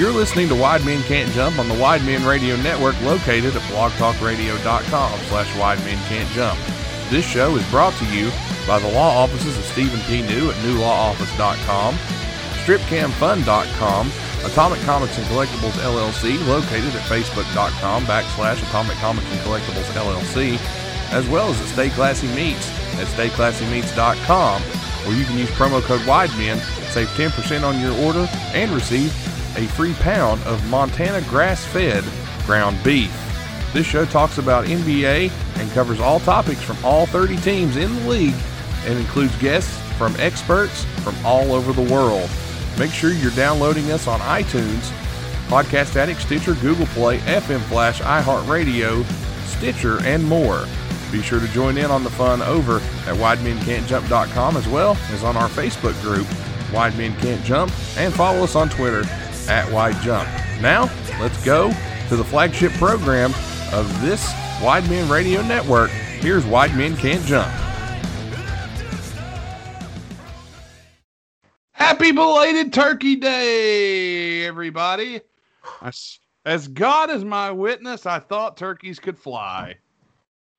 You're listening to Wide Men Can't Jump on the Wide Men Radio Network located at blogtalkradio.com slash Wide Men Can't Jump. This show is brought to you by the law offices of Stephen P. New at newlawoffice.com, stripcamfun.com, Atomic Comics and Collectibles LLC located at facebook.com backslash Atomic Comics and Collectibles LLC, as well as at Stay Classy Meats at stayclassymeats.com, where you can use promo code WIDEMEN, save 10% on your order, and receive a free pound of Montana grass-fed ground beef. This show talks about NBA and covers all topics from all 30 teams in the league and includes guests from experts from all over the world. Make sure you're downloading us on iTunes, Podcast Addict, Stitcher, Google Play, FM Flash, iHeartRadio, Stitcher, and more. Be sure to join in on the fun over at WideMenCan'tJump.com as well as on our Facebook group, Wide Men Can't Jump, and follow us on Twitter at Wide Jump. Now, let's go to the flagship program of this Wide Men Radio Network. Here's Wide Men Can't Jump. Happy belated Turkey Day, everybody. As, as God is my witness, I thought turkeys could fly.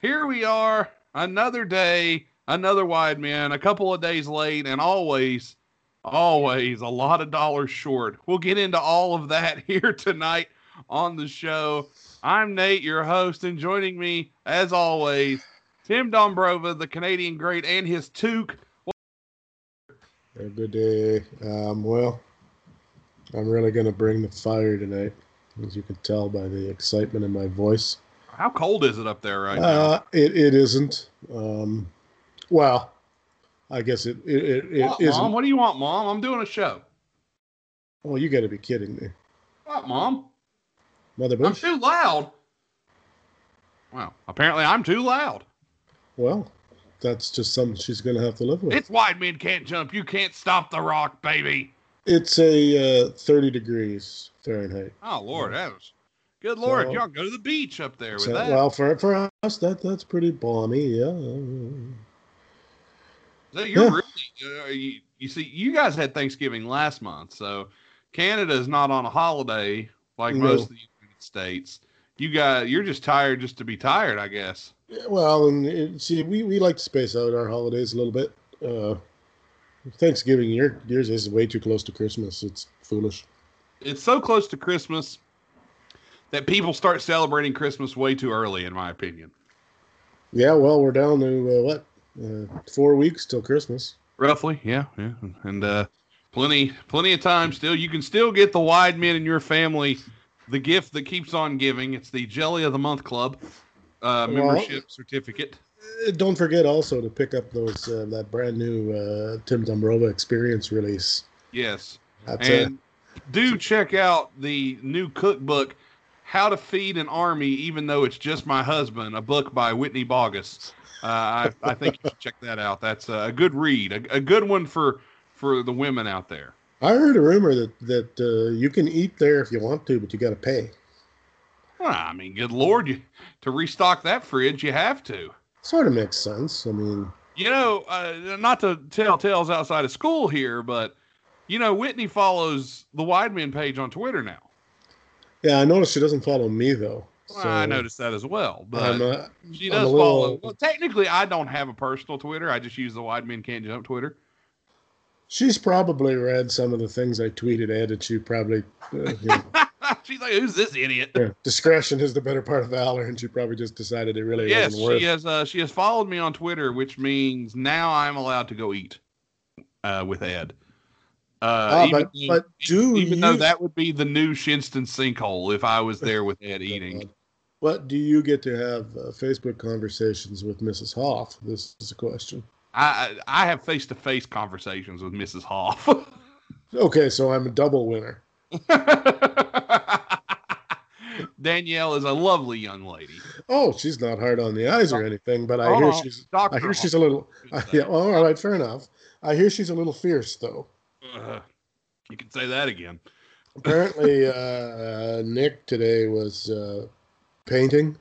Here we are, another day, another wide man, a couple of days late, and always, always a lot of dollars short. We'll get into all of that here tonight on the show. I'm Nate, your host, and joining me, as always, Tim Dombrova, the Canadian great, and his toque. Good day. Um, well, I'm really going to bring the fire tonight, as you can tell by the excitement in my voice. How cold is it up there right Uh, now? it, it isn't. Um, well, I guess it it, it, it What, isn't. Mom, what do you want, Mom? I'm doing a show. Oh, you got to be kidding me, What, Mom? Mother I'm too loud. Well, apparently I'm too loud. Well, that's just something she's going to have to live with. It's wide men can't jump. You can't stop the rock, baby. It's a uh, 30 degrees Fahrenheit. Oh Lord, that was good. Lord, So- y'all go to the beach up there with So, that. well, for for us, that that's pretty balmy. Yeah. So you're yeah. really, uh, you, you see, you guys had Thanksgiving last month, so Canada is not on a holiday like No. most of the United States. You guys, you're just tired just to be tired, I guess. Yeah, Well, and it, see, we, we like to space out our holidays a little bit. Uh, Thanksgiving, your yours is way too close to Christmas. It's foolish. It's so close to Christmas that people start celebrating Christmas way too early, in my opinion. Yeah, well, we're down to uh, what uh, four weeks till Christmas. Roughly, yeah, yeah, and uh, plenty, plenty of time still. You can still get the wide men in your family the gift that keeps on giving. It's the Jelly of the Month Club uh, Well- membership certificate. Uh, Don't forget also to pick up those uh, that brand new uh, Tim Dombrova Experience release. Yes, That's uh, and do check out the new cookbook, "How to Feed an Army," even though it's just my husband. A book by Whitney Bogus. Uh, I, I think you should check that out. That's a good read, a, a good one for for the women out there. I heard a rumor that that uh, you can eat there if you want to, but you got to pay. Well, I mean, good lord, you, to restock that fridge, you have to. Sort of makes sense. I mean, You know, uh, not to tell tales outside of school here, but you know, Whitney follows the Wideman page on Twitter now. yeah, I noticed she doesn't follow me though. Well, I noticed that as well, but uh, she does little- follow. Well, technically, I don't have a personal Twitter. I just use the Wide Men Can't Jump Twitter. She's probably read some of the things I tweeted at, and she probably, uh, you know, She's like, "Who's this idiot?" yeah, discretion is the better part of valor, and she probably just decided it really yes, wasn't worth. she has. Uh, she has followed me on Twitter, which means now I'm allowed to go eat uh, with Ed. Uh, Ah, even but- but do even though that would be the new Shinnston sinkhole if I was there with Ed eating. What do you get to have uh, Facebook conversations with Mrs. Hoff? This is a question. I I have face to face conversations with Mrs. Hoff. Okay, so I'm a double winner. Danielle is a lovely young lady. Oh, she's not hard on the eyes or anything, but I Oh, hear she's. Dr. I hear she's a little. yeah, well, all right, fair enough. I hear she's a little fierce, though. Uh, you can say that again. Apparently, uh, Nick today was uh, painting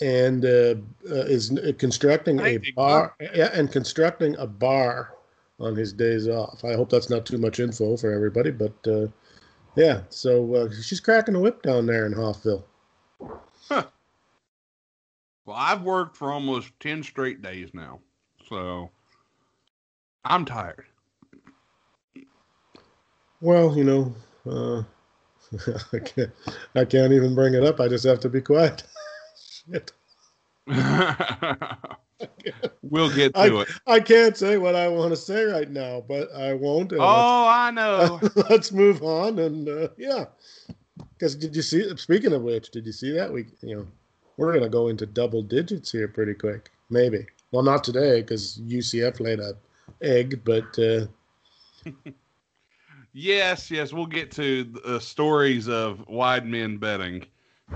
and uh, uh, is uh, constructing a bar. Yeah, and constructing a bar on his days off. I hope that's not too much info for everybody, but uh, Yeah, so uh, she's cracking a whip down there in Hoffville. Well, I've worked for almost 10 straight days now. So I'm tired. Well, you know, uh, I can't, I can't even bring it up. I just have to be quiet. Shit. we'll get to I, it. I can't say what I want to say right now, but I won't. Oh, I know. let's, let's move on. And uh, yeah, because did you see? Speaking of which, did you see that we, you know, we're gonna go into double digits here pretty quick. Maybe. Well, not today because UCF laid a egg, but uh, Yes, yes, we'll get to the uh, stories of wide men betting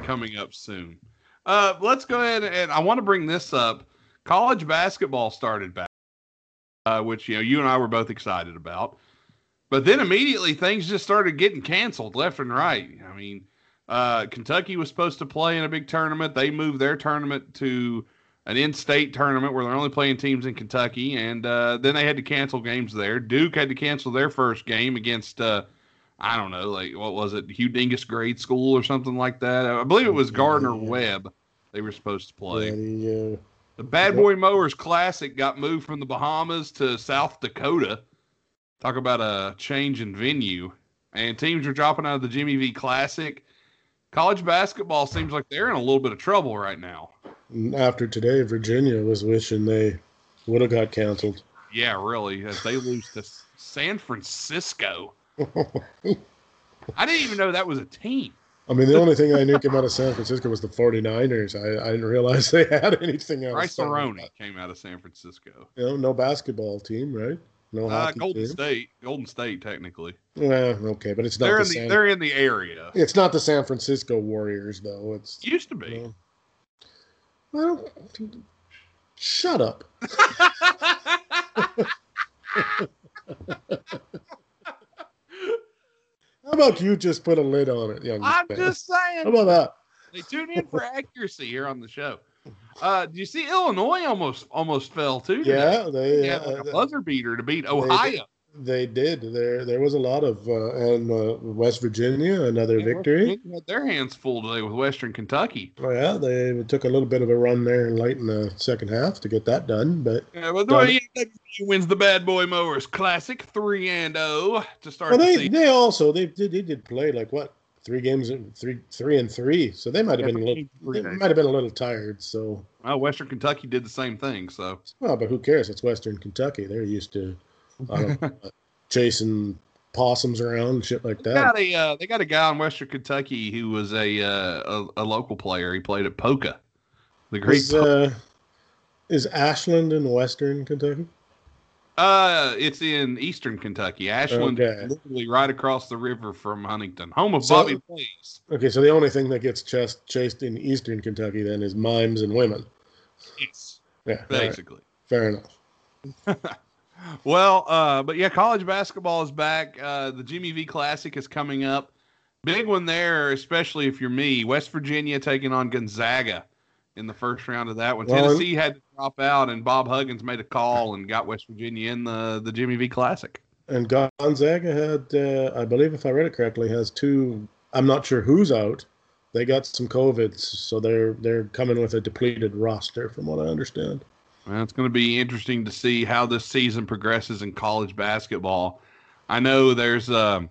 coming up soon. Uh, let's go ahead and I want to bring this up. College basketball started back, uh, which you know you and I were both excited about, but then immediately things just started getting canceled left and right. I mean, uh, Kentucky was supposed to play in a big tournament. They moved their tournament to an in-state tournament where they're only playing teams in Kentucky, and uh, then they had to cancel games there. Duke had to cancel their first game against uh, I don't know, like what was it, Hugh Dingus Grade School or something like that. I believe it was Gardner Yeah. Webb. They were supposed to play. yeah, the, uh, The Bad Boy Mowers Classic got moved from the Bahamas to South Dakota. Talk about a change in venue. And teams are dropping out of the Jimmy V Classic. College basketball seems like they're in a little bit of trouble right now. After today, Virginia was wishing they would have got canceled. Yeah, really, as they lose to San Francisco. I didn't even know that was a team. I mean, the only thing I knew came out of San Francisco was the 49ers. I, I didn't realize they had anything else. Bryce Maroney came out of San Francisco. You know, no basketball team, right? No Uh, Golden team. State, Golden State, technically. Yeah, okay, but it's not They're the in the San, they're in the area. it's not the San Francisco Warriors though. It's Used to be. no. Well, shut up. How about you just put a lid on it, young man? I'm man? just saying. How about that? They tune in for accuracy here on the show. Uh, do you see Illinois almost almost fell too? today? Yeah, they They had uh, like a buzzer beater to beat Ohio. they did. There there was a lot of uh, and uh, West Virginia another victory. Virginia Had their hands full today with Western Kentucky. Oh, yeah, they took a little bit of a run there late in the second half to get that done, but Yeah, but the way WVU wins the Bad Boy Mowers Classic three and zero to start well, they season. they also they did they did play like what three games three three and three, so they might have Yeah, been a little they might have been a little tired. So Well, Western Kentucky did the same thing. So well, but who cares? It's Western Kentucky. They're used to know, chasing possums around and shit like they that. got a uh, they got a guy in Western Kentucky who was a uh, a, a local player. He played at Poca, the great Is uh, is Ashland in Western Kentucky? Uh, it's in eastern Kentucky. Ashland, Okay. literally right across the river from Huntington, home of So- Bobby Blaze. Okay, so the only thing that gets chased chased in Eastern Kentucky then is mimes and women. Yes, Yeah, all right, basically. fair enough. Well, uh, but yeah, college basketball is back. Uh, the Jimmy V Classic is coming up. Big one there, especially if you're me. West Virginia taking on Gonzaga in the first round of that one. Well, Tennessee had to drop out, and Bob Huggins made a call and got West Virginia in the the Jimmy V Classic. And Gonzaga had, uh, I believe, if I read it correctly, has two. I'm not sure who's out. They got some COVID, so they're they're coming with a depleted roster, from what I understand. Well, it's going to be interesting to see how this season progresses in college basketball. I know there's um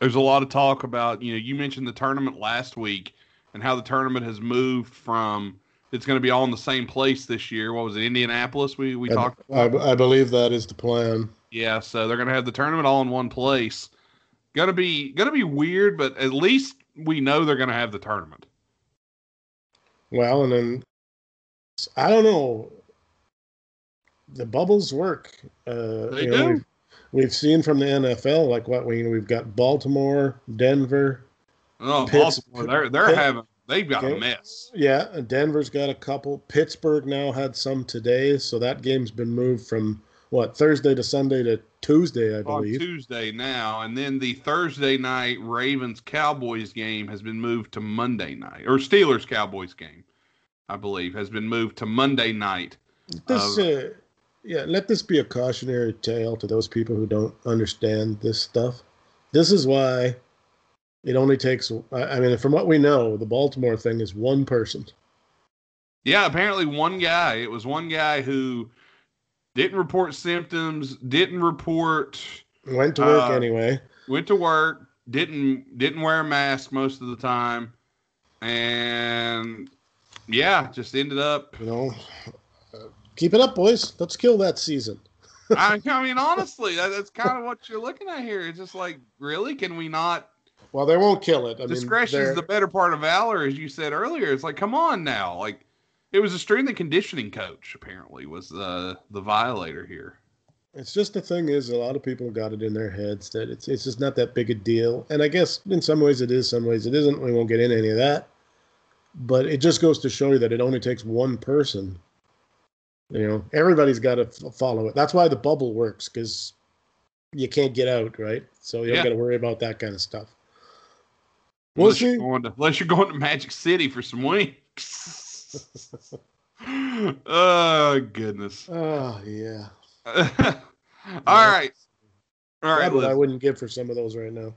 there's a lot of talk about you know you mentioned the tournament last week and how the tournament has moved from it's going to be all in the same place this year. What was it, Indianapolis? We we I, talked. I, I believe that is the plan. Yeah, so they're going to have the tournament all in one place. Going to be going to be weird, but at least we know they're going to have the tournament. Well, and then I don't know. The bubbles work. Uh, They you know, do. We've, we've seen from the NFL, like what we we've got Baltimore, Denver. Oh, Pitts- Baltimore, they're they're Pitt- having they've got a mess. Yeah, Denver's got a couple. Pittsburgh now had some today, so that game's been moved from what Thursday to Sunday to Tuesday, I on believe. Tuesday now, and then the Thursday night Ravens Cowboys game has been moved to Monday night, or Steelers Cowboys game, I believe, has been moved to Monday night. This, uh, yeah, let this be a cautionary tale to those people who don't understand this stuff. This is why it only takes. I mean, from what we know, the Baltimore thing is one person. Yeah, apparently one guy. It was one guy who didn't report symptoms, didn't report. Went to work uh, anyway. Went to work. Didn't didn't wear a mask most of the time, and yeah, just ended up. You know, keep it up, boys. Let's kill that season. I, I, mean, honestly, that, that's kind of what you're looking at here. It's just like, really, can we not? Well, they won't kill it. I Discretion is the better part of valor, as you said earlier. It's like, come on now, like it was a strength and conditioning coach. Apparently, was the the violator here. It's just the thing is, a lot of people got it in their heads that it's it's just not that big a deal, and I guess in some ways it is, some ways it isn't. We won't get into any of that, but it just goes to show you that it only takes one person you know, everybody's got to f- follow it. That's why the bubble works because you can't get out, right? So you don't yeah. got to worry about that kind of stuff. We'll unless, see. You're to, unless you're going to Magic City for some wings. oh goodness. Oh yeah. All right. All right. I wouldn't give for some of those right now.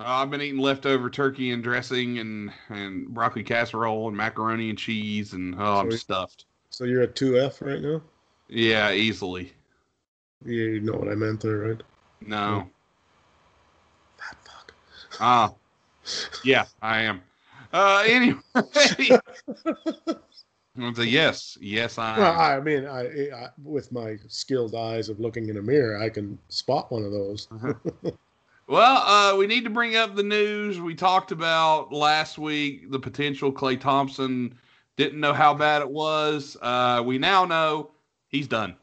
Uh, I've been eating leftover turkey and dressing and and broccoli casserole and macaroni and cheese and oh, I'm stuffed. So you're at two F right now? Yeah, easily. Yeah, you know what I meant there, right? No. Fat fuck. Ah. yeah, I am. Uh, anyway. It's a yes, yes, I. Well, I mean, I, I, with my skilled eyes of looking in a mirror, I can spot one of those. uh-huh. Well, uh, we need to bring up the news we talked about last week: the potential Klay Thompson didn't know how bad it was. Uh, we now know he's done.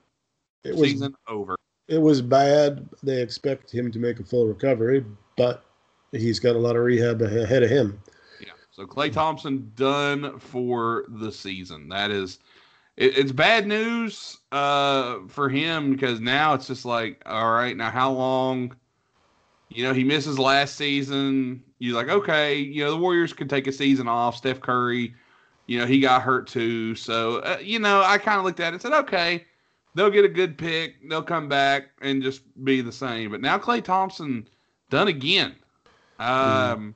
It was, Season over. It was bad. They expect him to make a full recovery, but he's got a lot of rehab ahead of him. Yeah. So Klay Thompson done for the season. That is, it, it's bad news uh, for him because now it's just like, all right, now how long? You know, he misses last season. You're like, okay, you know, the Warriors could take a season off. Steph Curry you know, he got hurt too. So, uh, you know, I kind of looked at it and said, okay, they'll get a good pick. They'll come back and just be the same. But now Klay Thompson done again. Um,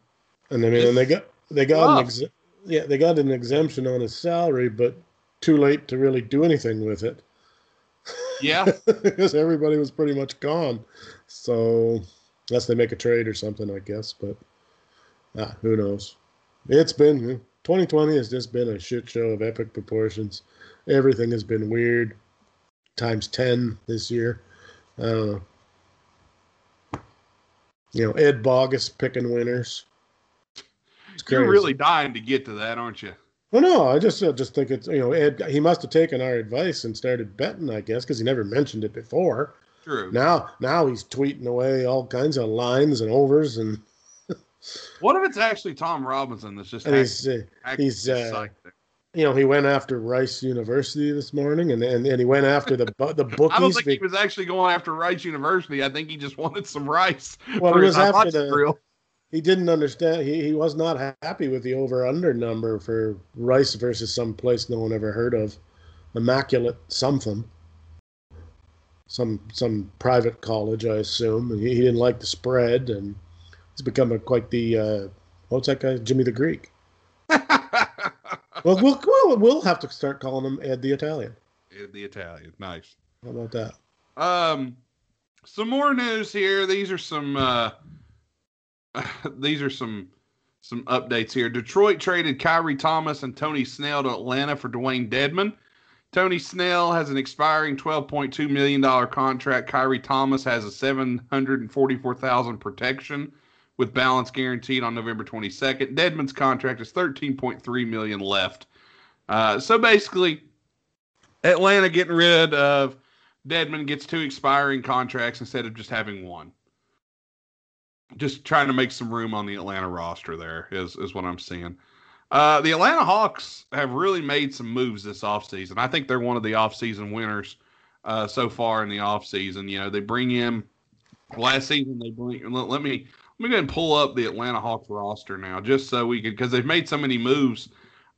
and I mean, and they got they got an ex- yeah they got an exemption on his salary, but too late to really do anything with it. Yeah, because everybody was pretty much gone. So unless they make a trade or something, I guess. But ah, who knows? It's been 2020 has just been a shit show of epic proportions. Everything has been weird, times 10 this year. I. You know, Ed Bogus picking winners. You're really dying to get to that, aren't you? Well, no, I just I just think it's you know Ed. He must have taken our advice and started betting, I guess, because he never mentioned it before. True. Now, now he's tweeting away all kinds of lines and overs and what if it's actually Tom Robinson that's just and he's uh, he's uh, you know he went after Rice University this morning and and, and he went after the the bookies. I don't think he was actually going after Rice University. I think he just wanted some rice. Well, it was after the grill. He didn't understand. He, he was not happy with the over under number for Rice versus some place no one ever heard of, immaculate something some some private college, I assume. And he, he didn't like the spread, and He's become a, quite the uh, what's that guy? Jimmy the Greek. well, we'll well, we'll have to start calling him Ed the Italian. Ed the Italian, nice. How about that? Um, some more news here. These are some uh, these are some some updates here. Detroit traded Khyri Thomas and Tony Snell to Atlanta for Dewayne Dedmon. Tony Snell has an expiring $12.2 million contract. Khyri Thomas has a 744000 protection with balance guaranteed on November 22nd. Dedmon's contract is 13.3 million left. Uh, so basically, Atlanta getting rid of Dedmon gets two expiring contracts instead of just having one. Just trying to make some room on the Atlanta roster there is, is what I'm seeing. Uh, the Atlanta Hawks have really made some moves this offseason. I think they're one of the offseason winners uh, so far in the offseason. You know, they bring in last season, they bring, let, let me let me go and pull up the Atlanta Hawks roster now, just so we could, because they've made so many moves.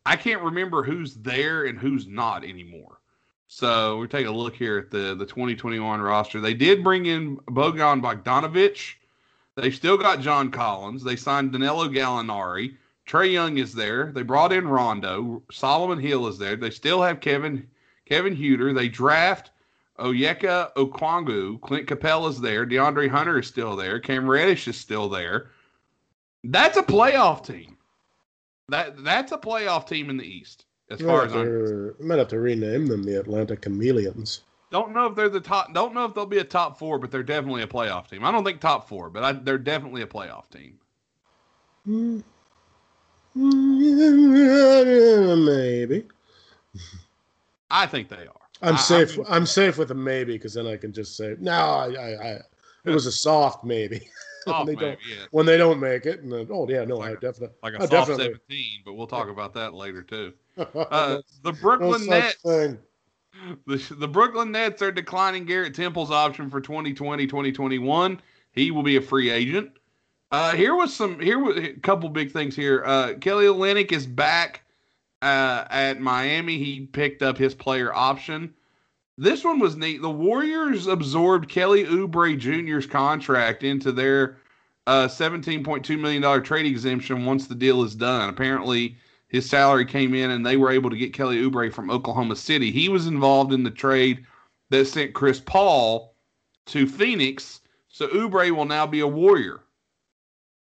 I can't remember who's there and who's not anymore. So we take a look here at the the 2021 roster. They did bring in Bojan Bogdanovic They still got John Collins. They signed Danilo Gallinari. Trae Young is there. They brought in Rondo. Solomon Hill is there. They still have Kevin Kevin Huerter. They draft Onyeka Okongwu. Clint Capela's there. DeAndre Hunter is still there. Cam Reddish is still there. That's a playoff team. That that's a playoff team in the East, as far might, as have I'm to, might have to rename them the Atlanta Chameleons. don't know if they're the top. Don't know if they'll be a top four, but they're definitely a playoff team. I don't think top four, but I, they're definitely a playoff team. Mm, mm, maybe. I think they are. I'm I- safe. I I'm safe with a maybe because then I can just say no. I, I, I it was a soft maybe. Oh, they maybe, don't- yeah. when they don't make it, and then, oh yeah, no, I definitely. Like a I soft definitely- 17, but we'll talk about that later too. Uh, the Brooklyn such Nets. thing. The, the Brooklyn Nets are declining Garrett Temple's option for 2020 2021. He will be a free agent. Uh, here was some here was a couple big things here. Uh, Kelly Olynyk is back uh, at Miami. He picked up his player option. This one was neat. The Warriors absorbed Kelly Oubre Jr.'s contract into their uh, $17.2 million trade exemption once the deal is done. Apparently, his salary came in and they were able to get Kelly Oubre from Oklahoma City. He was involved in the trade that sent Chris Paul to Phoenix. So Oubre will now be a Warrior.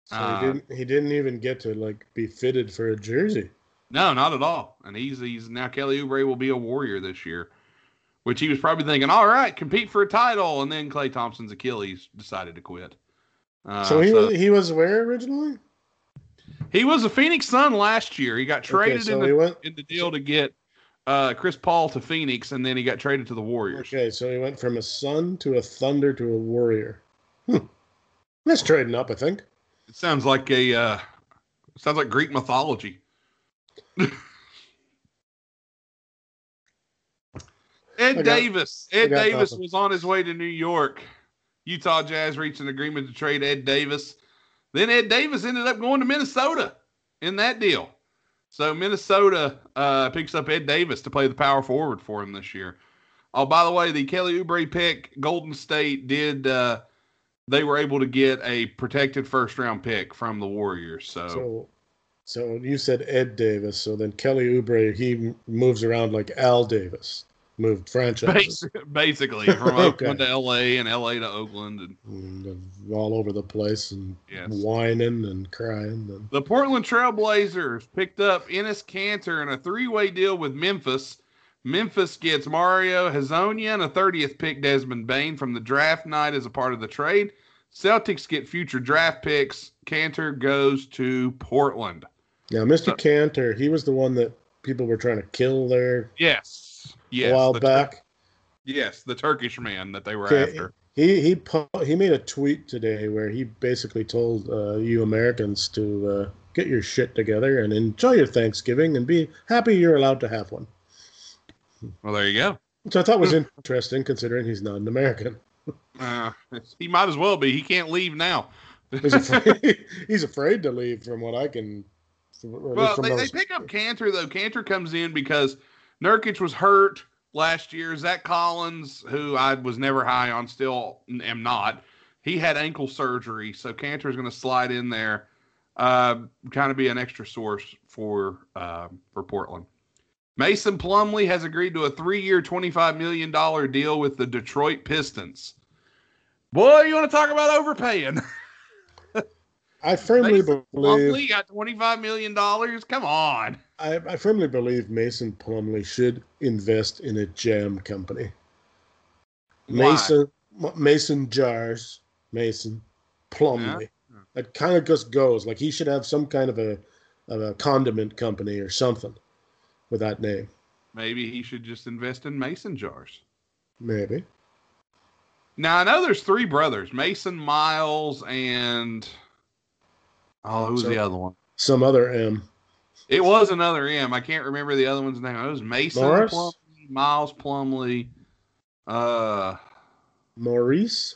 So Uh, he didn't. He didn't even get to like be fitted for a jersey. No, not at all. And he's he's now Kelly Oubre will be a Warrior this year, which he was probably thinking, all right, compete for a title. And then Klay Thompson's Achilles decided to quit. Uh, so he was. He was where originally? he was a Phoenix Sun last year. He got traded okay, so in the he went. in the deal to get uh, Chris Paul to Phoenix, and then he got traded to the Warriors. Okay, so he went from a Sun to a Thunder to a Warrior. Hmm. That's trading up, I think. It sounds like a uh, sounds like Greek mythology. Ed got- Davis. Ed Davis nothing. was on his way to New York. Utah Jazz reached an agreement to trade Ed Davis. Then Ed Davis ended up going to Minnesota in that deal. So Minnesota uh, picks up Ed Davis to play the power forward for him this year. Oh, by the way, the Kelly Oubre pick, Golden State did. Uh, they were able to get a protected first round pick from the Warriors. So, So, so you said Ed Davis. So then Kelly Oubre he moves around like Al Davis, moved franchises basically from Okay. Oakland to LA and LA to Oakland. And and, uh, all over the place and Yes. whining and crying. And the Portland Trailblazers picked up Enes Kanter in a three way deal with Memphis. Memphis gets Mario Hezonja and a 30th pick Desmond Bane from the draft night as a part of the trade. Celtics get future draft picks. Kanter goes to Portland. Now, Mr. So- Kanter, he was the one that people were trying to kill there Yes. Yes. a while the- back. Yes, the Turkish man that they were Okay, after. He he he made a tweet today where he basically told uh, you Americans to uh, get your shit together and enjoy your Thanksgiving and be happy you're allowed to have one. Well, there you go. Which I thought was interesting considering he's not an American. Uh, he might as well be. He can't leave now. He's afraid, he's afraid to leave from what I can. From, at least well, they, they pick up Kanter though. Kanter comes in because Nurkic was hurt last year. Zach Collins, who I was never high on, still am not. He had ankle surgery, so Kanter is going to slide in there, uh, kind of be an extra source for uh, for Portland. Mason Plumlee has agreed to a three-year, twenty-five million dollar deal with the Detroit Pistons. Boy, you want to talk about overpaying? I firmly Mason Plumlee believe got twenty-five million dollars. Come on. I, I firmly believe Mason Plumlee should invest in a jam company. Why? Mason Mason jars Mason Plumlee. Yeah. It kind of just goes like he should have some kind of a of a condiment company or something with that name. Maybe he should just invest in mason jars. Maybe. Now I know there's three brothers, Mason, Miles, and oh, who's So- the other one? Some other M. It was another M. I can't remember the other one's name. It was Mason Morris? Plumlee, Miles Plumlee. Uh, Maurice.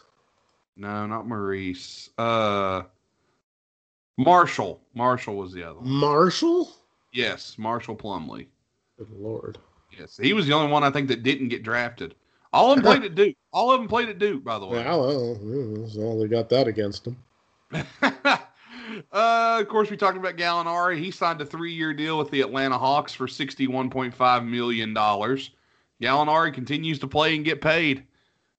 no, not Maurice. Uh, Marshall. Marshall was the other one. Marshall? Yes, Marshall Plumlee. Good lord. Yes, he was the only one I think that didn't get drafted. All of them played at Duke. All of them played at Duke, by the way. Well, so they got that against him. uh, of course, we talked about Gallinari. He signed a three-year deal with the Atlanta Hawks for sixty-one point five million dollars. Gallinari continues to play and get paid.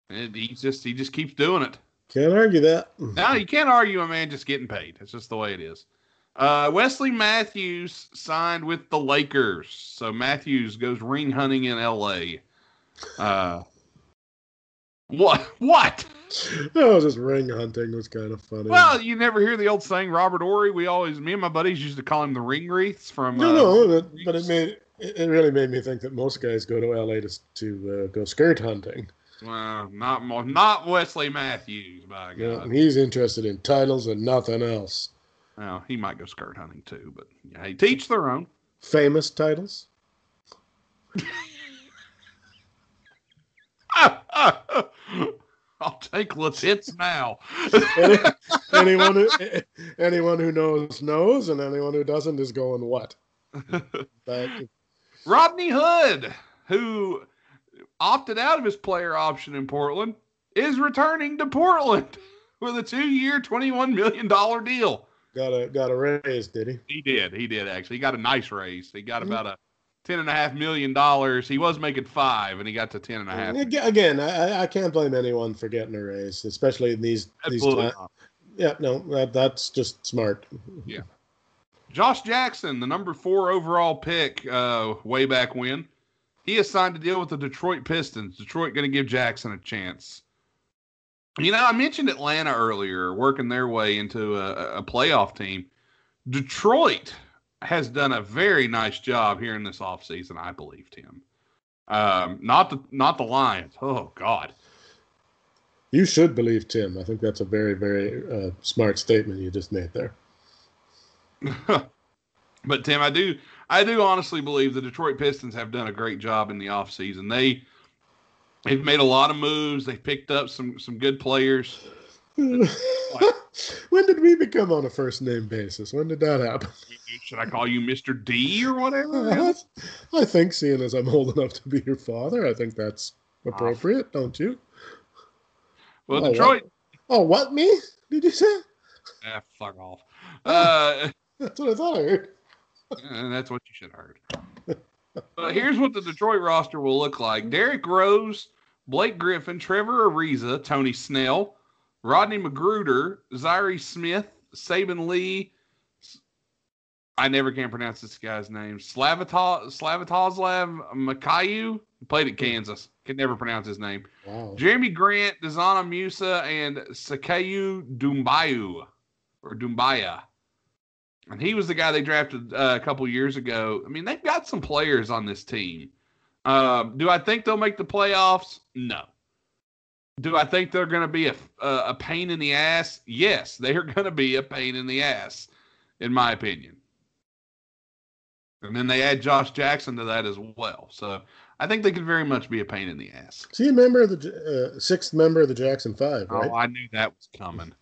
And he just he just keeps doing it. Can't argue that. Now you can't argue a man just getting paid. It's just the way it is. Uh, Wesley Matthews signed with the Lakers, so Matthews goes ring hunting in L.A. Uh, what? What? Oh, just ring hunting was kind of funny. Well, you never hear the old saying, Robert Horry. We always, me and my buddies used to call him the ring wreaths from. no, uh, no, but, but it made it really made me think that most guys go to LA to to uh, go skirt hunting. Well, not not Wesley Matthews, by God. and he's interested in titles and nothing else. Well, he might go skirt hunting too, but yeah, hey, teach their own. Famous titles. I'll take Latits now. Any- anyone who anyone who knows knows, and anyone who doesn't is going what. Back, Rodney Hood, who opted out of his player option in Portland, is returning to Portland with a two-year, twenty-one million dollar deal. got a got a raise, did he? He did. He did actually. He got a nice raise. He got Mhm. about a ten and a half million dollars. He was making five, and he got to ten and a half. Again, I, I can't blame anyone for getting a raise, especially in these these Absolutely times. not. Yeah, no, that, that's just smart. Yeah, Josh Jackson, the number four overall pick, uh, way back when, he has signed a deal with the Detroit Pistons. Detroit going to give Jackson a chance. You know, I mentioned Atlanta earlier, working their way into a, a playoff team. Detroit has done a very nice job here in this offseason, I believe, Tim. Um, not the not the Lions. Oh God. You should believe Tim. I think that's a very very uh, smart statement you just made there. but Tim, I do I do honestly believe the Detroit Pistons have done a great job in the offseason. They they've made a lot of moves. They've picked up some some good players. when did we become on a first name basis? When did that happen? Should I call you Mr. D or whatever? I think, seeing as I'm old enough to be your father, I think that's appropriate, don't you? Well, Oh, Detroit Oh, what me? Did you say? ah, fuck off. Uh, That's what I thought I heard. and that's what you should have heard. But here's what the Detroit roster will look like: Derrick Rose, Blake Griffin, Trevor Ariza, Tony Snell, Rodney McGruder, Zhaire Smith, Saben Lee. I never can pronounce this guy's name. Slavatoslav Makayu played at Kansas. Can never pronounce his name. Wow. Jerami Grant, Dazana Musa, and Sakayu Dumbayu or Dumbaya. And he was the guy they drafted uh, a couple years ago. I mean, they've got some players on this team. Um, do I think they'll make the playoffs? No. Do I think they're going to be a, a, a pain in the ass? Yes, they are going to be a pain in the ass, in my opinion. And then they add Josh Jackson to that as well. So I think they could very much be a pain in the ass. Is he a member of the uh, sixth member of the Jackson Five, right? Oh, I knew that was coming.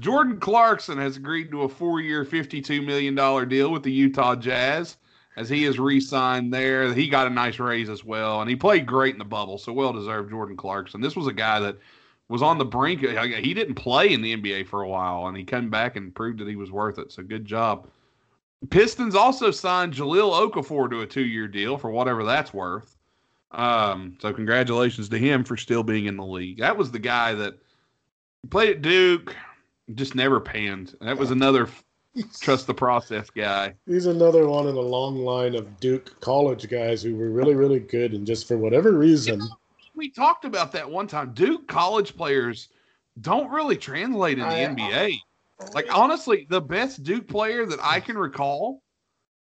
Jordan Clarkson has agreed to a four-year, fifty-two million dollar deal with the Utah Jazz, as he is re-signed there. He got a nice raise as well, and he played great in the bubble, so well deserved. Jordan Clarkson. This was a guy that was on the brink. He didn't play in the NBA for a while, and he came back and proved that he was worth it. So good job. Pistons also signed Jahlil Okafor to a two-year deal for whatever that's worth. Um, so congratulations to him for still being in the league. That was the guy that played at Duke, just never panned. That was another trust the process guy. He's another one in a long line of Duke college guys who were really, really good, and just for whatever reason, We talked about that one time. Duke college players don't really translate in the I- NBA. Like honestly, the best Duke player that I can recall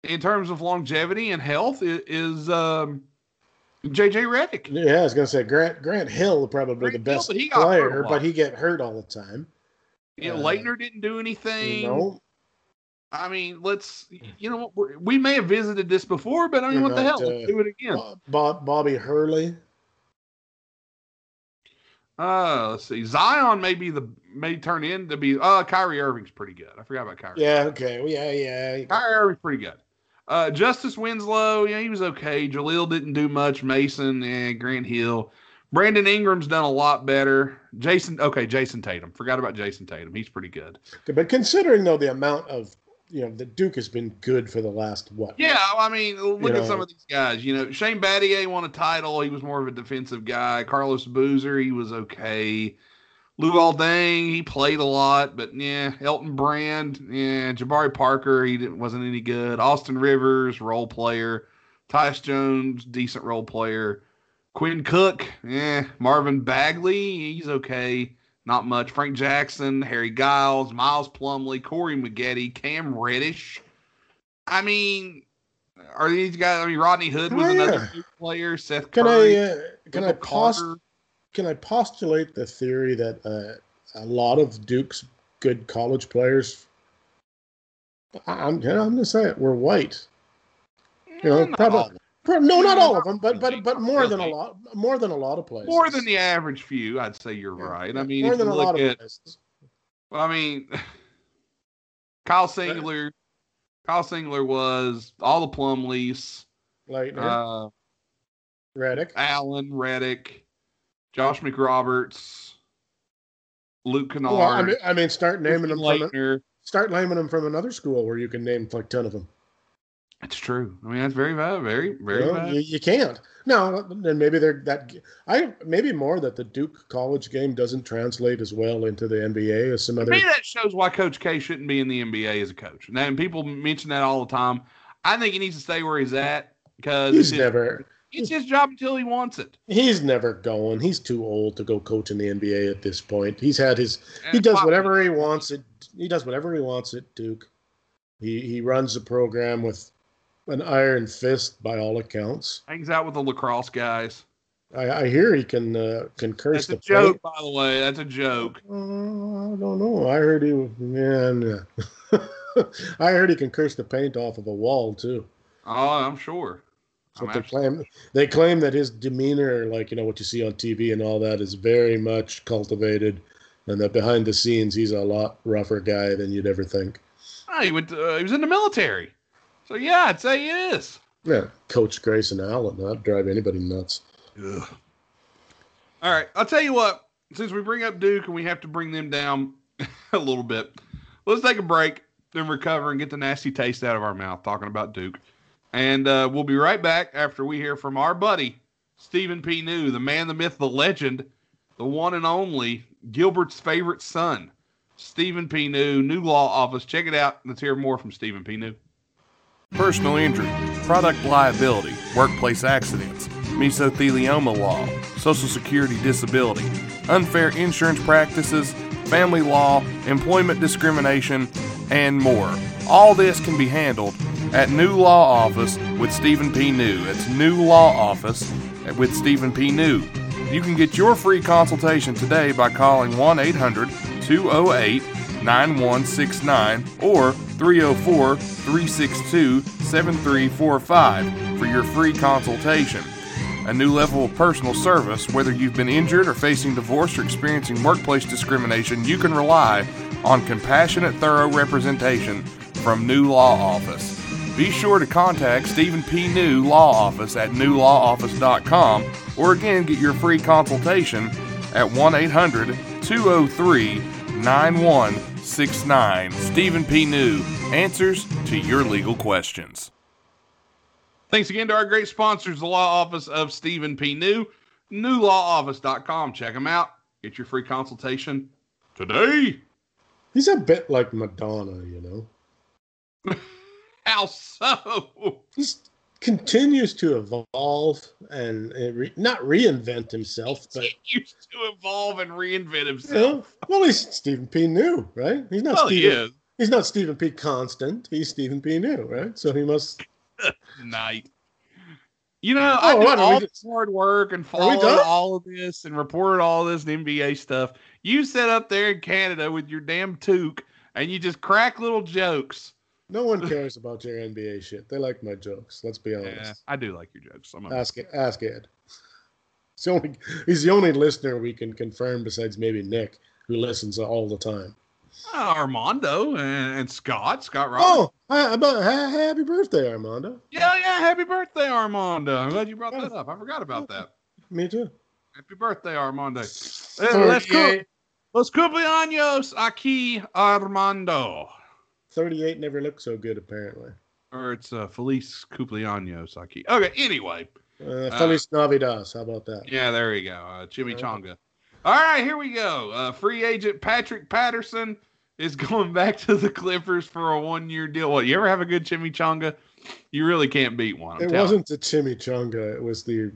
in terms of longevity and health is, is um, JJ Redick. yeah, I was gonna say Grant Grant Hill probably Grant the Hill, best but he got hurt player, but he get hurt all the time. Yeah, know, Uh, Laettner didn't do anything. You know, I mean, let's. You know what? we're- may have visited this before, but I mean, You're what the hell? Let's uh, do it again. Bob, Bob, Bobby Hurley. Uh, let's see. Zion may be the may turn in to be. Uh, Kyrie Irving's pretty good. I forgot about Kyrie. Yeah, okay, well, yeah, yeah. Kyrie Irving's pretty good. Uh, Justice Winslow, yeah, he was okay. Jahlil didn't do much. Mason and Grant Hill. Brandon Ingram's done a lot better. Jason, okay, Jayson Tatum. Forgot about Jayson Tatum. He's pretty good. But considering though the amount of you know the Duke has been good for the last what? Yeah, I mean, look You at know. some of these guys. You know, Shane Battier won a title. He was more of a defensive guy. Carlos Boozer, he was okay. Luol Deng, he played a lot, but yeah. Elton Brand, yeah. Jabari Parker, he didn't, wasn't any good. Austin Rivers, role player. Tyus Jones, decent role player. Quinn Cook, yeah. Marvin Bagley, he's okay. Not much. Frank Jackson, Harry Giles, Miles Plumlee, Corey Maggette, Cam Reddish. I mean, are these guys? I mean, Rodney Hood was another yeah. good player. Seth Can Curry, I uh, can I can I postulate the theory that uh, a lot of Duke's good college players, I- I'm I'm gonna say it, were white. You know, not probably- all of them. Pro- No, not all of them, but but but not more than a lot more than a lot of places. more than the average few. I'd say you're Yeah, right. I mean, more if you than a look lot at, of places. well, I mean, Kyle Singler, Kyle Singler was all the Plumlees, Like uh, Redick. Allen, Redick, Josh McRoberts, Luke Kennard, Well, I mean, I mean, start naming them Christian from a, start naming them from another school where you can name like ten of them. That's true. I mean, that's very bad. Very, very You, know, you, you can't. No, and maybe they're that. I maybe more that the Duke college game doesn't translate as well into the NBA as some other. me, that shows why Coach K shouldn't be in the NBA as a coach. And then people mention that all the time. I think he needs to stay where he's at because He's it's, his, never. it's his job until he wants it. He's never going. He's too old to go coach in the NBA at this point. He's had his. He does whatever he wants. It. He does whatever he wants at Duke. He he runs the program with an iron fist by all accounts. Hangs out with the lacrosse guys. I, I hear he can uh, can curse That's a the joke, by the way. That's a joke. Uh, I don't know. I heard he man. I heard he can curse the paint off of a wall too. Oh, I'm sure. I'm they claim. They claim that his demeanor, like you know what you see on TV and all that, is very much cultivated, and that behind the scenes he's a lot rougher guy than you'd ever think. Oh, he went. To, uh, he was in the military. So yeah, I'd say he is. Yeah, Coach Grayson Allen, that'd drive anybody nuts. Ugh. All right, I'll tell you what. Since we bring up Duke and we have to bring them down a little bit, let's take a break, then recover and get the nasty taste out of our mouth talking about Duke. And uh, we'll be right back after we hear from our buddy Stephen P. New, the man, the myth, the legend, the one and only Gilbert's favorite son, Stephen P. New, new law office. Check it out. Let's hear more from Stephen P. New. Personal injury, product liability, workplace accidents, mesothelioma law, social security disability, unfair insurance practices, family law, employment discrimination, and more. All this can be handled at New Law Office with Stephen P. New. It's New Law Office with Stephen P. New. You can get your free consultation today by calling 1 800 208 9169 or 304 362 7345 for your free consultation. A new level of personal service, whether you've been injured or facing divorce or experiencing workplace discrimination, you can rely on compassionate, thorough representation from New Law Office. Be sure to contact Stephen P. New Law Office at newlawoffice.com or again get your free consultation at 1 800 203 9169. Stephen P. New answers to your legal questions. Thanks again to our great sponsors, the Law Office of Stephen P. New, newlawoffice.com. Check them out. Get your free consultation today. He's a bit like Madonna, you know. How so? He continues to evolve and, and re, not reinvent himself, but He used to evolve and reinvent you himself. know, well, he's Stephen P. New, right? He's not Well, he Stephen. is. He's not Stephen P. Constant. He's Stephen P. New, right? So he must. Night. You know, I Oh, do are we all this hard work and we followed all of this and reported all this NBA stuff. You sit up there in Canada with your damn toque and you just crack little jokes. No one cares about your NBA shit. They like my jokes. Let's be honest. Yeah, I do like your jokes. I'm Ask ask Ed. He's the only he's the only listener we can confirm besides maybe Nick, who listens all the time. Uh, Armando and, and Scott, Scott Roberts. Oh, about ha- happy birthday, Armando. yeah, yeah. Happy birthday, Armando. I'm glad you brought that up. I forgot about that. Me too. Happy birthday, Armando. Let's cook. 38, Los cumpleaños aquí, Armando. 38 never looked so good, apparently. Or it's uh, Feliz cumpleaños aquí. Okay, anyway. Uh, Feliz Navidad. How about that? Yeah, there you go. Uh, chimichanga. All right, here we go. Uh, free agent Patrick Patterson is going back to the Clippers for a one year deal. What, you ever have a good chimichanga? You really can't beat one. I'm It wasn't the chimichanga. It was the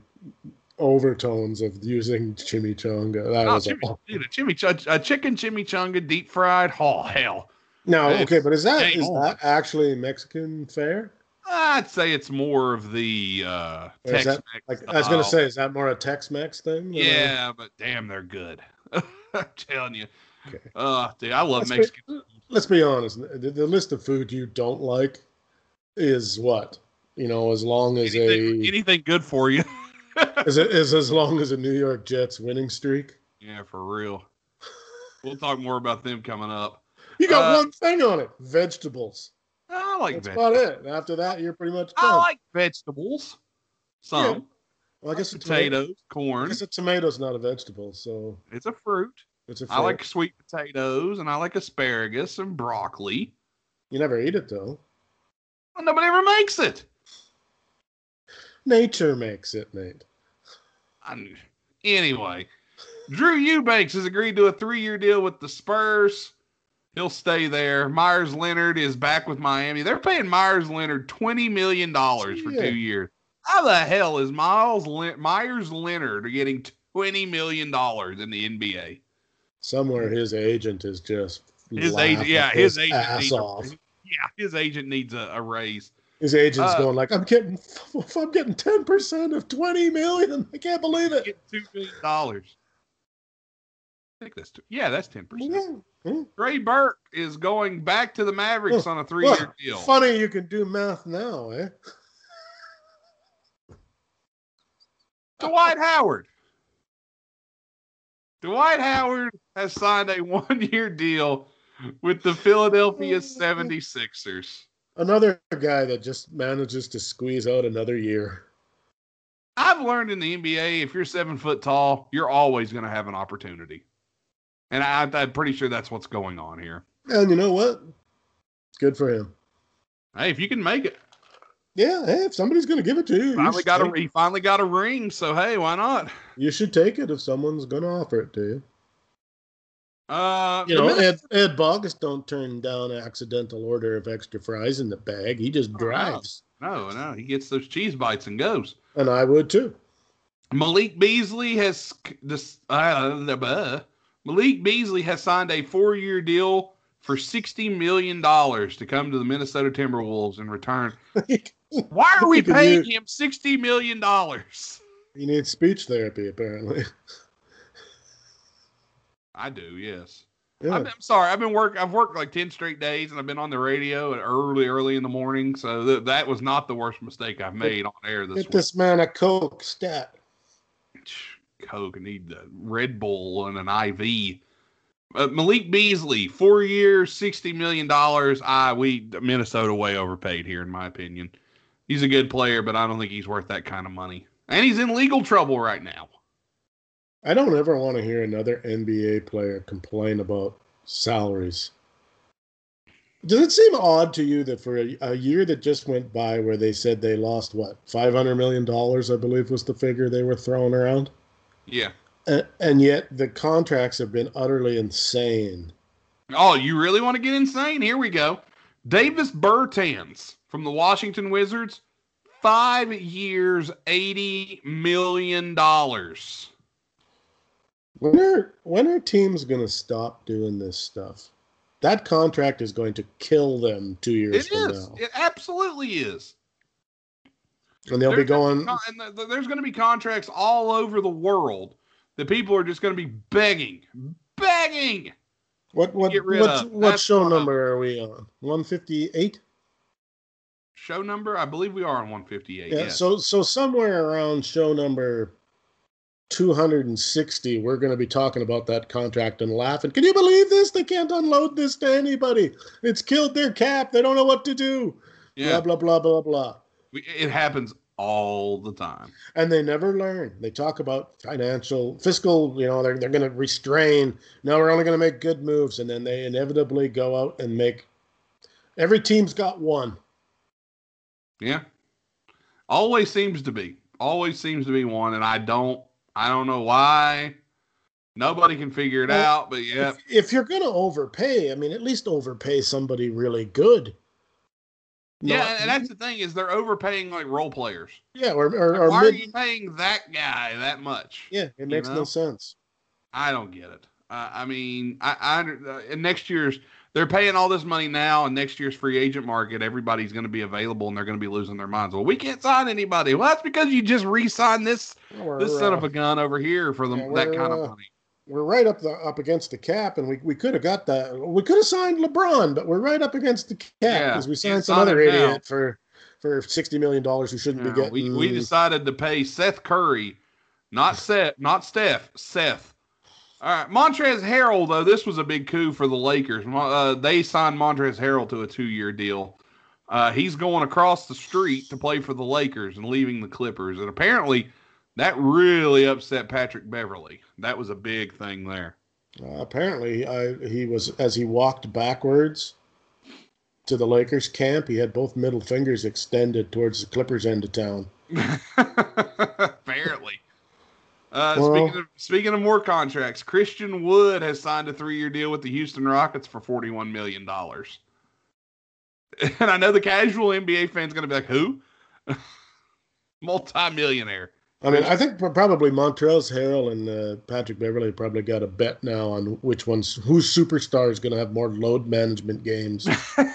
overtones of using chimichanga. That Oh, was chimi- a, chimichanga, a chicken chimichanga deep fried. Oh, hell. No, okay, but is that is that actually Mexican fare? I'd say it's more of the uh, Tex that, like I was gonna say, is that more a Tex-Mex thing? than a- Yeah, but damn, they're good. I'm telling you. Okay. Uh, dude, I love Let's be- Mexican. Let's be honest. The, the list of food you don't like is what you know. As long as Anything, a anything good for you? is it is as long as a New York Jets winning streak. yeah, for real. We'll talk more about them coming up. You got Uh, one thing on it: vegetables. I like That's vegetables. about it. After that, you're pretty much I done. like vegetables. Some well, I guess a tomato. potatoes, I corn. guess a tomato's not a vegetable, so It's a fruit. it's a. I fruit. like sweet potatoes and I like asparagus and broccoli. You never eat it though. Well, nobody ever makes it. Nature makes it, Nate. I, anyway, Drew Eubanks has agreed to a three-year deal with the Spurs. He'll stay there. Meyers Leonard is back with Miami. They're paying Meyers Leonard twenty million dollars for two years. How the hell is Miles Le- Meyers Leonard getting twenty million dollars in the NBA? Somewhere his agent is just His agent, yeah, his agent ass needs a, off. yeah, his agent needs a, a raise. His agent's Uh, going like, "I'm getting, I'm getting ten percent of twenty million. I can't believe it." Two million dollars. I think that's two, yeah, that's ten percent. Hmm. Trey Burke is going back to the Mavericks on a three-year Well, deal. Funny you can do math now, eh? Dwight Howard. Dwight Howard has signed a one-year deal with the Philadelphia 76ers. Another guy that just manages to squeeze out another year. I've learned in the NBA, if you're seven foot tall, you're always going to have an opportunity. And I, I'm pretty sure that's what's going on here. And you know what? Good for him. Hey, if you can make it, Yeah, hey, if somebody's going to give it to you, you finally should, got a he finally got a ring. So hey, why not? you should take it if someone's going to offer it to you. Uh, You know, Minnesota- Ed, Ed Bogus don't turn down an accidental order of extra fries in the bag. He just Oh, drives. no, no, he gets those cheese bites and goes. And I would too. Malik Beasley has this. Uh, uh, Malik Beasley has signed a four-year deal for sixty million dollars to come to the Minnesota Timberwolves in return. Why are we paying him sixty million dollars? he needs speech therapy, apparently. I do, yes. Yeah. I'm, I'm sorry. I've been work. I've worked like ten straight days, and I've been on the radio at early, early in the morning. So th- that was not the worst mistake I've made on air this Get week. this man a Coke stat. Coke. I need the Red Bull and an IV. Uh, Malik Beasley, four years, sixty million dollars. I we Minnesota way overpaid here, in my opinion. He's a good player, but I don't think he's worth that kind of money. And he's in legal trouble right now. I don't ever want to hear another NBA player complain about salaries. Does it seem odd to you that for a, a year that just went by where they said they lost what five hundred million dollars, I believe was the figure they were throwing around, Yeah. and, and yet the contracts have been utterly insane. Oh, you really want to get insane? Here we go. Davis Bertans from the Washington Wizards, five years, eighty million dollars. When are when are teams going to stop doing this stuff? That contract is going to kill them two years It from is. now, It absolutely is. And they'll be There's gonna going. con- and th- th- there's going to be contracts all over the world that people are just going to be begging, begging. What what what, what show what I'm- number are we on? One fifty eight. Show number, I believe we are on 158. Yeah. yes. So so somewhere around show number two hundred and sixty, we're going to be talking about that contract and laughing. Can you believe this? They can't unload this to anybody. It's killed their cap. They don't know what to do. yeah, Blah blah blah blah blah. It happens all the time. And they never learn. They talk about financial, fiscal, you know, they're, they're going to restrain. No, we're only going to make good moves. And then they inevitably go out and make. Every team's got one. Yeah. Always seems to be. Always seems to be one. And I don't, I don't know why. Nobody can figure it well, out, but yeah. If, if you're going to overpay, I mean, at least overpay somebody really good. Not, yeah, and that's the thing is they're overpaying like role players. Yeah, or, or, or why mid- are you paying that guy that much? Yeah, it makes know? no sense. I don't get it. Uh, I mean, I, I uh, next year's they're paying all this money now, and next year's free agent market, everybody's going to be available, and they're going to be losing their minds. Well, we can't sign anybody. Well, that's because you just re-signed this this son uh, of a gun over here for the, yeah, that kind of uh, money we're right up the up against the cap, and we, we could have got that. We could have signed LeBron, but we're right up against the cap because yeah, we signed some other idiot now. for for sixty million dollars who shouldn't be getting. We, we decided to pay Seth Curry, not Seth, not Steph, Seth. All right, Montrezl Harrell though this was a big coup for the Lakers. Uh, they signed Montrezl Harrell to a two-year deal. Uh, he's going across the street to play for the Lakers and leaving the Clippers, and apparently that really upset Patrick Beverley. That was a big thing there. Uh, apparently, I, he was as he walked backwards to the Lakers camp. He had both middle fingers extended towards the Clippers end of town. apparently. Uh, well, speaking of speaking of more contracts, Christian Wood has signed a three-year deal with the Houston Rockets for forty-one million dollars. And I know the casual NBA fan's going to be like, "Who?" Multi-millionaire. I mean, I think probably Montrezl Harrell and uh, Patrick Beverley probably got a bet now on which one's whose superstar is going to have more load management games. well,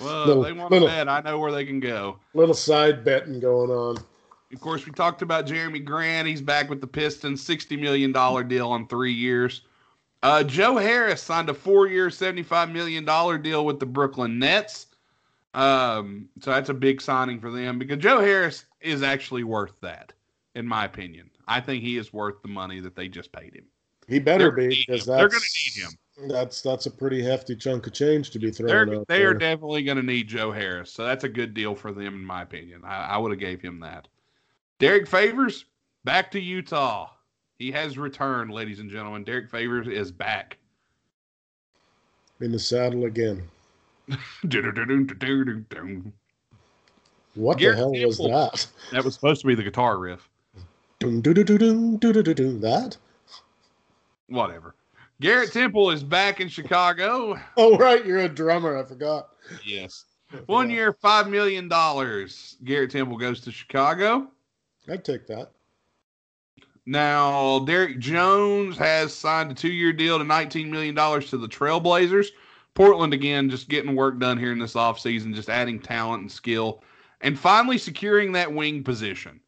little, they want little, to bet. I know where they can go. Little side betting going on. Of course, we talked about Jerami Grant. He's back with the Pistons, sixty million dollar deal on three years. Uh, Joe Harris signed a four-year, seventy-five million dollar deal with the Brooklyn Nets. Um, so that's a big signing for them because Joe Harris is actually worth that, in my opinion. I think he is worth the money that they just paid him. He better they're be because they're going to need him. That's that's a pretty hefty chunk of change to be thrown they're. They are definitely going to need Joe Harris, so that's a good deal for them, in my opinion. I, I would have gave him that. Derrick Favors back to Utah. He has returned, ladies and gentlemen. Derrick Favors is back in the saddle again. what Garrett the hell was that? That was supposed to be the guitar riff. That? Whatever. Garrett Temple is back in Chicago. Oh, right. You're a drummer. I forgot. Yes. One year, $5 million. Garrett Temple goes to Chicago. I'd take that. Now, Derrick Jones has signed a two year deal to $19 million to the Trailblazers. Portland again, just getting work done here in this offseason, just adding talent and skill, and finally securing that wing position.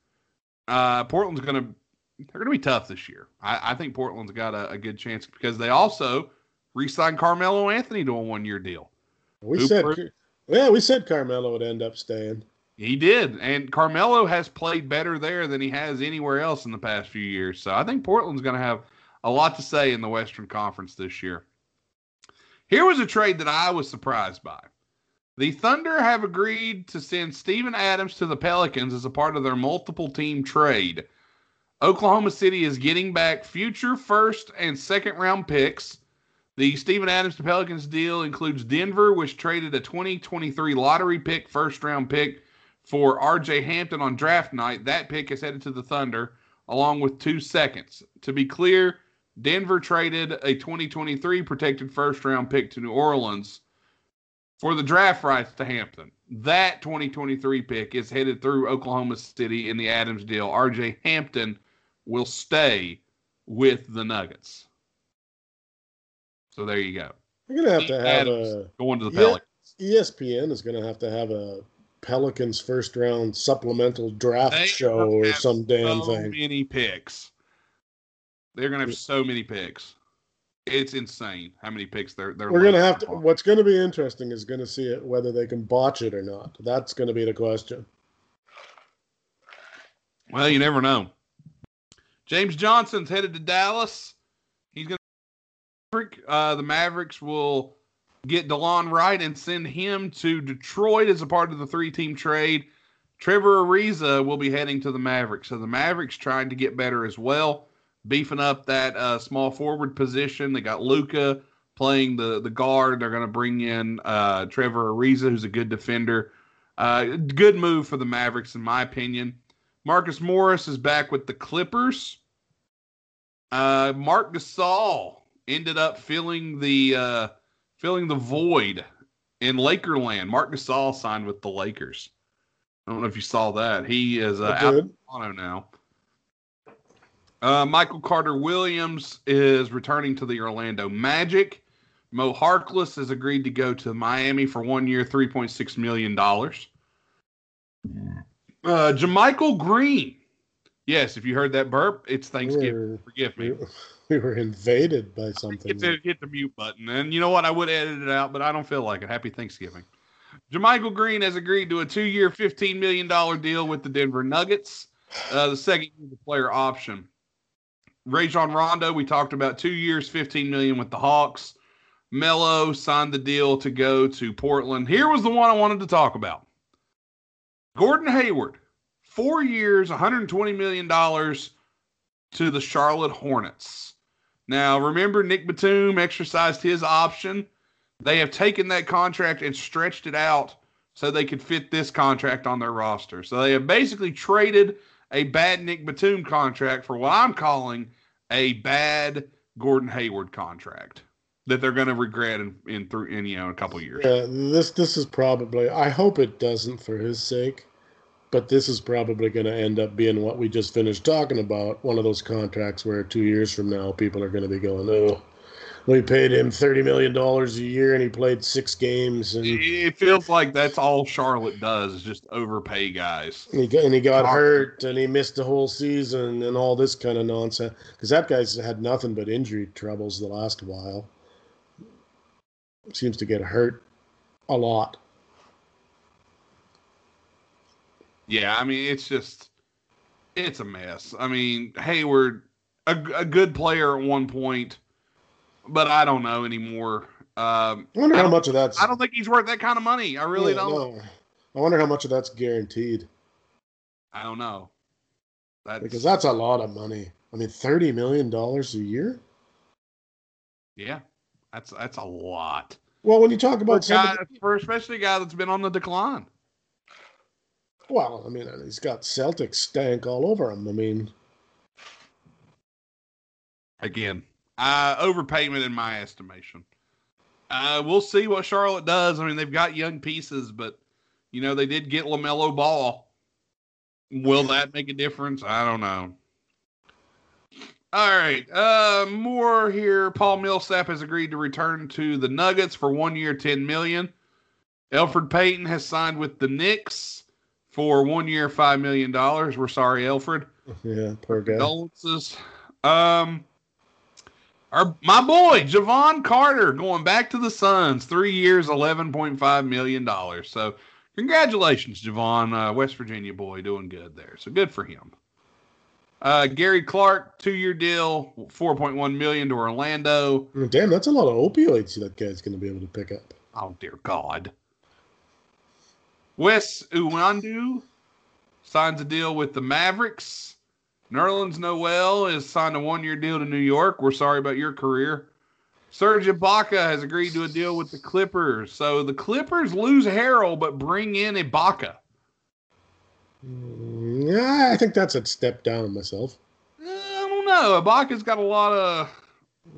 Uh, Portland's going to they're going to be tough this year. I, I think Portland's got a, a, good chance because they also re-signed Carmelo Anthony to a one-year deal. We said, yeah, we said Carmelo would end up staying. He did, and Carmelo has played better there than he has anywhere else in the past few years. So I think Portland's going to have a lot to say in the Western Conference this year. Here was a trade that I was surprised by. The Thunder have agreed to send Steven Adams to the Pelicans as a part of their multiple team trade. Oklahoma City is getting back future first and second round picks. The Steven Adams to Pelicans deal includes Denver, which traded a 2023 lottery pick, first round pick for RJ Hampton on draft night. That pick is headed to the Thunder along with two seconds. To be clear, Denver traded a 2023 protected first round pick to New Orleans for the draft rights to Hampton. That 2023 pick is headed through Oklahoma City in the Adams deal. RJ Hampton will stay with the Nuggets. So there you go. We're gonna have to have Adams a going to the Pelicans. ESPN is gonna have to have a Pelicans first round supplemental draft they show or some damn so thing. Many picks. They're gonna have so many picks. It's insane how many picks they're they're. We're gonna have to. On. What's gonna be interesting is gonna see it whether they can botch it or not. That's gonna be the question. Well, you never know. James Johnson's headed to Dallas. He's gonna. Uh, the Mavericks will get DeLon Wright and send him to Detroit as a part of the three-team trade. Trevor Ariza will be heading to the Mavericks. So the Mavericks trying to get better as well, beefing up that uh, small forward position. They got Luka playing the the guard. They're going to bring in uh, Trevor Ariza, who's a good defender. Uh, good move for the Mavericks, in my opinion. Marcus Morris is back with the Clippers. Uh, Marc Gasol ended up filling the uh, filling the void in Lakerland. Marc Gasol signed with the Lakers. I don't know if you saw that. He is uh, out of Toronto now. Uh, Michael Carter Williams is returning to the Orlando Magic. Mo Harkless has agreed to go to Miami for one year, $3.6 million. Uh, JaMychal Green. Yes, if you heard that burp, it's Thanksgiving. We're, Forgive me. We were invaded by something. Hit the, hit the mute button. And you know what? I would edit it out, but I don't feel like it. Happy Thanksgiving. JaMychal Green has agreed to a two year, $15 million deal with the Denver Nuggets, uh, the second year the player option. Rajon Rondo, we talked about two years, 15 million with the Hawks. Melo signed the deal to go to Portland. Here was the one I wanted to talk about Gordon Hayward, four years, $120 million to the Charlotte Hornets. Now, remember, Nic Batum exercised his option. They have taken that contract and stretched it out so they could fit this contract on their roster. So they have basically traded a bad Nic Batum contract for what I'm calling a bad Gordon Hayward contract that they're going to regret in in, through, in you know a couple years. This this is probably. I hope it doesn't for his sake, but this is probably going to end up being what we just finished talking about. One of those contracts where two years from now people are going to be going, "Oh, we paid him thirty million dollars a year and he played six games." And It feels like that's all Charlotte does is just overpay guys. And he got, and he got hurt and he missed the whole season and all this kind of nonsense. Because that guy's had nothing but injury troubles the last while. Seems to get hurt a lot. Yeah, I mean it's just it's a mess. I mean Hayward, a, a good player at one point, but I don't know anymore. Um, I wonder I how much of that's. I don't think he's worth that kind of money. I really Yeah, don't. no. I wonder how much of that's guaranteed I don't know. That's, because that's a lot of money. I mean, thirty million dollars a year. yeah, that's that's a lot. Well, when you talk For, a about guy, for especially a guy that's been on the decline. well, I mean, he's got Celtic stank all over him. I mean, Again, uh, overpayment in my estimation. Uh, we'll see what Charlotte does. I mean, they've got young pieces, but you know they did get Lamelo Ball. Will that make a difference? I don't know. All right, uh, more here. Paul Millsap has agreed to return to the Nuggets for one year, ten million. Elfrid Payton has signed with the Knicks for one year, five million dollars. We're sorry, Elfrid yeah, poor guy. condolences. Um, our my boy Jevon Carter going back to the Suns, three years, eleven point five million dollars. So, congratulations, Jevon, uh, West Virginia boy, doing good there. So good for him. Uh, Gary Clark, two year deal, four point one million to Orlando. Damn, that's a lot of opioids that guy's going to be able to pick up. Oh dear God. Wes Iwundu signs a deal with the Mavericks. Nerlens Noel has signed a one-year deal to New York. We're sorry about your career. Serge Ibaka has agreed to a deal with the Clippers. So the Clippers lose Harrell but bring in Ibaka. Yeah, I think that's a step down myself. Eh, I don't know. Ibaka's got a lot of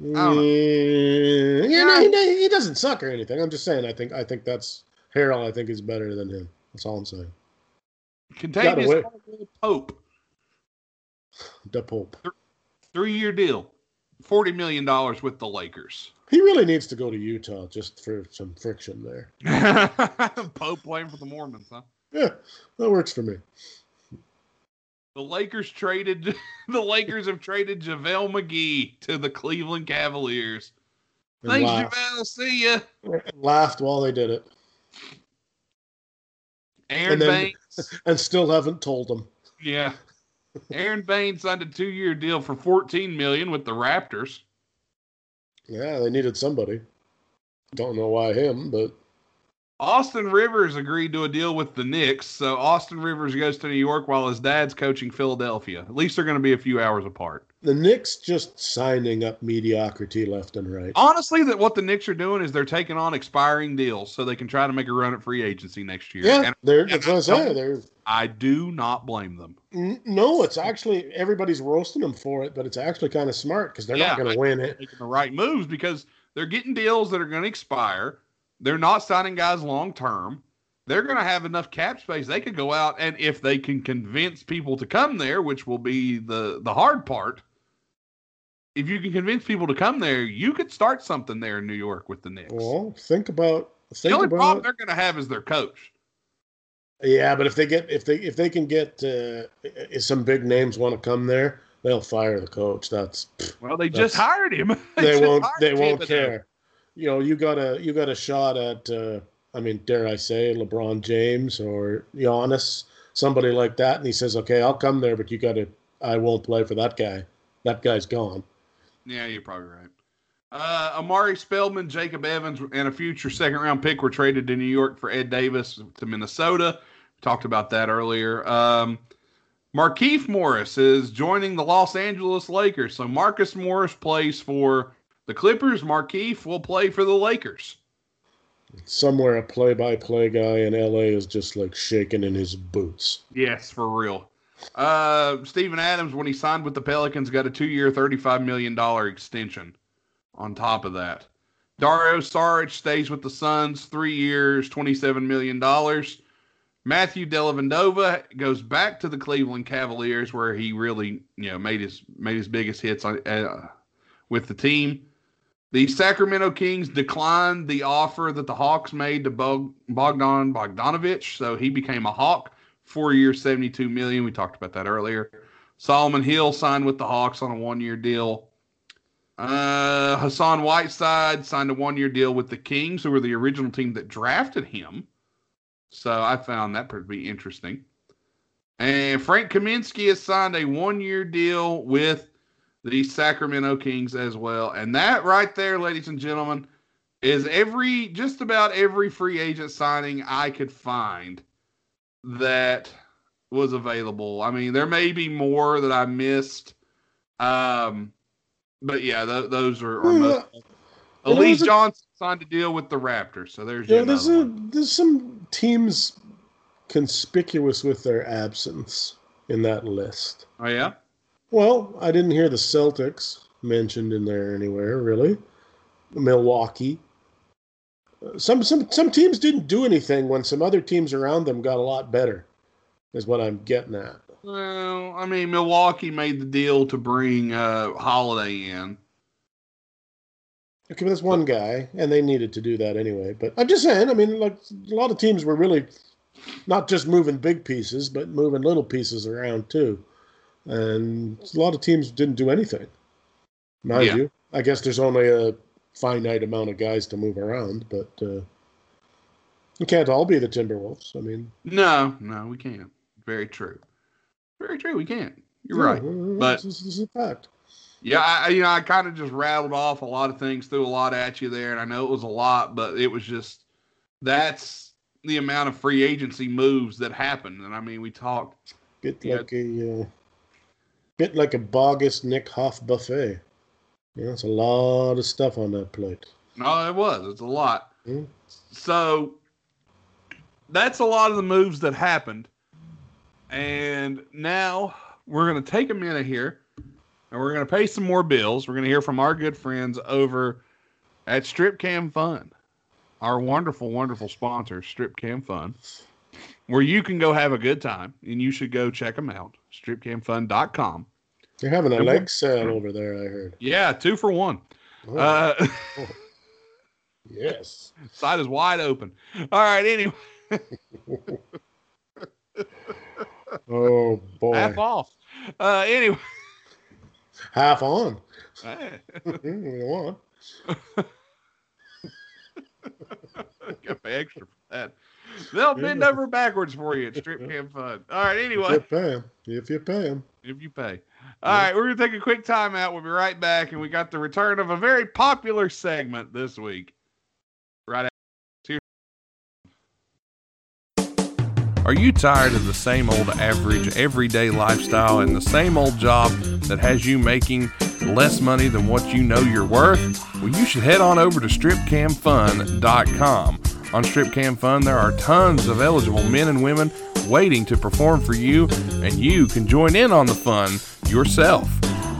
don't know. Mm, yeah, no, he, he doesn't suck or anything. I'm just saying. I think I think that's Harrell. I think is better than him. That's all I'm saying. contagious away. Pope. The Pope. Three-year deal. $40 million with the Lakers. He really needs to go to Utah just for some friction there. Pope playing for the Mormons, huh? Yeah, that works for me. The Lakers traded the Lakers have traded JaVale McGee to the Cleveland Cavaliers. And Thanks, laughed, JaVale. See ya. laughed while they did it, Aron And then- Baynes. and still haven't told them. Yeah. Aron Baynes signed a two year deal for 14 million with the Raptors. Yeah, they needed somebody. Don't know why him, but Austin Rivers agreed to a deal with the Knicks, so Austin Rivers goes to New York while his dad's coaching Philadelphia. At least they're going to be a few hours apart. The Knicks just signing up mediocrity left and right. Honestly, that what the Knicks are doing is they're taking on expiring deals so they can try to make a run at free agency next year. Yeah, And they're, that's and what I I say. They're I do not blame them. N- No, it's actually everybody's roasting them for it, but it's actually kind of smart because they're Yeah, not going to win it. making the right moves because they're getting deals that are going to expire. They're not signing guys long term. They're going to have enough cap space. They could go out and if they can convince people to come there, which will be the the hard part. If you can convince people to come there, you could start something there in New York with the Knicks. Well, think about the think only problem about they're going to have is their coach. yeah, but if they get if they if they can get uh, if some big names want to come there, they'll fire the coach. That's Well, they That's- just hired him. they just won't they won't care. You know, you got a you got a shot at uh, I mean, dare I say LeBron James or Giannis, somebody like that, and he says, "Okay, I'll come there, but you got to I won't play for that guy. That guy's gone." Yeah, you're probably right. Uh, Omari Spellman, Jacob Evans, and a future second round pick were traded to New York for Ed Davis to Minnesota. We talked about that earlier. Um, Markieff Morris is joining the Los Angeles Lakers. So Marcus Morris plays for the Clippers. Markieff will play for the Lakers. Somewhere a play-by-play guy in LA is just like shaking in his boots. Yes, for real. Uh, Steven Adams, when he signed with the Pelicans, got a two-year, thirty-five million dollar extension. On top of that, Dario Saric stays with the Suns, three years, twenty-seven million dollars. Matthew Dellavedova goes back to the Cleveland Cavaliers, where he really, you know, made his made his biggest hits on, uh, with the team. The Sacramento Kings declined the offer that the Hawks made to Bog- Bogdan Bogdanovich, so he became a Hawk four years, 72 million. We talked about that earlier. Solomon Hill signed with the Hawks on a one year deal. Uh, Hassan Whiteside signed a one year deal with the Kings, who were the original team that drafted him. So I found that to be interesting. And Frank Kaminsky has signed a one year deal with the Sacramento Kings as well. And that right there, ladies and gentlemen, is every just about every free agent signing I could find that was available. I mean, there may be more that I missed. Um, but yeah, th- those are, are most. Elise a- Johnson signed a deal with the Raptors, so there's Yeah, there's a there's some teams conspicuous with their absence in that list. Oh yeah, Well, I didn't hear the Celtics mentioned in there anywhere, really. Milwaukee. Some some some teams didn't do anything when some other teams around them got a lot better. Is what I'm getting at. well, I mean, Milwaukee made the deal to bring uh, Holiday in. Okay, but that's one guy, and they needed to do that anyway. But I'm just saying, I mean, like a lot of teams were really not just moving big pieces, but moving little pieces around too. And a lot of teams didn't do anything. Mind Yeah. you, I guess there's only a finite amount of guys to move around, but uh, you can't all be the Timberwolves. I mean, No, no, we can't. Very true. Very true. We can't. You're right. yeah, but- this is a fact. Yeah, I, you know, I kind of just rattled off a lot of things, threw a lot at you there, and I know it was a lot, but it was just that's the amount of free agency moves that happened. And I mean, we talked. Bit Yeah. like a uh, bit like a bogus Nick Hoff buffet. Yeah, it's a lot of stuff on that plate. No, it was. It's a lot. Hmm. So that's a lot of the moves that happened. And now we're going to take a minute here and we're going to pay some more bills. We're going to hear from our good friends over at Strip Cam Fun, our wonderful, wonderful sponsor, Strip Cam Fun, where you can go have a good time and you should go check them out. StripCamFun.com. They're having a leg sale over there, I heard. Yeah, two for one. Oh, Uh, yes. side is wide open. All right, anyway. Oh boy. half off. Uh, anyway, Half on. Mm, you want. gotta pay extra for that. They'll bend Yeah. over backwards for you at Strip Cam Fun. All right, If you anyway, pay 'em. If you pay 'em. If you pay. All yeah. right, we're going to take a quick timeout. We'll be right back. And we got the return of a very popular segment this week. Right after. Are you tired of the same old average, everyday lifestyle and the same old job that has you making less money than what you know you're worth? Well, you should head on over to stripcamfun.com. On Strip Cam Fun, there are tons of eligible men and women waiting to perform for you, and you can join in on the fun yourself.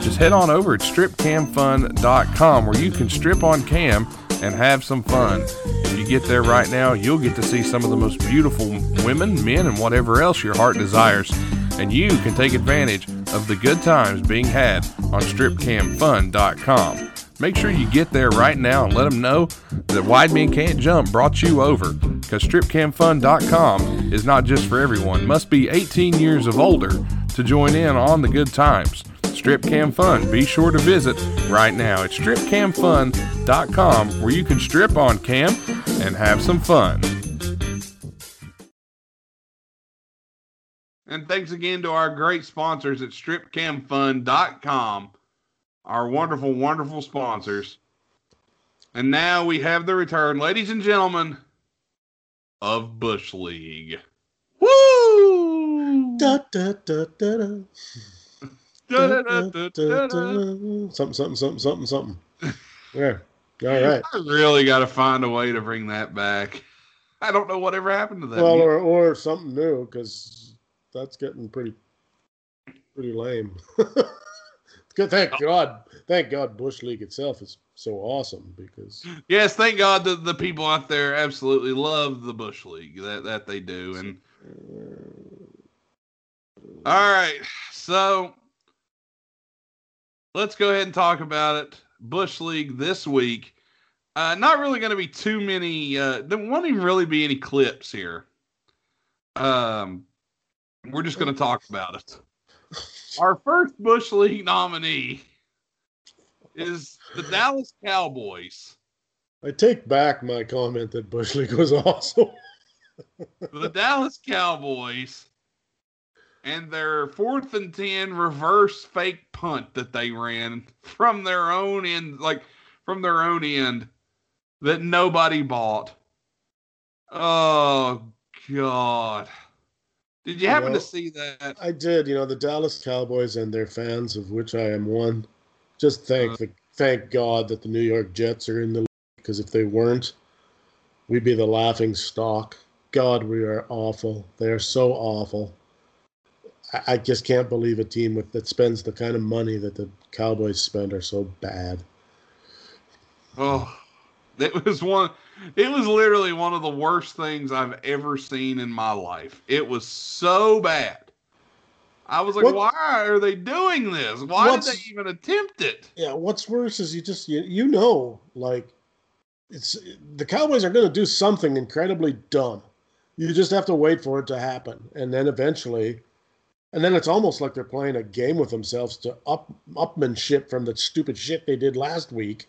Just head on over at stripcamfun.com where you can strip on cam and have some fun. If you get there right now, you'll get to see some of the most beautiful women, men, and whatever else your heart desires. And you can take advantage of the good times being had on stripcamfun.com. Make sure you get there right now and let them know that Wide Men Can't Jump brought you over. Because stripcamfun.com is not just for everyone. Must be 18 years of older to join in on the good times. Strip Cam Fun. Be sure to visit right now at stripcamfun.com where you can strip on cam and have some fun. And thanks again to our great sponsors at stripcamfun.com, our wonderful, wonderful sponsors. And now we have the return, ladies and gentlemen, of Bush League. Woo! Da, da, da, da, da. Da, da, da, da, da. Something, something, something, something, something. Yeah. All right. I really got to find a way to bring that back. I don't know whatever happened to that. Well, music. or, or something new because that's getting pretty, pretty lame. Good. Thank God. Thank God. Bush League itself is so awesome because yes, thank God that the people out there absolutely love the Bush League. That that they do. And all right, so let's go ahead and talk about it. Bush League this week. Uh, not really going to be too many. Uh, there won't even really be any clips here. Um, we're just going to talk about it. Our first Bush League nominee is the Dallas Cowboys. I take back my comment that Bush League was awesome. the Dallas Cowboys and their fourth and 10 reverse fake punt that they ran from their own end, like from their own end that nobody bought. Oh, God. Did you happen Well, to see that? I did. You know, the Dallas Cowboys and their fans, of which I am one, just thank Uh. the thank God that the New York Jets are in the league. Because if they weren't, we'd be the laughing stock. God, we are awful. They are so awful. I, I just can't believe a team with that spends the kind of money that the Cowboys spend are so bad. Oh, it was one. It was literally one of the worst things I've ever seen in my life. It was so bad. I was like, What- why are they doing this? Why did they even attempt it? Yeah, what's worse is you just you, you know like it's the Cowboys are going to do something incredibly dumb. You just have to wait for it to happen, and then eventually, and then it's almost like they're playing a game with themselves to up upmanship from the stupid shit they did last week.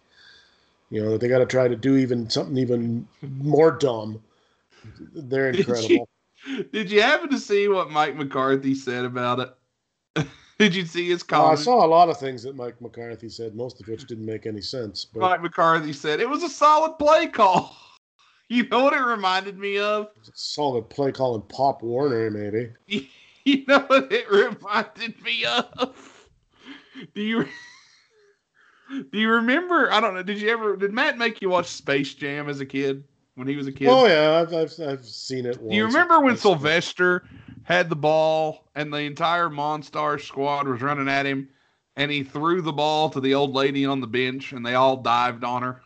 You know they got to try to do even something even more dumb. They're Did you- incredible. Did you happen to see what Mike McCarthy said about it? Did you see his Uh, I saw a lot of things that Mike McCarthy said, most of which didn't make any sense. But Mike McCarthy said it was a solid play call. You know what it reminded me of? solid play calling Pop Warner, maybe. You know what it reminded me of? Do you do you remember? I don't know. Did you ever? Did Matt make you watch Space Jam as a kid when he was a kid? Oh yeah, I've I've, I've seen it. Do you remember when Sylvester had the ball and the entire Monstar squad was running at him, and he threw the ball to the old lady on the bench, and they all dived on her,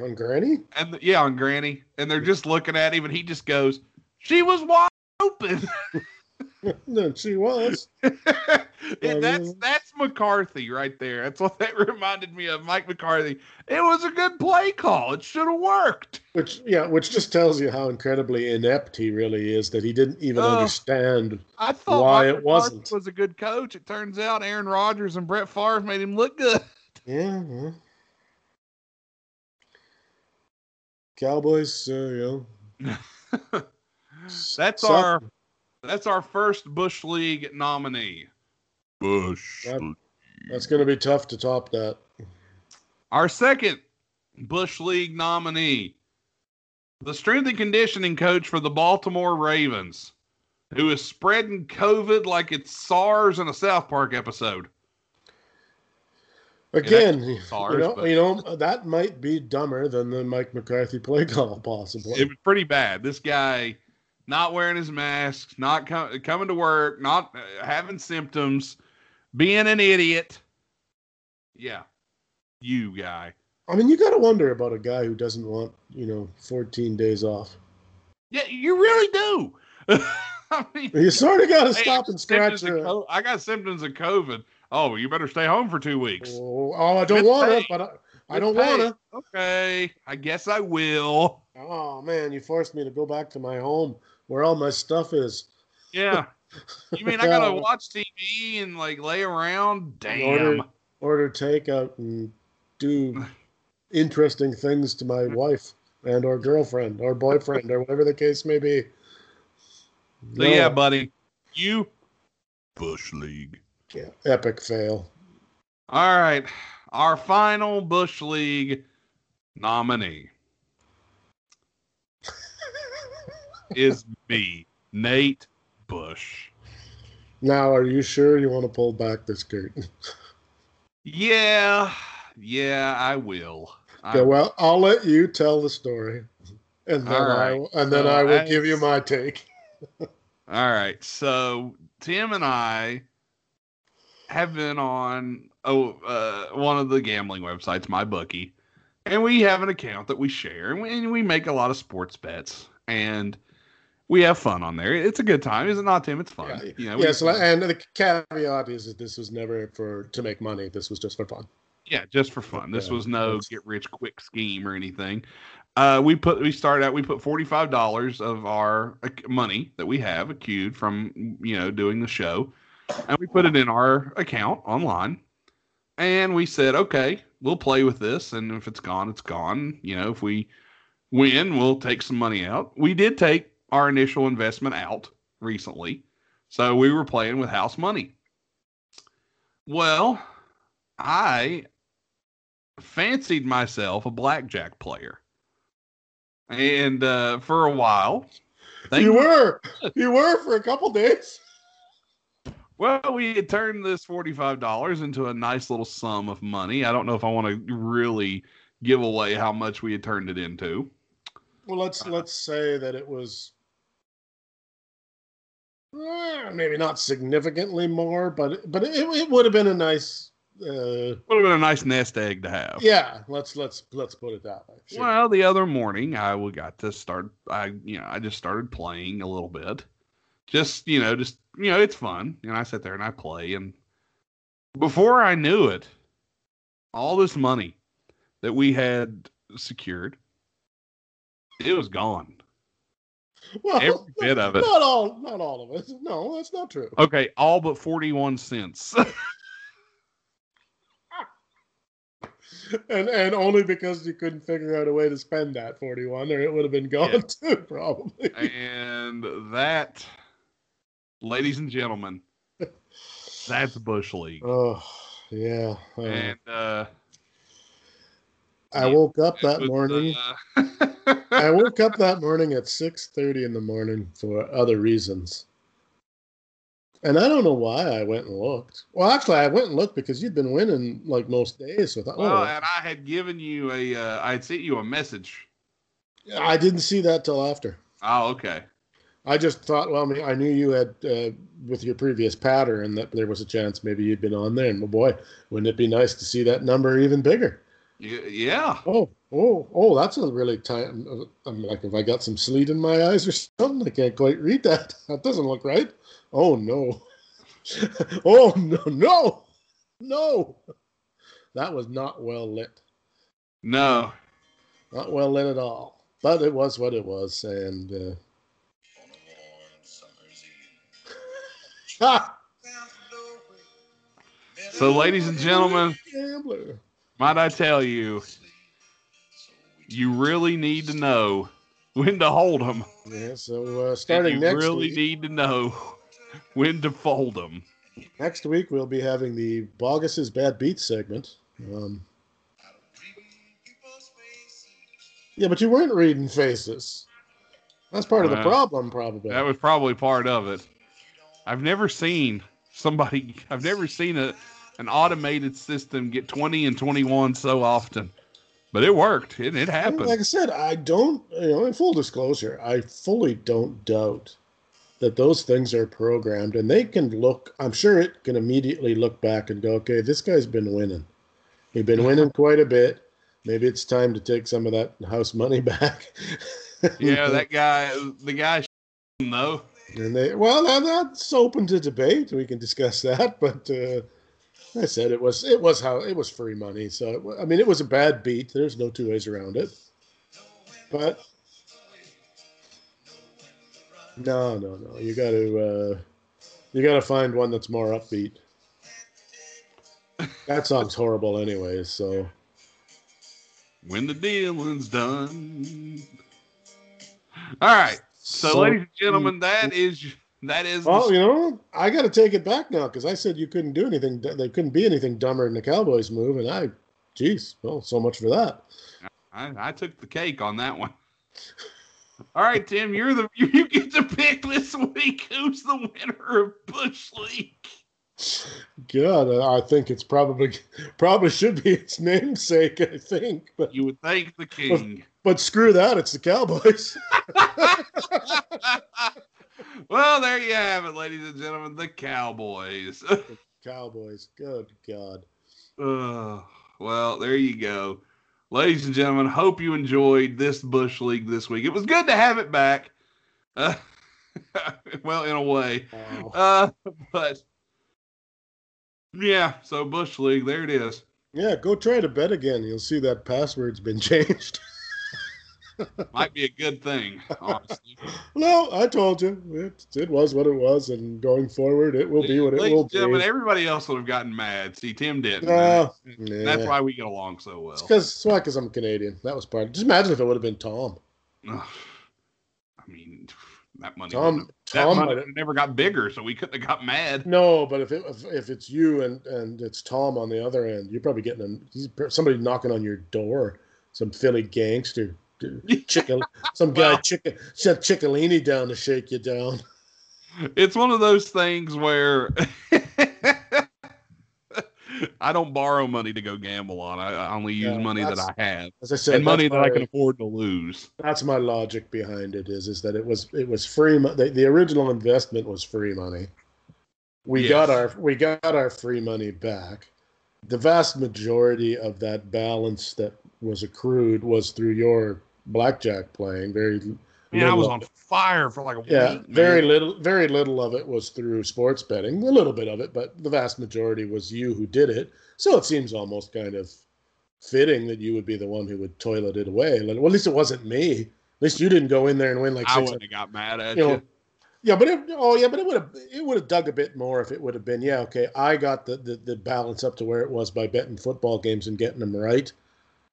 on Granny? and the, yeah, on Granny, and they're just looking at him, and he just goes, "She was wide open." no, she was. that's that's McCarthy right there. That's what that reminded me of, Mike McCarthy. It was a good play call. It should have worked. Which yeah, which just tells you how incredibly inept he really is. That he didn't even Oh. understand. I thought Why Mike it McCarthy wasn't. was a good coach. It turns out Aaron Rodgers and Brett Favre made him look good. Yeah. yeah. Cowboys, uh, you know. That's our that's our first Bush League nominee. Bush. That- That's going to be tough to top that. Our second Bush League nominee, the strength and conditioning coach for the Baltimore Ravens, who is spreading COVID like it's SARS in a South Park episode. Again, you SARS, know, but- you know that might be dumber than the Mike McCarthy play call, possibly. It was pretty bad. This guy not wearing his mask, not com- coming to work, not uh, having symptoms, being an idiot. Yeah, you guy. I mean, you got to wonder about a guy who doesn't want, you know, 14 days off. Yeah, you really do. I mean, You sort of got to stop and scratch. your- co- I got symptoms of COVID. Oh, you better stay home for two weeks. Oh, oh, I don't want to, but I, I don't want to. Okay, I guess I will. Oh man, you forced me to go back to my home where all my stuff is. Yeah. You mean I gotta oh. watch TV and like lay around? Damn. Order, order takeout and do interesting things to my wife and or girlfriend or boyfriend or whatever the case may be. So yeah, buddy, you Bush League. yeah, epic fail. All right, our final Bush League nominee is me, Nate Bush. Now, are you sure you want to pull back this curtain? Yeah, yeah, I will. I Okay, well, I'll let you tell the story, and then All I and then So I will as- give you my take. All right. So Tim and I have been on oh uh, one of the gambling websites, my bookie, and we have an account that we share, and we, and we make a lot of sports bets, and we have fun on there. It's a good time, is it not, Tim? It's fun. Yeah, You know, we- Yes, and the caveat is that this was never for to make money. This was just for fun. Yeah, just for fun. This Yeah, was no get rich quick scheme or anything. Uh, we put we started out we put forty five dollars of our money that we have accrued from you know doing the show, and we put it in our account online, and we said okay we'll play with this, and if it's gone it's gone. You know if we win we'll take some money out. We did take our initial investment out recently, so we were playing with house money. Well, I fancied myself a blackjack player. And uh, for a while, you were, you were for a couple days. well, we had turned this $45 into a nice little sum of money. I don't know if I want to really give away how much we had turned it into. Well, let's let's say that it was eh, maybe not significantly more, but but it, it would have been a nice. Uh, Would have been a nice nest egg to have. yeah, let's let's let's put it that way. Sure. Well, the other morning I got to start. I you know I just started playing a little bit, just you know just you know it's fun. And I sit there and I play, and before I knew it, all this money that we had secured, it was gone. Well, every bit of it. Not all, not all of it. No, that's not true. Okay, all but forty one cents. And and only because you couldn't figure out a way to spend that forty one, or it would have been gone Yeah. too, probably. and that, ladies and gentlemen, that's Bush League. Oh yeah. uh, And uh, I woke up that was, morning. uh, I woke up that morning at six thirty in the morning for other reasons. And I don't know why I went and looked. Well, actually, I went and looked because you'd been winning like most days. So I thought, Well, oh, and I had given you a, uh, I had sent you a message. I didn't see that till after. Oh, okay. I just thought, well, I, mean, I knew you had uh, with your previous pattern that there was a chance maybe you'd been on there. And well, boy, wouldn't it be nice to see that number even bigger? Yeah. Oh, oh, oh, that's a really tight. I'm like, if I got some sleet in my eyes or something, I can't quite read that. That doesn't look right. Oh no. oh no, no, no. That was not well lit. No. Not well lit at all. But it was what it was, and uh, So, ladies and gentlemen, gambler. Might I tell you, you really need to know when to hold them. Yeah. So uh, starting next week. you next really week, need to know when to fold them. next week we'll be having the Bogus's Bad Beats segment. Um, yeah, but you weren't reading faces. That's part of the problem, probably. That was probably part of it. I've never seen somebody. I've never seen a an automated system get 20 and 21 so often, but it worked. It, it happened. Like I said, I don't, you know, in full disclosure, I fully don't doubt that those things are programmed and they can look, I'm sure it can immediately look back and go, okay, this guy's been winning. He's been winning quite a bit. Maybe it's time to take some of that house money back. yeah, that guy, the guy, though. And they, well, that, that's open to debate. We can discuss that, but uh, I said it was it was how it was free money. So it, I mean, it was a bad beat. There's no two ways around it. But no, no, no. You got to uh, you got to find one that's more upbeat. That song's horrible, anyway. So When the dealing's done. All right. So, So- ladies and gentlemen, that is that is. the- you know, I got to take it back now because I said you couldn't do anything. There couldn't be anything dumber than the Cowboys move, and I, geez, well, so much for that. I, I took the cake on that one. All right, Tim, you're the you, you get to pick this week. Who's the winner of Bush League? God, uh, I think it's probably probably should be its namesake. I think, but You would thank the king. but screw that. It's the Cowboys. well, there you have it, ladies and gentlemen, the Cowboys. Cowboys. Good God. Uh, well, there you go. Ladies and gentlemen, hope you enjoyed this Bush League this week. It was good to have it back. Uh, well, in a way. Uh, but yeah, so Bush League, there it is. Yeah, go try to bet again. You'll see that password's been changed. Might be a good thing, honestly. no, I told you it, it was what it was, and going forward, it will be what it will gentlemen, be. everybody else would have gotten mad. See, Tim didn't. No, That's why we get along so well. It's because why because I'm Canadian. That was part. Just imagine if it would have been Tom. I mean, that money, Tom. that Tom. money never got bigger, so we couldn't have got mad. No, but if it if, if it's you and and it's Tom on the other end, you're probably getting a, somebody knocking on your door, some Philly gangster, chicken, some guy Well- chicken sent Ciccolini down to shake you down. It's one of those things where I don't borrow money to go gamble on. I, I only use Yeah, money that I have As I said, and money that's that I can afford to lose. That's my logic behind it. Is is that it was it was free. The, the original investment was free money. We Yes. got our we got our free money back. The vast majority of that balance that was accrued was through your blackjack playing. Very Man, I was on fire for like a yeah, week. very little very little of it was through sports betting. A little bit of it, but the vast majority was you who did it. So it seems almost kind of fitting that you would be the one who would toilet it away. Well, at least it wasn't me. At least you didn't go in there and win like I wouldn't have got mad at you you. know, yeah, but it, oh yeah, but it would have it would have dug a bit more if it would have been yeah okay. I got the, the the balance up to where it was by betting football games and getting them right,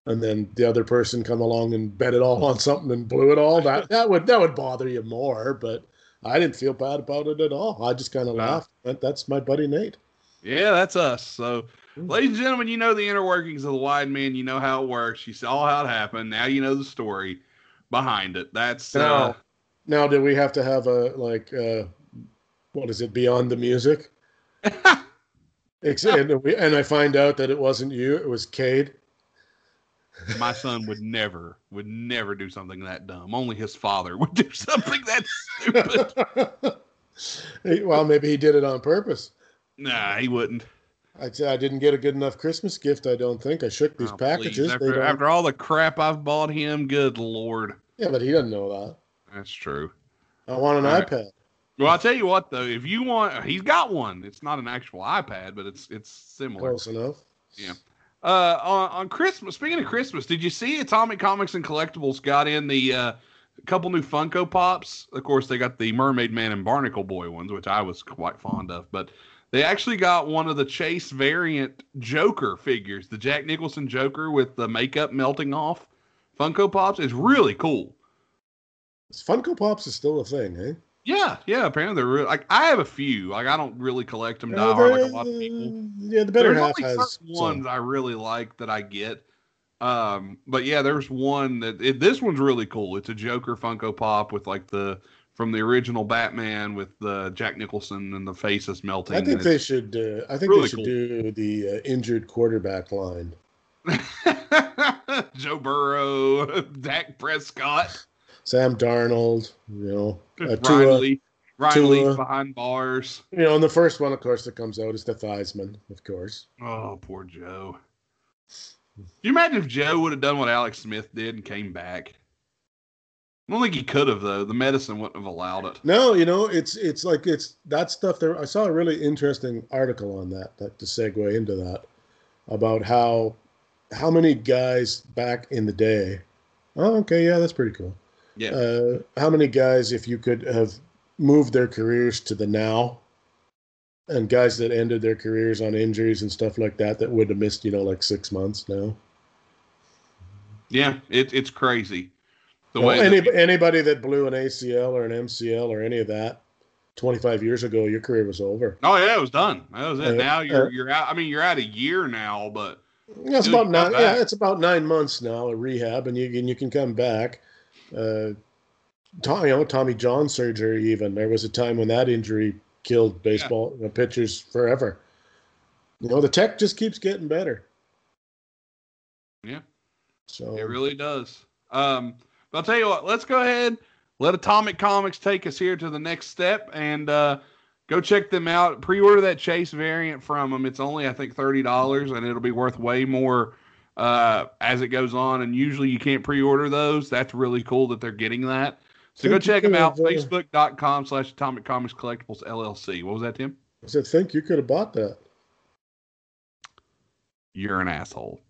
and then the other person come along and bet it all on something and blew it all. That that would that would bother you more, but I didn't feel bad about it at all. I just kind of laughed. That, that's my buddy Nate. Yeah, that's us. So, Mm. ladies and gentlemen, you know the inner workings of the wide man. You know how it works. You saw how it happened. Now you know the story behind it. That's uh, Now, now, do we have to have a like uh, what is it beyond the music? And, we, and I find out that it wasn't you; it was Cade. My son would never, would never do something that dumb. Only his father would do something that stupid. Well, maybe he did it on purpose. nah, he wouldn't. I, I didn't get a good enough Christmas gift. I don't think I shook these Oh, packages. After, after all the crap I've bought him, good lord. yeah, but he doesn't know that. That's true. I want an All right. iPad. Well, I'll tell you what though, if you want, he's got one. It's not an actual iPad, but it's it's similar. Close enough. Uh, on, on Christmas. Speaking of Christmas, did you see Atomic Comics and Collectibles got in the uh, couple new Funko Pops? Of course, they got the Mermaid Man and Barnacle Boy ones, which I was quite fond of. But they actually got one of the Chase variant Joker figures, the Jack Nicholson Joker with the makeup melting off. Funko Pops is really cool. Funko Pops is still a thing, eh? Yeah, yeah. Apparently, they're real. Like I have a few. Like I don't really collect them, die hard like a lot of people. Yeah, the better There's half only has certain some. ones I really like that I get. Um, but yeah, there's one that it, this one's really cool. It's a Joker Funko Pop with like the from the original Batman with the Jack Nicholson and the faces melting. I think they should. Uh, I think really they should cool. do the uh, injured quarterback line. Joe Burrow, Dak Prescott, Sam Darnold. You know, uh, Ryan Tua. Leaf, Ryan. Leaf behind bars. You know, and the first one, of course, that comes out is the Theismann, of course. Oh, poor Joe. Can you imagine if Joe would have done what Alex Smith did and came back? I don't think he could have though. The medicine wouldn't have allowed it. No, you know, it's it's like it's that stuff. There, I saw a really interesting article on that. That to segue into that about how how many guys back in the day. Oh, okay, yeah, that's pretty cool. Yeah. Uh, how many guys, if you could have moved their careers to the now, and guys that ended their careers on injuries and stuff like that, that would have missed, you know, like six months now. Yeah, it, it's crazy. The Well, way any, that- anybody that blew an ACL or an MCL or any of that 25 years ago, your career was over. Oh yeah, it was done. That was it. Uh, now you're uh, you're out. I mean, you're out a year now, but Yeah, it's about nine. Yeah, it's about nine months now of rehab, and you can you can come back. Uh, Tom, you know, Tommy John surgery. Even there was a time when that injury killed baseball you know, pitchers forever. You know, the tech just keeps getting better. Yeah. So it really does. Um, but I'll tell you what. Let's go ahead. Let Atomic Comics take us here to the next step, and uh, go check them out. Pre-order that Chase variant from them. It's only I think thirty dollars, and it'll be worth way more uh, as it goes on. And usually you can't pre-order those. That's really cool that they're getting that. So go Think you check them out. have, uh, Facebook.com slash Atomic Comics Collectibles LLC. What was that, Tim? I said, think you could have bought that. You're an asshole.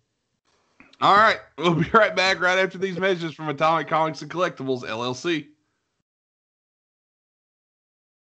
All right. We'll be right back right after these messages from Atomic Comics and Collectibles LLC.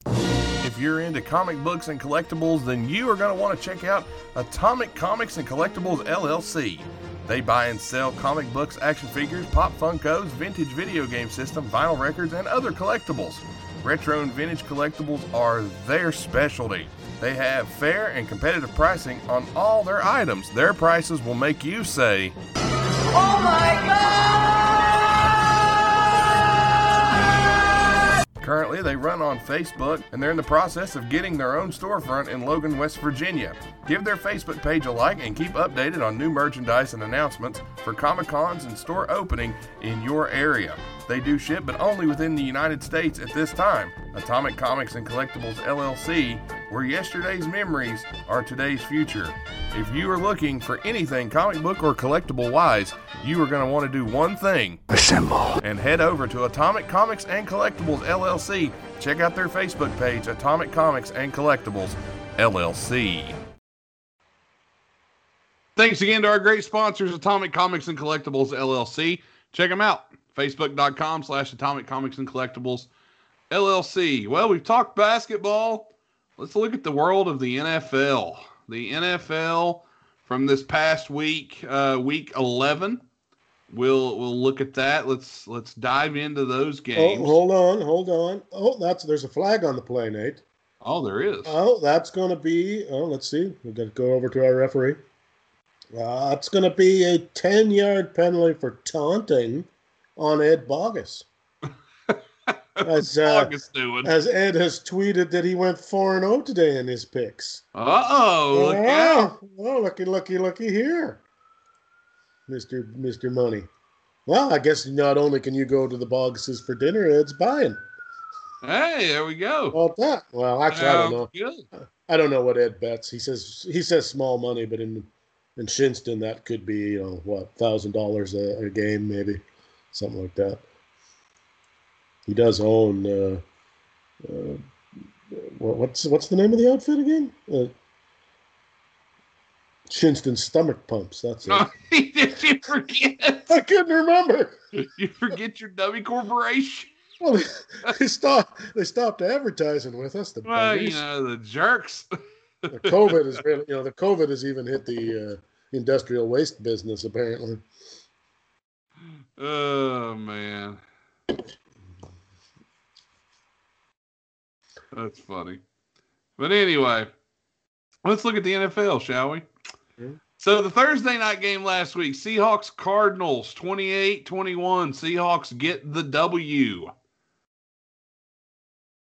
If you're into comic books and collectibles, then you are going to want to check out Atomic Comics and Collectibles LLC. They buy and sell comic books, action figures, pop Funkos, vintage video game system, vinyl records, and other collectibles. Retro and vintage collectibles are their specialty. They have fair and competitive pricing on all their items. Their prices will make you say, oh Currently, they run on Facebook and they're in the process of getting their own storefront in Logan, West Virginia. Give their Facebook page a like and keep updated on new merchandise and announcements for Comic Cons and store opening in your area. They do ship, but only within the United States at this time. Atomic Comics and Collectibles LLC, where yesterday's memories are today's future. If you are looking for anything comic book or collectible wise, you are going to want to do one thing assemble and head over to Atomic Comics and Collectibles LLC. Check out their Facebook page, Atomic Comics and Collectibles LLC. Thanks again to our great sponsors, Atomic Comics and Collectibles LLC. Check them out. Facebook.com slash Atomic Comics and Collectibles LLC. Well, we've talked basketball. Let's look at the world of the NFL. The NFL from this past week, uh, week 11. We'll we'll look at that. Let's let's dive into those games. Oh, hold on, hold on. Oh, that's there's a flag on the play, Nate. Oh, there is. Oh, that's going to be. Oh, let's see. We've got to go over to our referee. Uh, it's going to be a 10 yard penalty for taunting on Ed Bogus. As, uh, doing. as Ed has tweeted that he went 4 0 today in his picks. Uh oh, oh, looky, looky, looky here, Mr. Mr. Money. Well, I guess not only can you go to the Boguses for dinner, Ed's buying. Hey, there we go. Well, that. Well, actually, I don't know. Good. I don't know what Ed bets. He says he says small money, but in in Shinnston that could be you know what thousand dollars a game maybe, something like that. He does own. Uh, uh, what's what's the name of the outfit again? Uh, Shinnston Stomach Pumps. That's it. Did you forget? I couldn't remember. You forget your dummy corporation? Well, they stopped. They stopped advertising with us. The Well, you know the jerks. the COVID is really, you know, the COVID has even hit the uh, industrial waste business apparently. Oh man, that's funny. But anyway, let's look at the NFL, shall we? So the Thursday night game last week, Seahawks Cardinals 28-21. Seahawks get the W.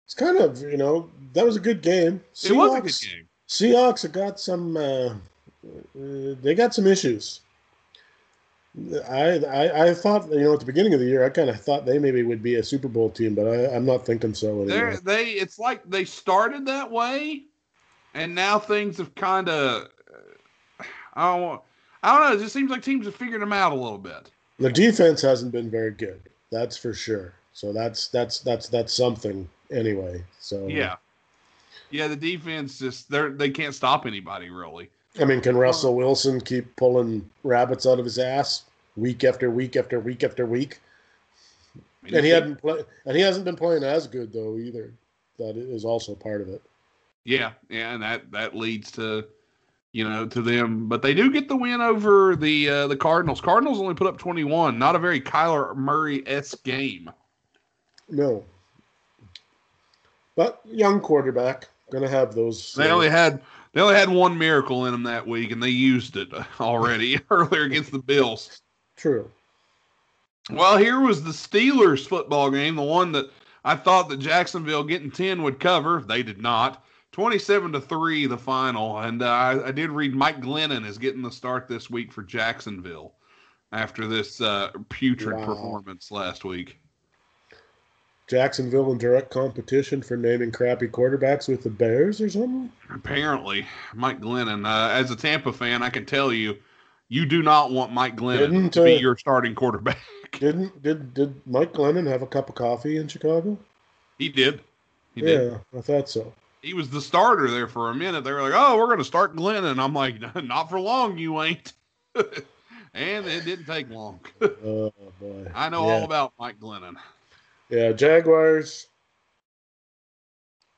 It's kind of you know that was a good game. It was a good game. Seahawks have got some. Uh, uh, they got some issues. I, I I thought you know at the beginning of the year I kind of thought they maybe would be a Super Bowl team, but I, I'm not thinking so anymore. They it's like they started that way, and now things have kind of I don't I don't know. It just seems like teams have figured them out a little bit. The defense hasn't been very good. That's for sure. So that's that's that's that's something anyway. So Yeah, yeah. The defense just they're they can't stop anybody really. I mean, can Russell Wilson keep pulling rabbits out of his ass week after week after week after week? I mean, And he hadn't play, and he hasn't been playing as good though either. That is also part of it. Yeah, yeah, and that that leads to you know to them, but they do get the win over the uh, the Cardinals. Cardinals only put up twenty one. Not a very Kyler Murray s game. No, but young quarterback gonna have those. They uh, only had they only had one miracle in them that week, and they used it already earlier against the Bills. true. Well, here was the Steelers football game, the one that I thought that Jacksonville getting 10 would cover. They did not. 27 to 3 the final. And uh, I, I did read Mike Glennon is getting the start this week for Jacksonville after this uh, putrid Wow. performance last week. Jacksonville in direct competition for naming crappy quarterbacks with the Bears or something. Apparently, Mike Glennon, uh, as a Tampa fan, I can tell you, you do not want Mike Glennon Didn't, to be uh, your starting quarterback. Didn't did did Mike Glennon have a cup of coffee in Chicago? He did. He did. I thought so. he was the starter there for a minute. They were like, "Oh, we're going to start Glennon." I'm like, "Not for long, you ain't." and it didn't take long. Oh boy, I know yeah. all about Mike Glennon. Yeah, Jaguars.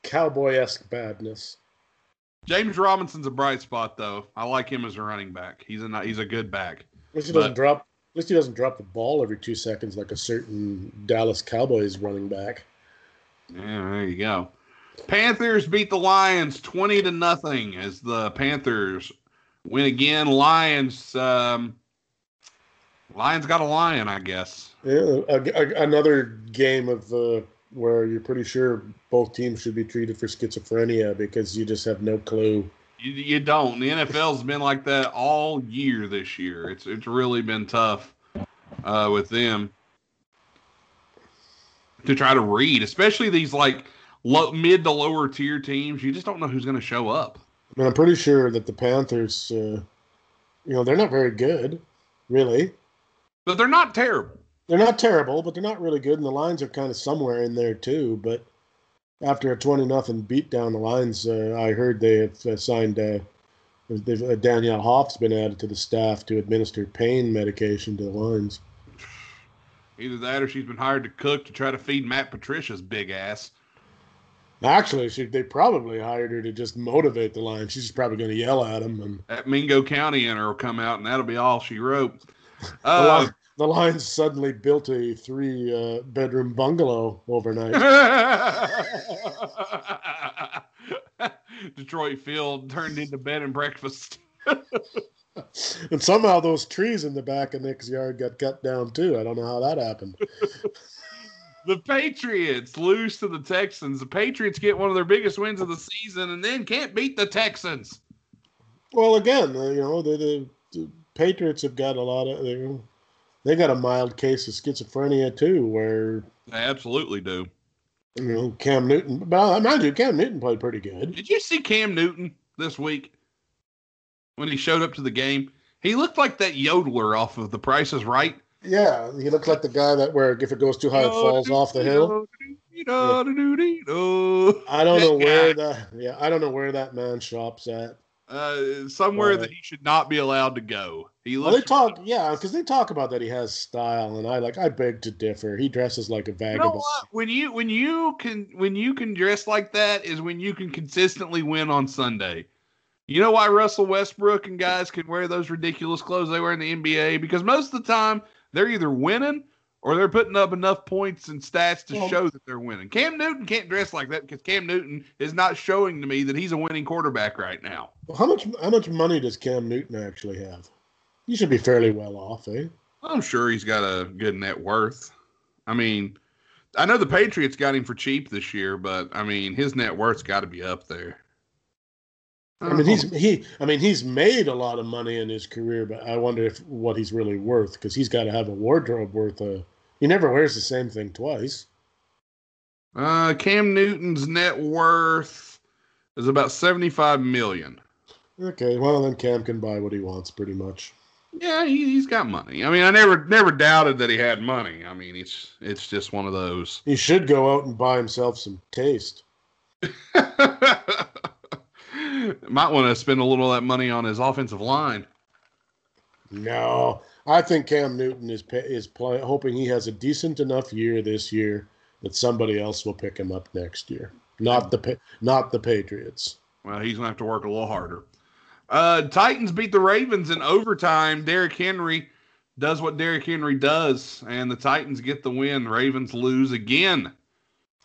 Cowboy esque badness. James Robinson's a bright spot, though. I like him as a running back. He's a he's a good back. At least he But- doesn't drop. At least he doesn't drop the ball every two seconds like a certain Dallas Cowboys running back. Yeah, there you go. Panthers beat the Lions twenty to nothing as the Panthers win again. Lions, um, Lions got a lion, I guess. Yeah, a, a- another game of uh, where you're pretty sure both teams should be treated for schizophrenia because you just have no clue. You, you don't. The NFL's been like that all year this year. It's it's really been tough uh, with them to try to read, especially these like low, mid to lower tier teams. You just don't know who's going to show up. I mean, I'm pretty sure that the Panthers, uh, you know, they're not very good, really. But they're not terrible. They're not terrible, but they're not really good, and the lines are kind of somewhere in there too. But after a twenty nothing beat down the lines, uh, I heard they have uh, signed. Uh, uh, Danielle Hoff's been added to the staff to administer pain medication to the lines. Either that or she's been hired to cook to try to feed Matt Patricia's big ass. Actually, she, they probably hired her to just motivate the lines. She's probably going to yell at them, and That Mingo County in her will come out, and that'll be all she wrote. Uh, the Lions suddenly built a three uh, bedroom bungalow overnight. Detroit Field turned into bed and breakfast. and somehow those trees in the back of Nick's yard got cut down too. I don't know how that happened. The Patriots lose to the Texans. The Patriots get one of their biggest wins of the season and then can't beat the Texans. Well, again, you know, the, the, the Patriots have got a lot of they got a mild case of schizophrenia too, where They absolutely do. you know Cam Newton. Well, mind you, Cam Newton played pretty good. Did you see Cam Newton this week when he showed up to the game? He looked like that yodeler off of The Price is Right. Yeah, he looked like the guy that where if it goes too high, it falls off the hill. I don't know where that. Yeah, I don't know where that man shops at. Uh, somewhere Right. that he should not be allowed to go. He Well, they talk, yeah, because they talk about that he has style, and I like. I beg to differ. He dresses like a You vagabond. know what? When you when you can when you can dress like that is when you can consistently win on Sunday. You know why Russell Westbrook and guys can wear those ridiculous clothes they wear in the NBA? Because most of the time they're either winning or they're putting up enough points and stats to Well- show that they're winning. Cam Newton can't dress like that because Cam Newton is not showing to me that he's a winning quarterback right now. Well, how much how much money does Cam Newton actually have? He should be fairly well off, eh? I'm sure he's got a good net worth. I mean, I know the Patriots got him for cheap this year, but I mean, his net worth's got to be up there. I mean, he's he. I mean, he's made a lot of money in his career, but I wonder if what he's really worth because he's got to have a wardrobe worth a. He never wears the same thing twice. Uh, Cam Newton's net worth is about 75 million. Okay, well then Cam can buy what he wants, pretty much. Yeah, he, he's got money. I mean, I never never doubted that he had money. I mean, it's it's just one of those. He should go out and buy himself some taste. Might want to spend a little of that money on his offensive line. No, I think Cam Newton is is play, hoping he has a decent enough year this year that somebody else will pick him up next year. Not the not the Patriots. Well, he's gonna have to work a little harder. Uh, Titans beat the Ravens in overtime. Derrick Henry does what Derrick Henry does, and the Titans get the win. Ravens lose again.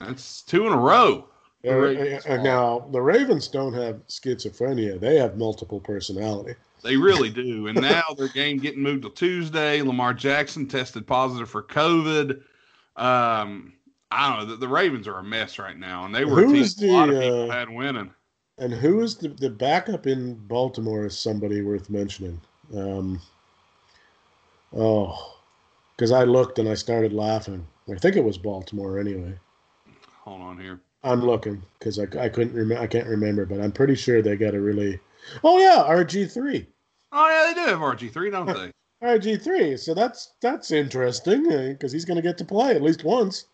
That's two in a row. The Ravens uh, now the Ravens don't have schizophrenia; they have multiple personality. They really do. And now their game getting moved to Tuesday. Lamar Jackson tested positive for COVID. Um, I don't know. The, the Ravens are a mess right now, and they were Who's a lot of people uh, had winning. And who is the, the backup in Baltimore? Is somebody worth mentioning? Um, oh, because I looked and I started laughing. I think it was Baltimore anyway. Hold on here. I'm looking because I, I couldn't remember. I can't remember, but I'm pretty sure they got a really. Oh yeah, RG three. Oh yeah, they do have RG three, don't they? RG three. So that's that's interesting because he's going to get to play at least once.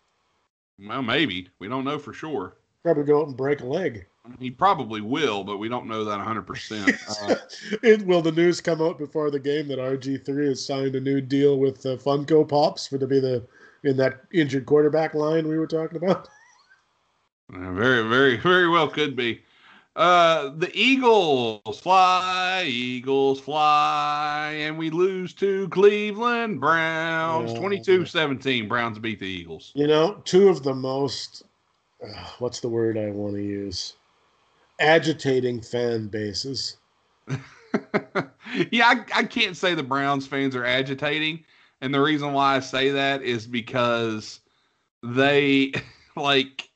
well, maybe we don't know for sure. Probably go out and break a leg. I mean, he probably will, but we don't know that 100. percent uh, it, will the news come out before the game that RG three has signed a new deal with uh, Funko Pops for to be the in that injured quarterback line we were talking about? Uh, Very, very, very well could be. Uh, the Eagles fly, Eagles fly, and we lose to Cleveland Browns. Yeah. 22 17. Browns beat the Eagles. You know, two of the most uh, what's the word I want to use? Agitating fan bases. yeah, I, I can't say the Browns fans are agitating. And the reason why I say that is because they, like,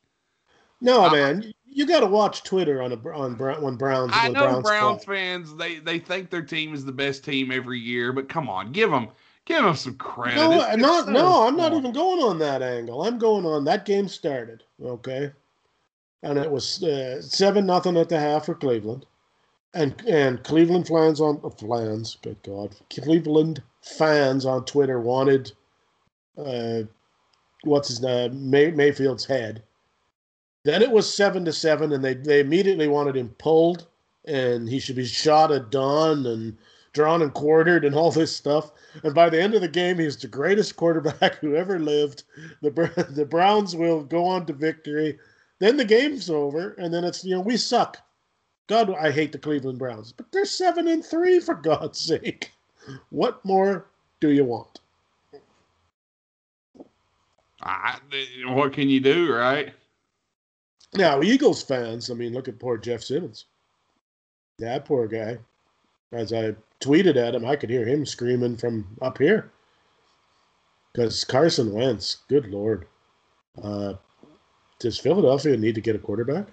No, Uh, man, you got to watch Twitter on a on Brown when Browns. I know Browns Browns fans, they, they think their team is the best team every year, but come on, give them, give them some credit. No, It's- it's so no. I'm not even going on that angle. I'm going on that game started. Okay, and it was uh, seven nothing at the half for Cleveland, and and Cleveland fans on uh, fans. Good God, Cleveland fans on Twitter wanted, uh, what's his name, May, Mayfield's head. Then it was seven to seven, and they they immediately wanted him pulled, and he should be shot at dawn and drawn and quartered and all this stuff. And by the end of the game, he's the greatest quarterback who ever lived. The the Browns will go on to victory. Then the game's over, and then it's you know we suck. God, I hate the Cleveland Browns, but they're seven and three for God's sake. What more do you want? I, what can you do, right? Now, Eagles fans, I mean, look at poor Jeff Simmons. That poor guy. As I tweeted at him, I could hear him screaming from up here. Because Carson Wentz, good Lord. Uh, does Philadelphia need to get a quarterback?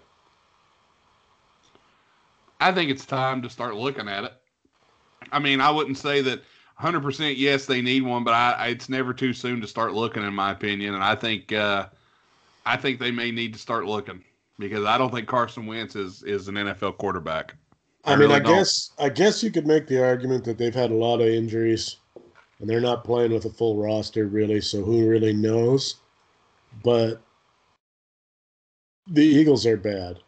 I think it's time to start looking at it. I mean, I wouldn't say that 100% yes, they need one, but I, I it's never too soon to start looking, in my opinion. And I think uh, I think they may need to start looking because I don't think Carson Wentz is is an NFL quarterback. I, I mean, really I don't. guess I guess you could make the argument that they've had a lot of injuries, and they're not playing with a full roster really. So who really knows? But the Eagles are bad.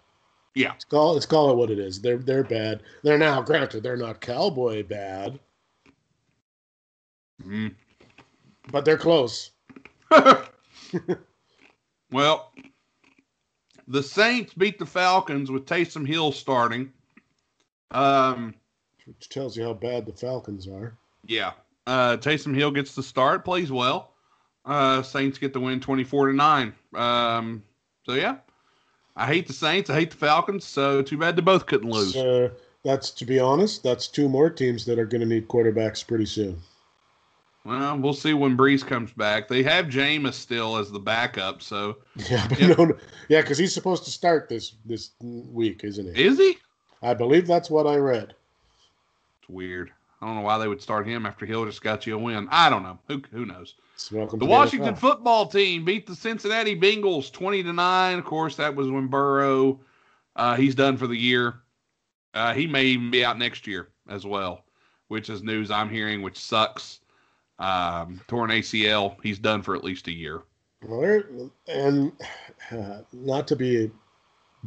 Yeah. Let's call let's call it what it is. They're they're bad. They're now granted they're not cowboy bad, Mm. but they're close. well, the Saints beat the Falcons with Taysom Hill starting. Um, Which tells you how bad the Falcons are. yeah, uh, Taysom Hill gets the start, plays well. Uh, Saints get the win 24 to 9. Um, so, yeah. I hate the Saints. I hate the Falcons. So, too bad they both couldn't lose. Uh, that's, to be honest, that's two more teams that are going to need quarterbacks pretty soon. Well, we'll see when Brees comes back. They have Jameis still as the backup, so Yeah, but Yep. no, no, yeah, because he's supposed to start this this week, isn't he? is he? I believe that's what I read. It's weird. I don't know why they would start him after Hill just got you a win. I don't know. Who who knows? Welcome The Washington NFL. football team beat the Cincinnati Bengals 20 to 9. Of course, that was when Burrow uh, he's done for the year. Uh, he may even be out next year as well, which is news I'm hearing, which sucks. Um, torn ACL, he's done for at least a year. Well, and uh, not to be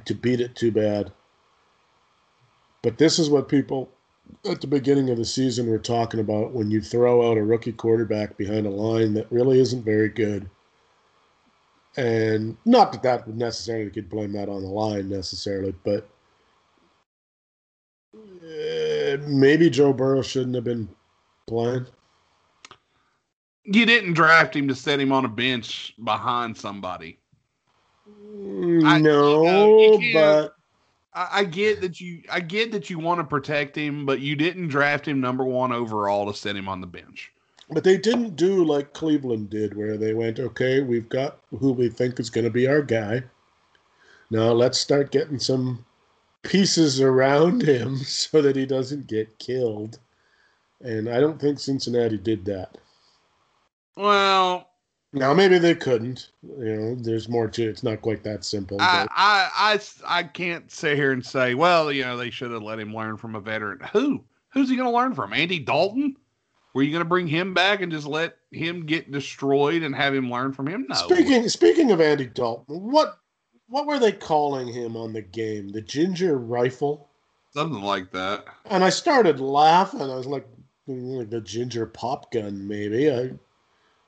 to beat it too bad, but this is what people at the beginning of the season were talking about when you throw out a rookie quarterback behind a line that really isn't very good. And not that that would necessarily could blame that on the line necessarily, but uh, maybe Joe Burrow shouldn't have been playing. You didn't draft him to set him on a bench behind somebody. I- no, you know, you but I, I get that you I get that you want to protect him, but you didn't draft him number one overall to set him on the bench. But they didn't do like Cleveland did, where they went, okay, we've got who we think is going to be our guy. Now let's start getting some pieces around him so that he doesn't get killed. And I don't think Cincinnati did that. Well, Now maybe they couldn't. You know, there's more to it. It's not quite that simple. I, I I I can't sit here and say, well, you know, they should have let him learn from a veteran. Who? Who's he going to learn from? Andy Dalton? Were you going to bring him back and just let him get destroyed and have him learn from him? No. speaking speaking of Andy Dalton, what what were they calling him on the game? The ginger rifle? Something like that. And I started laughing. I was like, "Mm, like the ginger pop gun, maybe. I,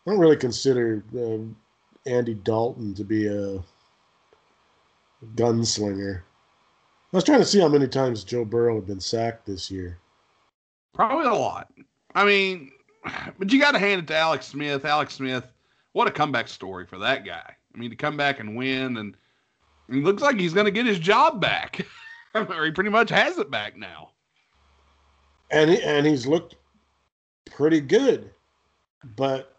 I don't really consider um Andy Dalton to be a gunslinger. I was trying to see how many times Joe Burrow had been sacked this year. Probably a lot. I mean, but you got to hand it to Alex Smith. Alex Smith, what a comeback story for that guy. I mean, to come back and win, and it looks like he's going to get his job back, or he pretty much has it back now. And he, and he's looked pretty good. But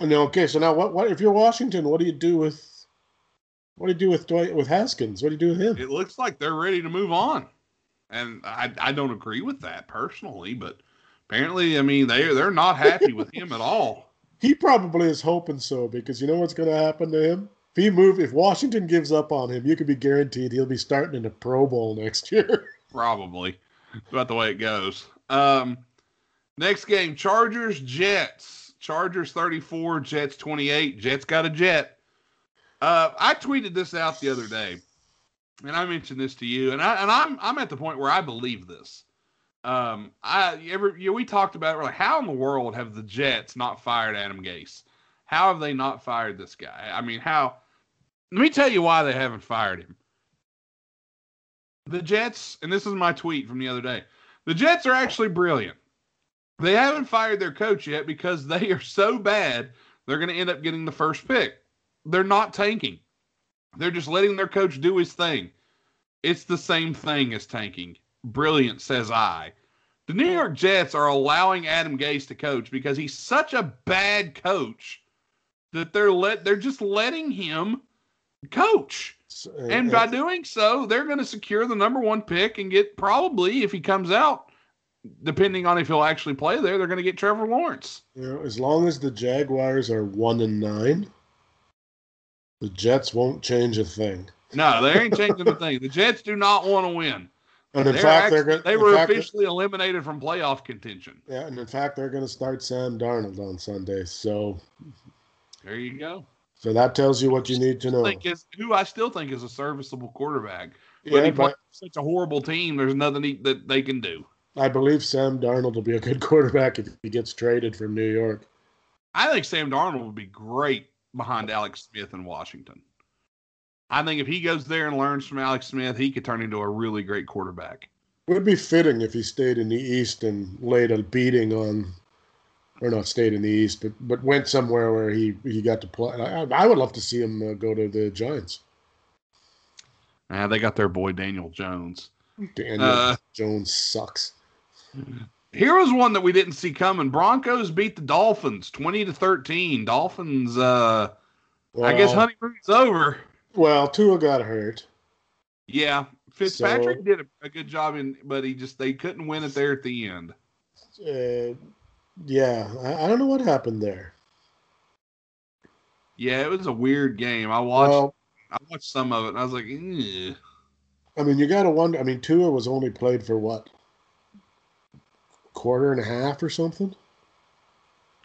no, okay, so now what what if you're Washington, what do you do with what do you do with Dwight with Haskins? What do you do with him? It looks like they're ready to move on, and I I don't agree with that personally, but apparently, I mean, they they're not happy with him at all. He probably is hoping so because you know what's going to happen to him? If he move, if Washington gives up on him, you can be guaranteed he'll be starting in a Pro Bowl next year. Probably. About the way it goes. Um, next game Chargers, Jets. Chargers 34, Jets 28. Jets got a jet. Uh, I tweeted this out the other day, and I mentioned this to you, and I and I'm I'm at the point where I believe this. Um, I ever you know, we talked about it, like, how in the world have the Jets not fired Adam Gase? How have they not fired this guy? I mean, how? Let me tell you why they haven't fired him. The Jets, and this is my tweet from the other day. The Jets are actually brilliant. They haven't fired their coach yet because they are so bad, they're going to end up getting the first pick. They're not tanking. They're just letting their coach do his thing. It's the same thing as tanking. Brilliant, says I. The New York Jets are allowing Adam Gase to coach because he's such a bad coach that they're let they're just letting him coach. So- And uh, by doing so, they're going to secure the number one pick and get probably, if he comes out, depending on if he'll actually play there, they're going to get Trevor Lawrence. you know, as long as the Jaguars are one and nine, the Jets won't change a thing. No, they ain't changing a thing. The Jets do not want to win. And in They're fact, actually- they're they were officially eliminated from playoff contention. Yeah, and in fact, they're going to start Sam Darnold on Sunday. So, There you go. so that tells you what you need to know. Think is who I still think is a serviceable quarterback. But Yeah, he but such a horrible team. There's nothing he, that they can do. I believe Sam Darnold will be a good quarterback if he gets traded from New York. I think Sam Darnold would be great behind Alex Smith in Washington. I think if he goes there and learns from Alex Smith, he could turn into a really great quarterback. Would be fitting if he stayed in the East and laid a beating on or not stayed in the East, but but went somewhere where he he got to play. I, I would love to see him uh, go to the Giants. Ah, they got their boy Daniel Jones. Daniel Uh, Jones sucks. Here was one that we didn't see coming. Broncos beat the Dolphins 20 to 13. Dolphins, uh, I guess Well- honeymoon's over. Well, Tua got hurt. Yeah. Fitzpatrick So- did a, a good job in, but he just, they couldn't win it there at the end. Uh, yeah, I, I don't know what happened there. Yeah, it was a weird game. I watched, Well, I watched some of it and I was like, "Eh." I mean, you got to wonder. I mean, Tua was only played for what quarter and a half or something.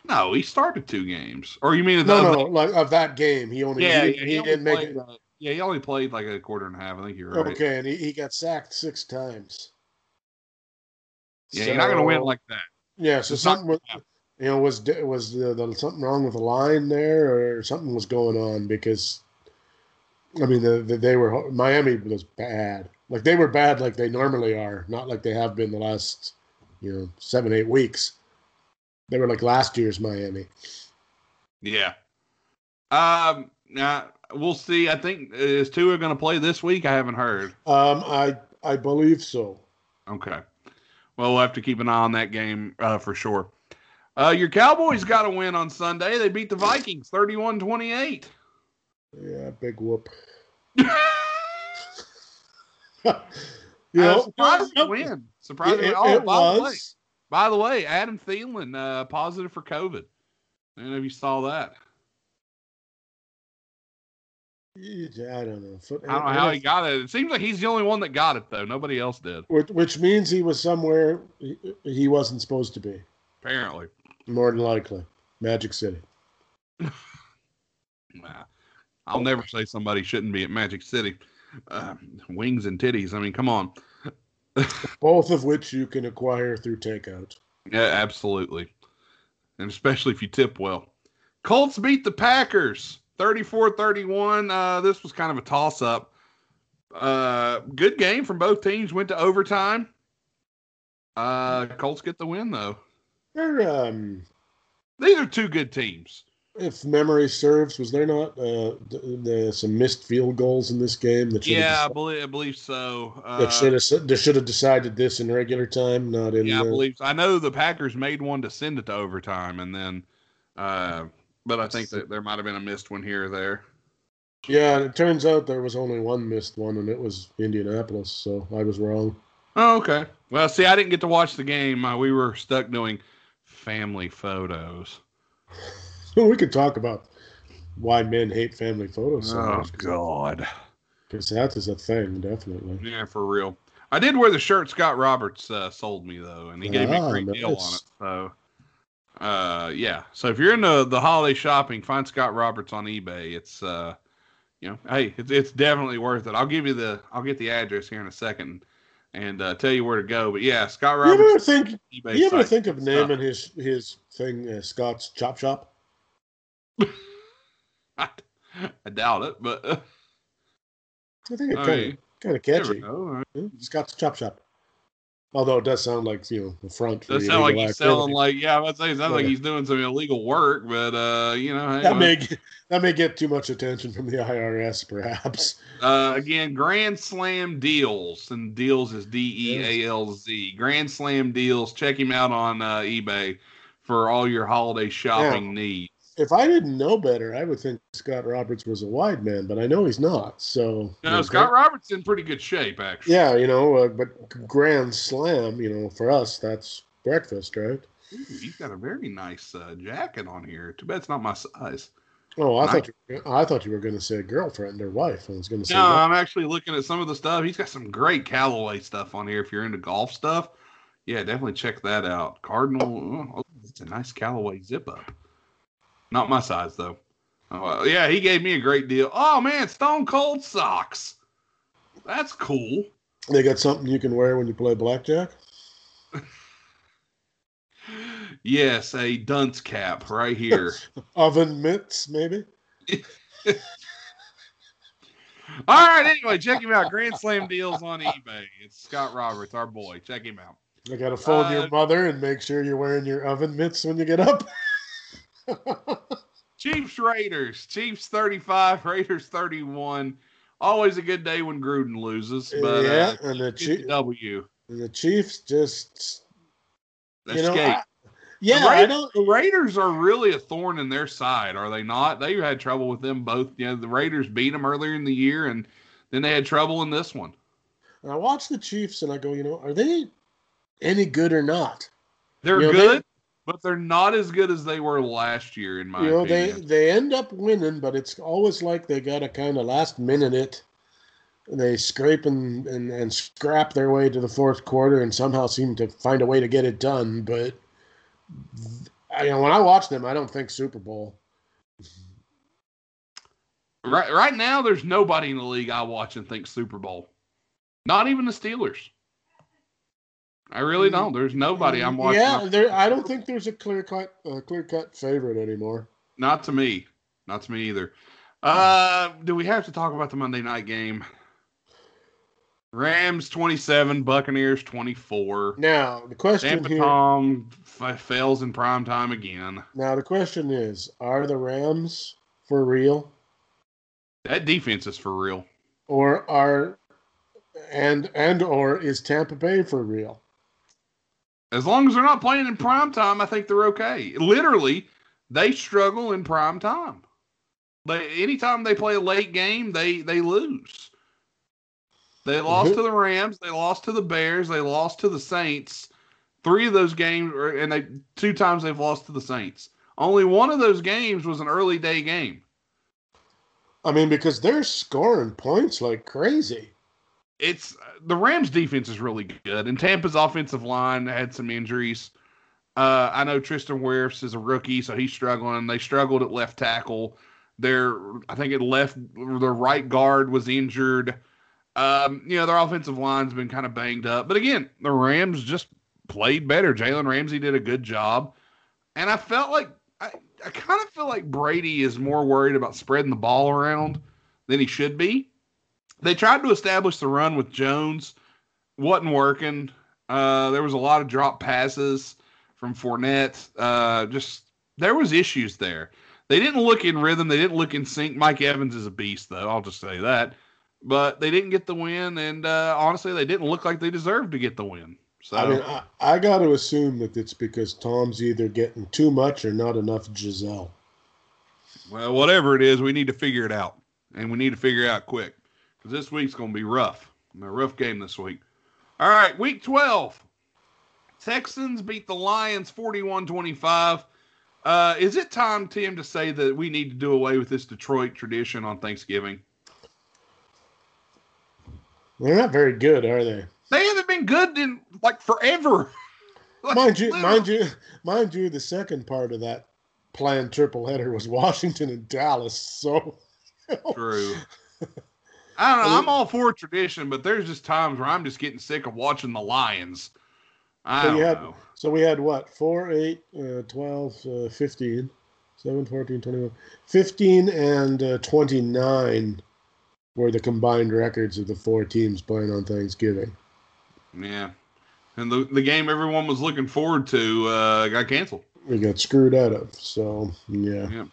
no, he started two games. Or you mean No, no, like of that game, he only Yeah, he, yeah, didn't- he, he only didn't make played, it. uh, yeah, he only played like a quarter and a half. I think you're right. Okay, and he, he got sacked six times. Yeah, you're not going to win like that. Yeah, so It's something was, you know, was was the, the, something wrong with the line there, or something was going on because, I mean, the, the, they were Miami was bad. Like they were bad, like they normally are, not like they have been the last, you know, seven eight weeks. They were like last year's Miami. Yeah. Um. Now we'll see. I think is Tua going to play this week? I haven't heard. Um, I I believe so. Okay. Well, we'll have to keep an eye on that game uh, for sure. Uh, your Cowboys got a win on Sunday. They beat the Vikings 31 28. Yeah, big whoop. you Uh, know, win. Surprising. It, oh, it by the way, was. by the way, Adam Thielen uh, positive for COVID. I don't know if you saw that. I don't know. Foot- I don't know how he got it. It seems like he's the only one that got it though. Nobody else did. Which, which means he was somewhere he, he wasn't supposed to be. Apparently. More than likely, Magic City. Nah, I'll never say somebody shouldn't be at Magic City. Uh, wings and titties. I mean, come on. Both of which you can acquire through takeout. Yeah, absolutely. And especially if you tip well. Colts beat the Packers 34 31. Uh, this was kind of a toss up. Uh, good game from both teams. Went to overtime. Uh, Colts get the win, though. There, um, These are two good teams. If memory serves, was there not uh, the, some missed field goals in this game that Yeah, I believe, I believe so. that Uh, should have they should have decided this in regular time, not in. Yeah, I uh, believe. I know the Packers made one to send it to overtime, and then, uh, but I think that there might have been a missed one here or there. Yeah, it turns out there was only one missed one, and it was Indianapolis. So I was wrong. Oh, okay. Well, see, I didn't get to watch the game. Uh, we were stuck doing family photos. we could talk about why men hate family photos so Oh. God. Because that is a thing, definitely. Yeah, for real. I did wear the shirt Scott Roberts uh, sold me though, and he gave me a Ah, great deal on it. So, uh, yeah. So if you're into the holiday shopping, find Scott Roberts on eBay. It's uh, you know, hey, it's, it's definitely worth it. I'll give you the, I'll get the address here in a second, and uh, tell you where to go. But yeah, Scott Roberts. You ever think? You ever think of Stuff. naming his his thing uh, Scott's Chop Shop? I, I doubt it, but uh, I think it I kind of kind of catchy. know. Yeah, Scott's Chop Shop. Although it does sound like you know the front. Does sound like he's selling like yeah, I'd say it sounds like Yeah. he's doing some illegal work, but uh, you know, that may get- that may get too much attention from the IRS, perhaps. uh, again, Grand Slam deals and deals is D E A L Z. Grand Slam deals. Check him out on uh, eBay for all your holiday shopping needs. If I didn't know better, I would think Scott Roberts was a wide man, but I know he's not. So you No, know, Scott Roberts in pretty good shape actually. Yeah, you know, uh, but Grand Slam, you know, for us that's breakfast, right? Ooh, he's got a very nice uh, jacket on here. Too bad it's not my size. Oh, I Nice. thought you, I thought you were going to say girlfriend or wife. I was going to say No, that. I'm actually looking at some of the stuff. He's got some great Callaway stuff on here. If you're into golf stuff, yeah, definitely check that out. Cardinal, oh, it's a nice Callaway zip up. Not my size though. Oh, yeah, he gave me a great deal. Oh man, Stone Cold socks. That's cool. They got something you can wear when you play blackjack. Yes, a dunce cap right here. Oven mitts, maybe. All right, anyway, check him out. Grand Slam deals on eBay. It's Scott Roberts, our boy. Check him out. I got to phone Uh, your mother and make sure you're wearing your oven mitts when you get up. Chiefs Raiders. Chiefs 35, Raiders 31. Always a good day when Gruden loses, but yeah, uh, and the, get Chief, the W. the Chiefs just you know, I- yeah, the, I Raiders, don't. the Raiders are really a thorn in their side, are they not? They had trouble with them both. You know, the Raiders beat them earlier in the year, and then they had trouble in this one. And I watch the Chiefs and I go, you know, are they any good or not? They're You know, good, but they're not as good as they were last year, in my you know, they opinion. they end up winning, but it's always like they got to kind of last minute it. They scrape and, and and scrap their way to the fourth quarter and somehow seem to find a way to get it done. But I, you know, when I watch them, I don't think Super Bowl. Right, right now, there's nobody in the league I watch and think Super Bowl. Not even the Steelers. I really don't. There's nobody I'm watching. Yeah, there. I don't think there's a clear cut uh, clear cut favorite anymore. Not to me. Not to me either. Uh, do we have to talk about the Monday night game? Rams 27, Buccaneers 24. Now the question Tampa here. Tom f- fails in prime time again. Now the question is: Are the Rams for real, That defense is for real. or are and and or is Tampa Bay for real? As long as they're not playing in prime time, I think they're okay. Literally, they struggle in prime time. They anytime they play a late game, they they lose. They lost to the Rams, they lost to the Bears, they lost to the Saints. Three of those games, and they two times they've lost to the Saints. Only one of those games was an early day game. I mean, because they're scoring points like crazy. It's the Rams defense is really good, and Tampa's offensive line had some injuries. Uh, I know Tristan Wirfs is a rookie, so he's struggling. They struggled at left tackle. Their, I think it left their right guard was injured. Um, you know, their offensive line's been kind of banged up, but again, the Rams just played better. Jalen Ramsey did a good job, and I felt like I, I kind of feel like Brady is more worried about spreading the ball around than he should be they tried to establish the run with Jones, wasn't working. Uh, there was a lot of drop passes from Fournette. Uh, just there was issues there. They didn't look in rhythm. They didn't look in sync. Mike Evans is a beast, though. I'll just say that. But they didn't get the win, and uh, honestly, they didn't look like they deserved to get the win. So I mean, I, I got to assume that it's because Tom's either getting too much or not enough Gisele. Well, whatever it is, we need to figure it out, and we need to figure it out quick this week's going to be rough. A rough game this week. All right, week 12. Texans beat the Lions 41 25. Uh, is it time, Tim, to say that we need to do away with this Detroit tradition on Thanksgiving? They're not very good, are they? They haven't been good in like forever. Like, Mind you, literally. mind you, mind you, the second part of that planned triple header was Washington and Dallas. So True. I don't know. I'm all for tradition, but there's just times where I'm just getting sick of watching the Lions. I So don't had- know. So we had what? 4, 8, uh, 12, uh, 15, 7, 14, 21. 15 and uh, 29 were the combined records of the four teams playing on Thanksgiving. Yeah. And the, the game everyone was looking forward to uh, got canceled. We got screwed out of. So, yeah.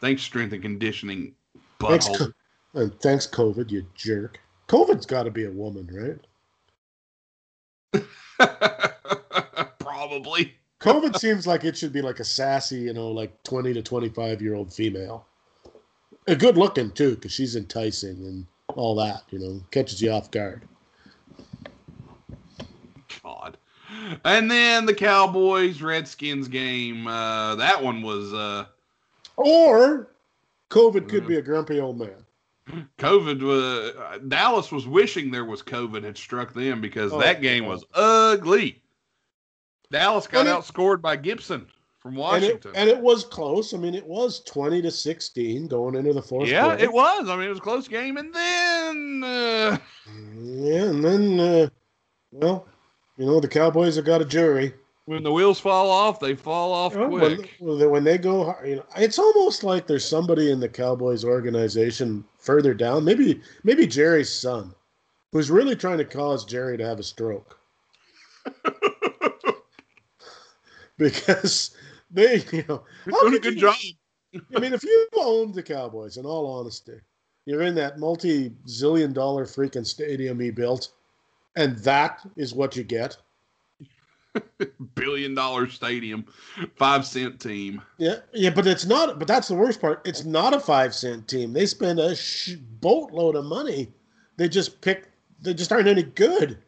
Thanks, strength and conditioning. Butthole. co- and thanks, COVID, you jerk. COVID's got to be a woman, right? Probably. COVID seems like it should be like a sassy, you know, like 20 to 25 year old female. A good looking, too, because she's enticing and all that, you know, catches you off guard. God. And then the Cowboys Redskins game. Uh, that one was uh, Or COVID could be a grumpy old man. COVID. Uh, Dallas was wishing there was COVID had struck them because Oh, that game was ugly. Dallas got And it- outscored by Gibson from And Washington. it, and it was close. I mean, it was 20 to 16 going into the fourth yeah, quarter. it was. I mean, it was a close game. And then uh, Yeah, and then, uh, well, you know, the Cowboys have got a jury. When the wheels fall off, they fall off When, quick. when when they go, you know, it's almost like there's somebody in the Cowboys organization further down, maybe maybe Jerry's son, who's really trying to cause Jerry to have a stroke. because they, you know, You're doing a good you- job. I mean, if you owned the Cowboys, in all honesty, you're in that multi zillion dollar freaking stadium he built, and that is what you get. Billion dollar stadium, five cent team. Yeah, yeah, but it's not. But that's the worst part. It's not a five cent team. They spend a sh- boatload of money. They just pick. They just aren't any good.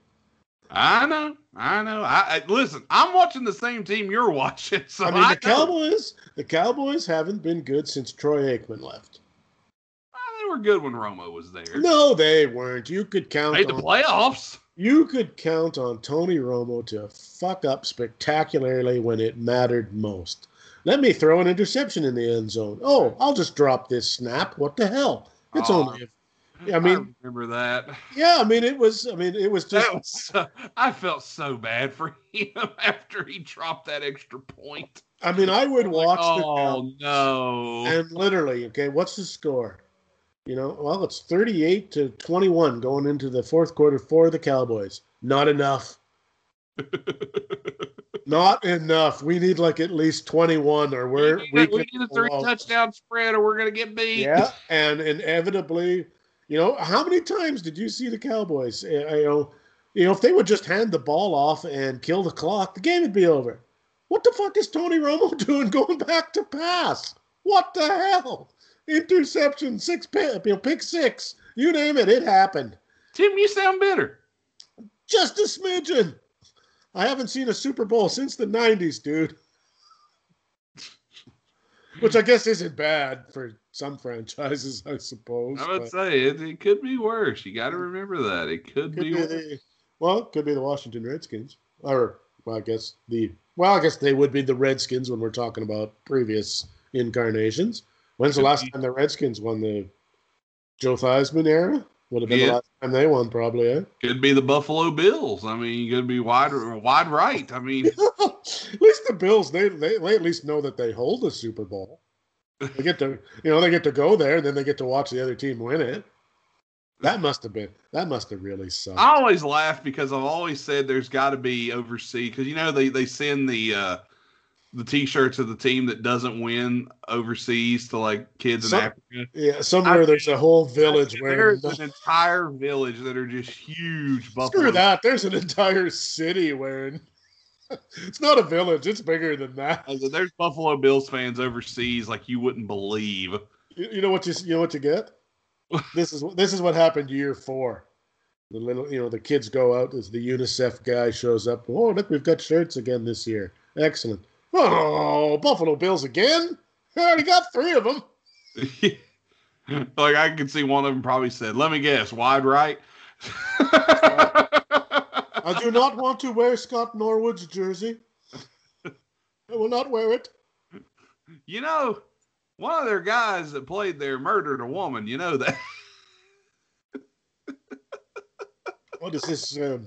I know, I know. I, I listen. I'm watching the same team you're watching, so I I, mean, the know. Cowboys. The Cowboys haven't been good since Troy Aikman left. Ah, they were good when Romo was there. No, they weren't. You could count. Made the on, playoffs. You could count on Tony Romo to fuck up spectacularly when it mattered most. Let me throw an interception in the end zone. Oh, I'll just drop this snap. What the hell? It's Oh. only. I mean, remember that. yeah. I mean, it was. I mean, it was just. Was so, I felt so bad for him after he dropped that extra point. I mean, I would Like, watch the oh no! and literally, okay, what's the score? You know, well, it's 38 to 21 going into the fourth quarter for the Cowboys. Not enough. Not enough. We need like at least 21 or we're we, need, a- we need a three blow. touchdown spread, or we're gonna get beat. Yeah, and inevitably, you know, how many times did you see the Cowboys? Uh, You know, you know, if they would just hand the ball off and kill the clock, the game would be over. What the fuck is Tony Romo doing going back to pass? What the hell? Interception, six pick, pick six. You name it, it happened. Tim, you sound bitter. Just a smidgen. I haven't seen a Super Bowl since the '90s, dude. Which I guess isn't bad for some franchises, I suppose. I would but- say it, it could be worse. You got to remember that it could, Could be. be worse. the, well, it could be the Washington Redskins, or well, I guess the well, I guess they would be the Redskins when we're talking about previous incarnations. When's the last time the Redskins won the Joe Theismann era? Would have been Yeah. the last time they won, probably. Eh? Could be the Buffalo Bills. I mean, could be wide wide right. I mean, at least the Bills, they, they they at least know that they hold a Super Bowl. They get to you know they get to go there, and then they get to watch the other team win it. That must have been that must have really sucked. I always laugh because I've always said there's got to be overseas because you know they they send the uh the t-shirts of the team that doesn't win overseas to like kids in Some- Africa. Yeah, somewhere there's a whole village where there's an entire village that are just huge buffalo. Screw that. There's an entire city wearing. it's not a village. It's bigger than that. Uh, there's Buffalo Bills fans overseas like you wouldn't believe. You, you know what you you know what you get. this is this is what happened year four. The little you know the kids go out as the UNICEF guy shows up. Oh look, we've got shirts again this year. Excellent. Oh, Buffalo Bills again. I already got three of them. like I could see one of them probably said, "Let me guess, wide right." I do not want to wear Scott Norwood's jersey. I will not wear it. you know, one of their guys that played there murdered a woman. You know that. What is this? Um,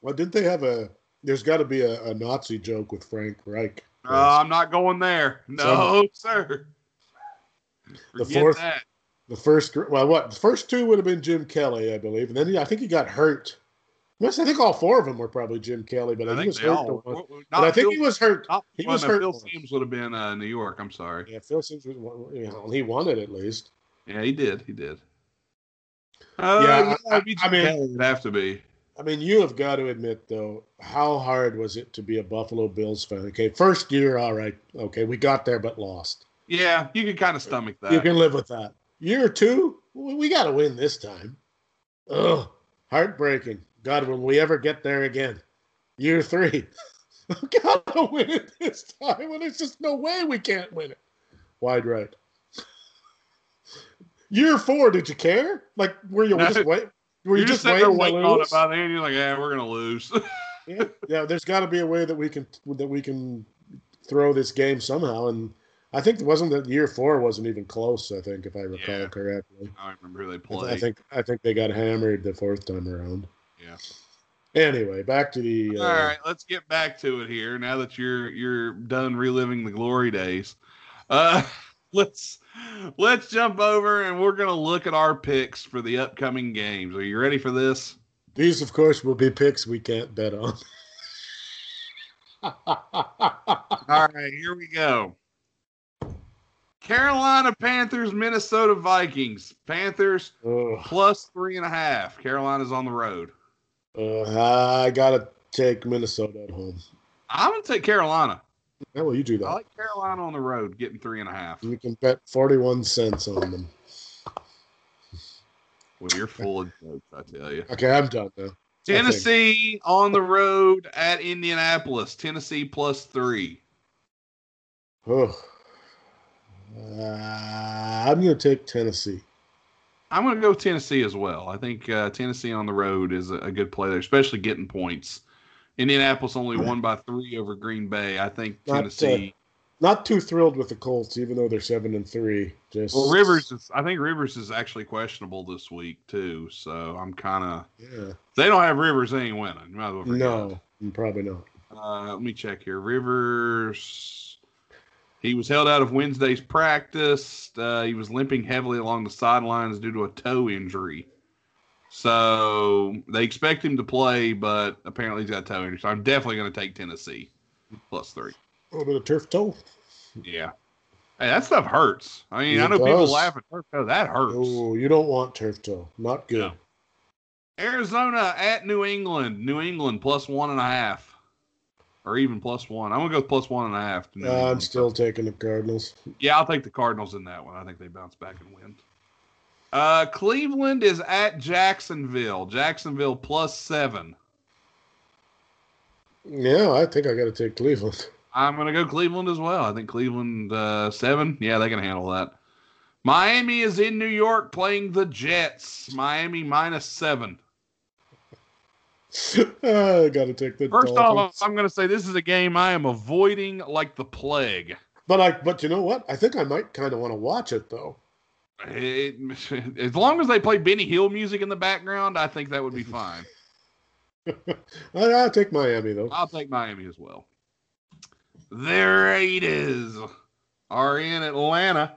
well, didn't they have a? There's got to be a, a Nazi joke with Frank Reich. Uh, I'm not going there. No, sir. The Forget fourth- that. The first, well, what? The first two would have been Jim Kelly, I believe, and then he, I think he got hurt. Yes, I think all four of them were probably Jim Kelly, but I he think was hurt. all. the one- well, But I think Phil- he was hurt. he was hurt Phil. Simms would have been uh, New York. I'm sorry. Yeah, Phil Simms was, one- you know, he won it at least. Yeah, he did. He did. Uh, Yeah, I- I mean- it'd have to be. I mean, you have got to admit, though, how hard was it to be a Buffalo Bills fan? Okay, first year, all right. Okay, we got there but lost. Yeah, you can kind of stomach that. You can live with that. Year two, we, got to win this time. Ugh, heartbreaking. God, will we ever get there again? Year three, we got to win it this time, and there's just no way we can't win it. Wide right. Year four, did you care? Like, were you No. just wait? Were you You're just just there waiting on it by the end. You're like, yeah, we're gonna lose. yeah, yeah. There's got to be a way that we can that we can throw this game somehow, and I think it wasn't that year four wasn't even close. I think, if I recall Yeah. correctly. I remember who they played. I think I think they got hammered the fourth time around. Yeah. Anyway, back to the. Uh, All right, let's get back to it here. Now that you're you're done reliving the glory days, uh, let's let's jump over and we're gonna look at our picks for the upcoming games. Are you ready for this? These, of course, will be picks we can't bet on. All right, here we go. Carolina Panthers, Minnesota Vikings. Panthers Ugh. plus three and a half. Carolina's on the road. Uh, I gotta take Minnesota at home. I'm gonna take Carolina. How will you do that? I like Carolina on the road, getting three and a half. You can bet forty-one cents on them. Well, you're full of jokes, I tell you. Okay, I'm done now. Tennessee on the road at Indianapolis. Tennessee plus three. Oh. Uh, I'm gonna take Tennessee. I'm going to go Tennessee as well. I think uh, Tennessee on the road is a, a good play there, especially getting points. Indianapolis only won by three over Green Bay. I think Not, uh, Tennessee. Not too thrilled with the Colts, even though they're seven and three. Just well, Rivers is. I think Rivers is actually questionable this week too. So I'm kind of. Yeah. They don't have Rivers. They ain't winning. You might as well forget it. No, probably not. Uh, let me check here. Rivers. He was held out of Wednesday's practice. Uh, he was limping heavily along the sidelines due to a toe injury. So they expect him to play, but apparently he's got a toe injury. So I'm definitely going to take Tennessee plus three. A little bit of turf toe. Yeah. Hey, that stuff hurts. I mean, I It know people laugh at turf toe. That hurts. Oh, you don't want turf toe. Not good. No. Arizona at New England. New England plus one and a half. Or even plus one. I'm going to go plus one and a half. to New Uh, I'm still taking the Cardinals. Yeah, I'll take the Cardinals in that one. I think they bounce back and win. Uh, Cleveland is at Jacksonville. Jacksonville plus seven. Yeah, I think I got to take Cleveland. I'm going to go Cleveland as well. I think Cleveland uh, seven. Yeah, they can handle that. Miami is in New York playing the Jets. Miami minus seven. I got to take the First Dolphins. off, I'm going to say this is a game I am avoiding like the plague. but I, but you know what? I think I might kind of want to watch it though. It, as long as they play Benny Hill music in the background, I think that would be fine. I'll take Miami though. I'll take Miami as well. The Raiders are in Atlanta.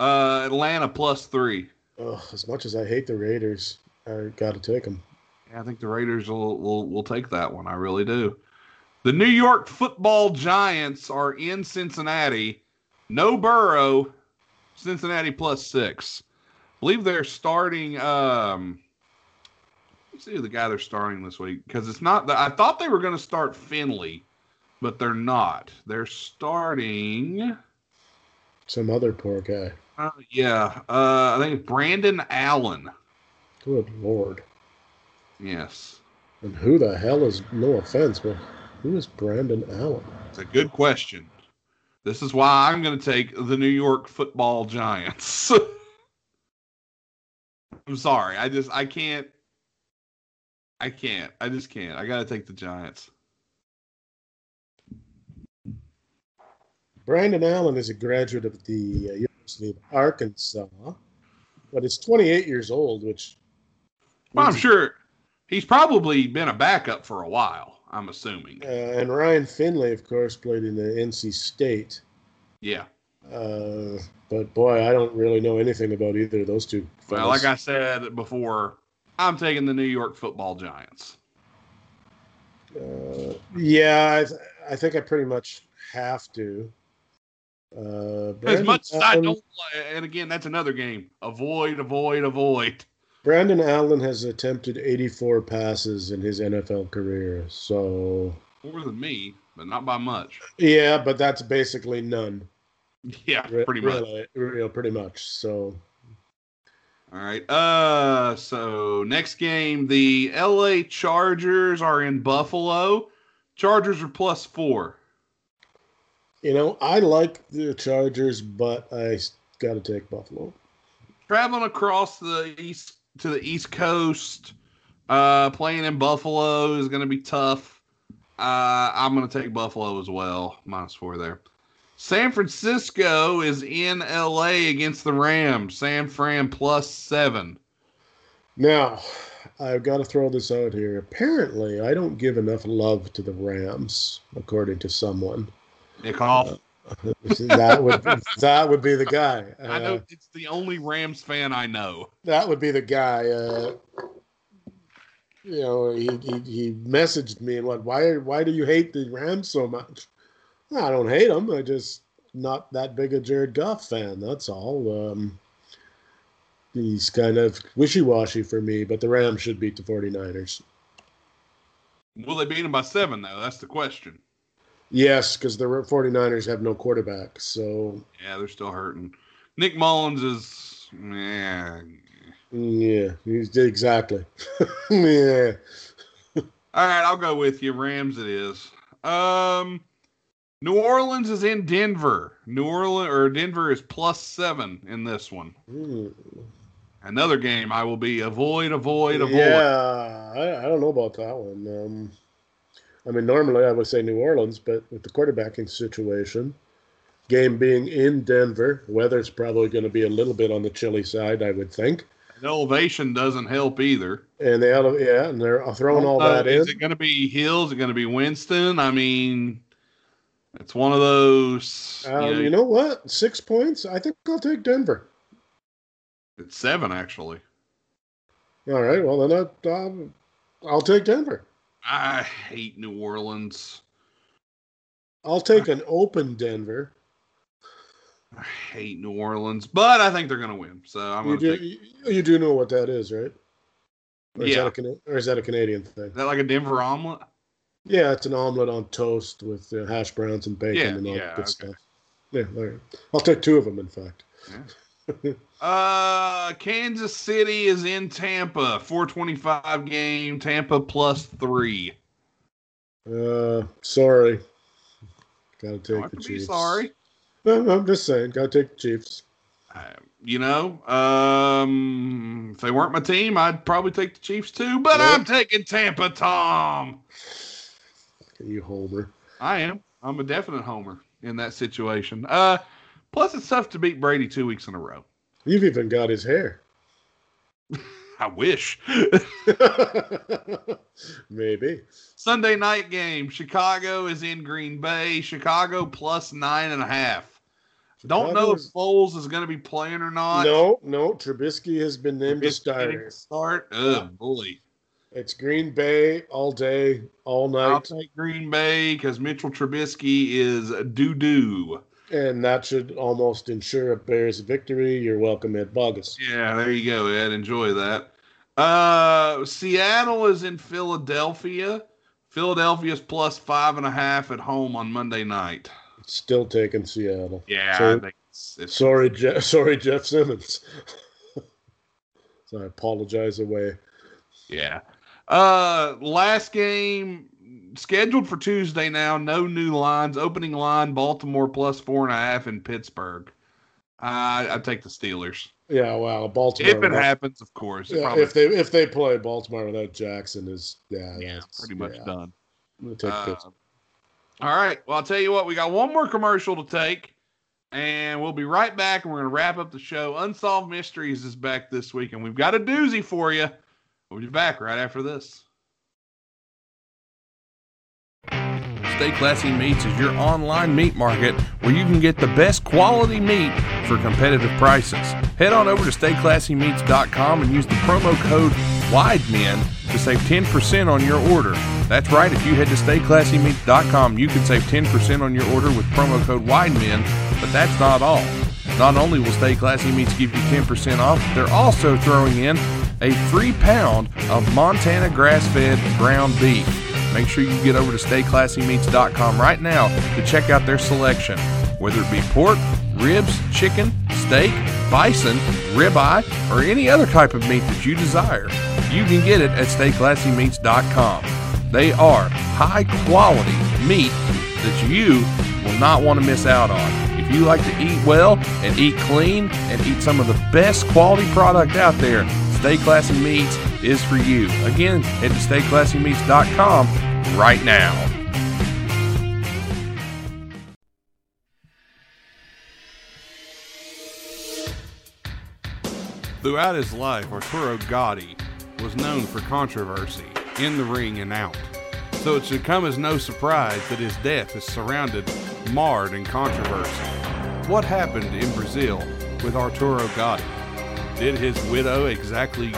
Uh, Atlanta plus three. Ugh, as much as I hate the Raiders, I got to take them. Yeah, I think the Raiders will, will will take that one. I really do. The New York Football Giants are in Cincinnati. No Burrow. Cincinnati plus six. believe they're starting. Um, let's see who the guy they're starting this week because it's not. The, I thought they were going to start Finley, but they're not. They're starting. Some other poor guy. Uh, yeah, uh, I think it's Brandon Allen. Good lord. Yes, And who the hell is? No offense, but who is Brandon Allen? it's a good question. This is why I'm going to take the New York Football Giants. I'm sorry, I just I can't. I can't. I just can't. I got to take the Giants. Brandon Allen is a graduate of the uh, University of Arkansas, but he's 28 years old, which Well, I'm sure he's probably been a backup for a while. I'm assuming. Uh, and Ryan Finley, of course, played in the NC State. Yeah. Uh, but boy, I don't really know anything about either of those two. Well, like I said before, I'm taking the New York Football Giants. Uh, yeah, I, th- I think I pretty much have to. Uh, As much as I don't, and again, that's another game. Avoid, avoid, avoid. Brandon Allen has attempted 84 passes in his NFL career. So, More than me, but not by much. yeah, but that's basically none. Yeah, Re- pretty much. Really, real, pretty much. So, All right. Uh, so next game, the L.A. Chargers are in Buffalo. Chargers are plus four. you know, I like the Chargers, but I got to take Buffalo. Traveling across the east to the East Coast, uh, playing in Buffalo is going to be tough. Uh, I'm going to take Buffalo as well, minus four there. San Francisco is in LA against the Rams. San Fran plus seven. Now, I've got to throw this out here. Apparently, I don't give enough love to the Rams, according to someone. Nick Hoff. that would that would be the guy. I know Uh, it's the only Rams fan I know. that would be the guy. Uh, you know, he, he he messaged me and went, Why why do you hate the Rams so much? I don't hate them. I just not that big a Jared Goff fan. That's all. Um, he's kind of wishy-washy for me, but the Rams should beat the 49ers. Will they beat them by seven, though? That's the question. Yes, because the 49ers have no quarterback. So Yeah, they're still hurting. Nick Mullens is. Yeah. yeah, he's exactly. yeah. All right, I'll go with you. Rams it is. Um, New Orleans is in Denver. New Orleans or Denver is plus seven in this one. Hmm. Another game I will be avoid, avoid, avoid. Yeah, I, I don't know about that one. Um, I mean, normally I would say New Orleans, but with the quarterbacking situation, game being in Denver, weather's probably going to be a little bit on the chilly side, I would think. The elevation doesn't help either. And they, ele- yeah, and they're throwing all Uh, that is in. it going to be Hill? Is it going to be Winston? I mean, it's one of those. Um, you know, you know what? Six points. I think I'll take Denver. it's seven actually. All right. Well, then I, um, I'll take Denver. I hate New Orleans. I'll take an open Denver. I hate New Orleans, but I think they're going to win. So I'm You going do, to take. you, you do know what that is, right? Or is, Yeah. that a, or is that a Canadian thing? Is that like a Denver omelet? Yeah, it's an omelet on toast with uh, hash browns and bacon Yeah, and all yeah, that good okay. stuff. Yeah. I'll take two of them, in fact. Uh, Kansas City is in Tampa. 425 game. Tampa plus three. Uh, sorry. Gotta take the Chiefs. sorry. No, I'm just saying, gotta take the Chiefs. Uh, you know, um, if they weren't my team, I'd probably take the Chiefs too. But. I'm taking Tampa, Tom. You homer. I am. I'm a definite homer in that situation. Uh, plus it's tough to beat Brady two weeks in a row. You've even got his hair. I wish. Maybe. Sunday night game. Chicago is in Green Bay. Chicago plus nine and a half. Don't know if Foles is going to be playing or not. No, no. Trubisky has been named a It's starter. Start. Oh boy. It's Green Bay all day, all night. I'll take Green Bay because Mitchell Trubisky is doo doo. And that should almost ensure a Bears victory. You're welcome, Ed Bogus. Yeah, there you go, Ed. Enjoy that. Uh, Seattle is in Philadelphia. Philadelphia's plus five and a half at home on Monday night. Still taking Seattle. Yeah, So- it's, it's Sorry, Jeff. Sorry, Jeff Simmons. so I apologize away. yeah. Uh, last game scheduled for Tuesday now. No new lines. Opening line: Baltimore plus four and a half in Pittsburgh. I I take the Steelers Yeah, wow, Baltimore. if it without- happens, of course. Yeah, probably- if they if they play Baltimore without Jackson is yeah, yeah, that's- pretty much yeah. done. I'm gonna take Uh, Pittsburgh. all right. Well, I'll tell you what, we got one more commercial to take, and we'll be right back, and we're going to wrap up the show. Unsolved Mysteries is back this week, and we've got a doozy for you. We'll be back right after this. Stay Classy Meats is your online meat market where you can get the best quality meat for competitive prices. Head on over to stayclassymeats.com and use the promo code WIDEMEN to save 10% on your order. That's right, if you head to stayclassymeats.com, you can save 10% on your order with promo code WIDEMEN, but that's not all. Not only will Stay Classy Meats give you 10% off, they're also throwing in a free pound of Montana grass fed ground beef. Make sure you get over to stayclassymeats.com right now to check out their selection. Whether it be pork, ribs, chicken, steak, bison, ribeye, or any other type of meat that you desire, you can get it at stayclassymeats.com. They are high quality meat that you will not want to miss out on. If you like to eat well and eat clean and eat some of the best quality product out there, Stay Classy Meats is for you. Again, head to stayclassymeats.com right now. Throughout his life, Arturo Gatti was known for controversy in the ring and out. So it should come as no surprise that his death is surrounded, marred in controversy. What happened in Brazil with Arturo Gatti? Did his widow exactly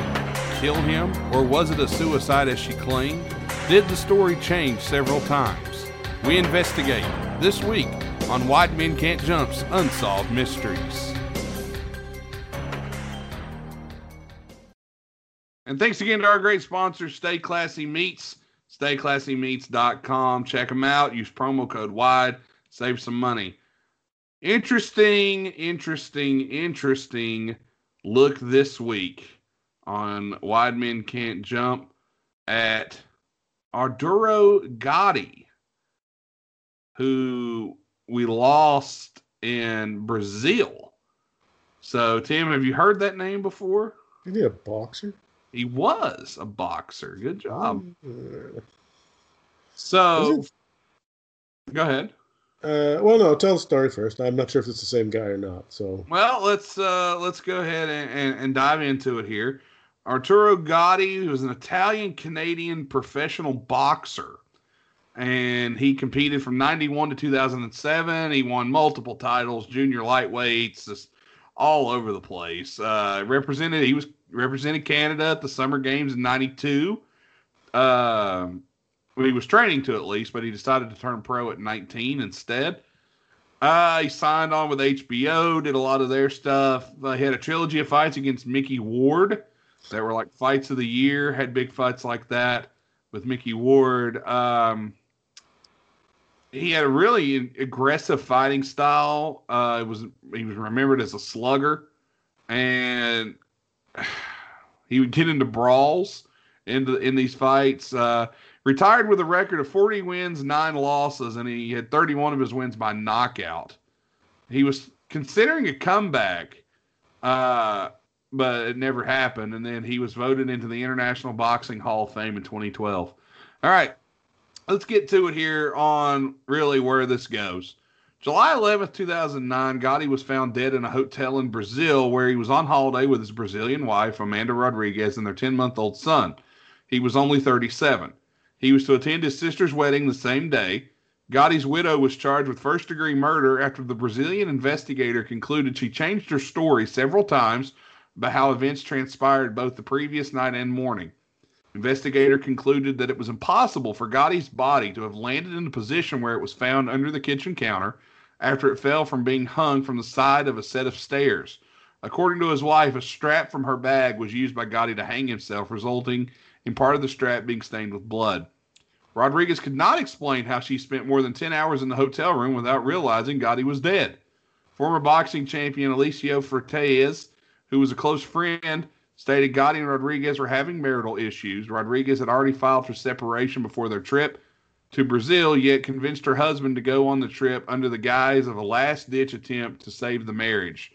kill him, or was it a suicide as she claimed? Did the story change several times? We investigate this week on Wide Men Can't Jump's Unsolved Mysteries. And thanks again to our great sponsor, Stay Classy Meats. StayClassyMeats.com. Check them out. Use promo code WIDE. Save some money. Interesting, interesting, interesting look this week on Wide Men Can't Jump at Arturo Gatti, who we lost in Brazil. So, Tim, have you heard that name before? Is he a boxer? He was a boxer. Good job. Uh, So, go ahead. Uh, well, no, tell the story first. I'm not sure if it's the same guy or not. So, Well, let's uh, let's go ahead and, and, and dive into it here. Arturo Gatti who was an Italian Canadian professional boxer, and he competed from '91 to 2007. He won multiple titles, junior lightweights, just all over the place. Uh, represented he was represented Canada at the Summer Games in '92. Um, he was training to at least, but he decided to turn pro at 19 instead. Uh, he signed on with HBO, did a lot of their stuff. Uh, he had a trilogy of fights against Micky Ward that were like fights of the year. Had big fights like that with Micky Ward. Um, he had a really aggressive fighting style. Uh, it was he was remembered as a slugger, and he would get into brawls in in these fights. Uh, retired with a record of 40 wins, nine losses, and he had 31 of his wins by knockout. He was considering a comeback, uh, but it never happened. And then he was voted into the International Boxing Hall of Fame in 2012. All right, let's get to it here on really where this goes. July 11th, 2009, Gatti was found dead in a hotel in Brazil where he was on holiday with his Brazilian wife, Amanda Rodrigues, and their 10 month old son. He was only 37. He was to attend his sister's wedding the same day. Gatti's widow was charged with first degree murder after the Brazilian investigator concluded she changed her story several times about how events transpired both the previous night and morning. Investigator concluded that it was impossible for Gatti's body to have landed in the position where it was found under the kitchen counter after it fell from being hung from the side of a set of stairs. According to his wife, a strap from her bag was used by Gatti to hang himself, resulting in part of the strap being stained with blood. Rodrigues could not explain how she spent more than 10 hours in the hotel room without realizing Gatti was dead. Former boxing champion Alicio Fertez, who was a close friend, stated Gatti and Rodrigues were having marital issues. Rodrigues had already filed for separation before their trip to Brazil, yet convinced her husband to go on the trip under the guise of a last ditch attempt to save the marriage.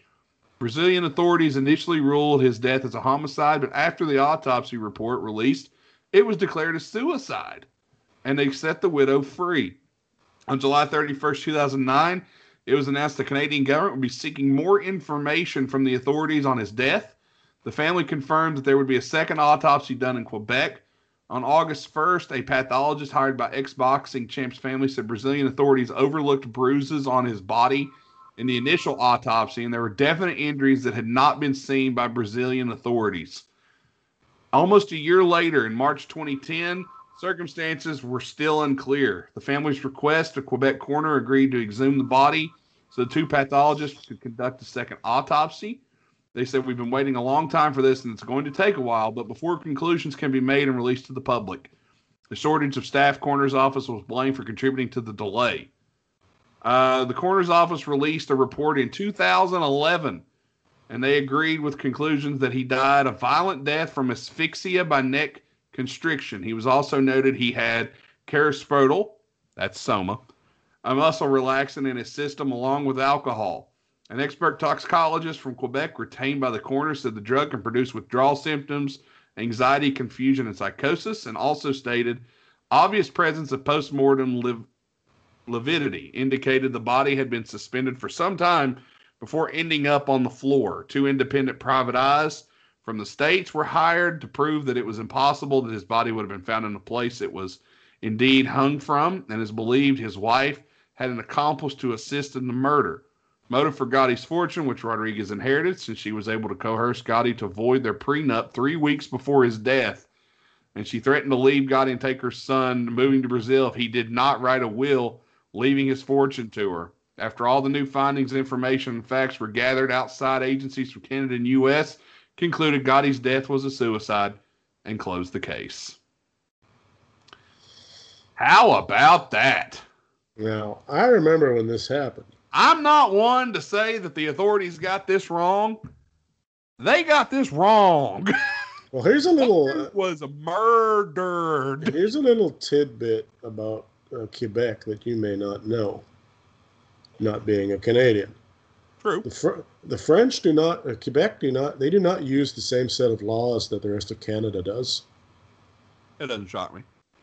Brazilian authorities initially ruled his death as a homicide, but after the autopsy report released, it was declared a suicide, and they set the widow free. On July 31st, 2009, it was announced the Canadian government would be seeking more information from the authorities on his death. The family confirmed that there would be a second autopsy done in Quebec. On August 1st, a pathologist hired by ex boxing champ's family said Brazilian authorities overlooked bruises on his body in the initial autopsy, and there were definite injuries that had not been seen by Brazilian authorities. Almost a year later, in March 2010, circumstances were still unclear. The family's request, a Quebec coroner agreed to exhume the body so the two pathologists could conduct a second autopsy. They said, We've been waiting a long time for this and it's going to take a while, but before conclusions can be made and released to the public, the shortage of staff coroner's office was blamed for contributing to the delay. Uh, the coroner's office released a report in 2011, and they agreed with conclusions that he died a violent death from asphyxia by neck constriction. He was also noted he had carisoprodol, that's soma, a muscle relaxant in his system along with alcohol. An expert toxicologist from Quebec retained by the coroner said the drug can produce withdrawal symptoms, anxiety, confusion, and psychosis, and also stated obvious presence of postmortem liv- lividity indicated the body had been suspended for some time before ending up on the floor. Two independent private eyes from the states were hired to prove that it was impossible that his body would have been found in a place it was indeed hung from, and is believed his wife had an accomplice to assist in the murder. Motive for Gatti's fortune, which Rodrigues inherited, since she was able to coerce Gatti to void their prenup three weeks before his death. And she threatened to leave Gatti and take her son moving to Brazil if he did not write a will leaving his fortune to her. After all the new findings, information, and facts were gathered, outside agencies from Canada and U.S. concluded Gatti's death was a suicide and closed the case. How about that? Now, I remember when this happened. I'm not one to say that the authorities got this wrong. They got this wrong. Well, here's a little uh, was murdered. here's a little tidbit about uh, Quebec that you may not know. Not being a Canadian, True. the Fr- the French do not uh, Quebec do not they do not use the same set of laws that the rest of Canada does. It doesn't shock me.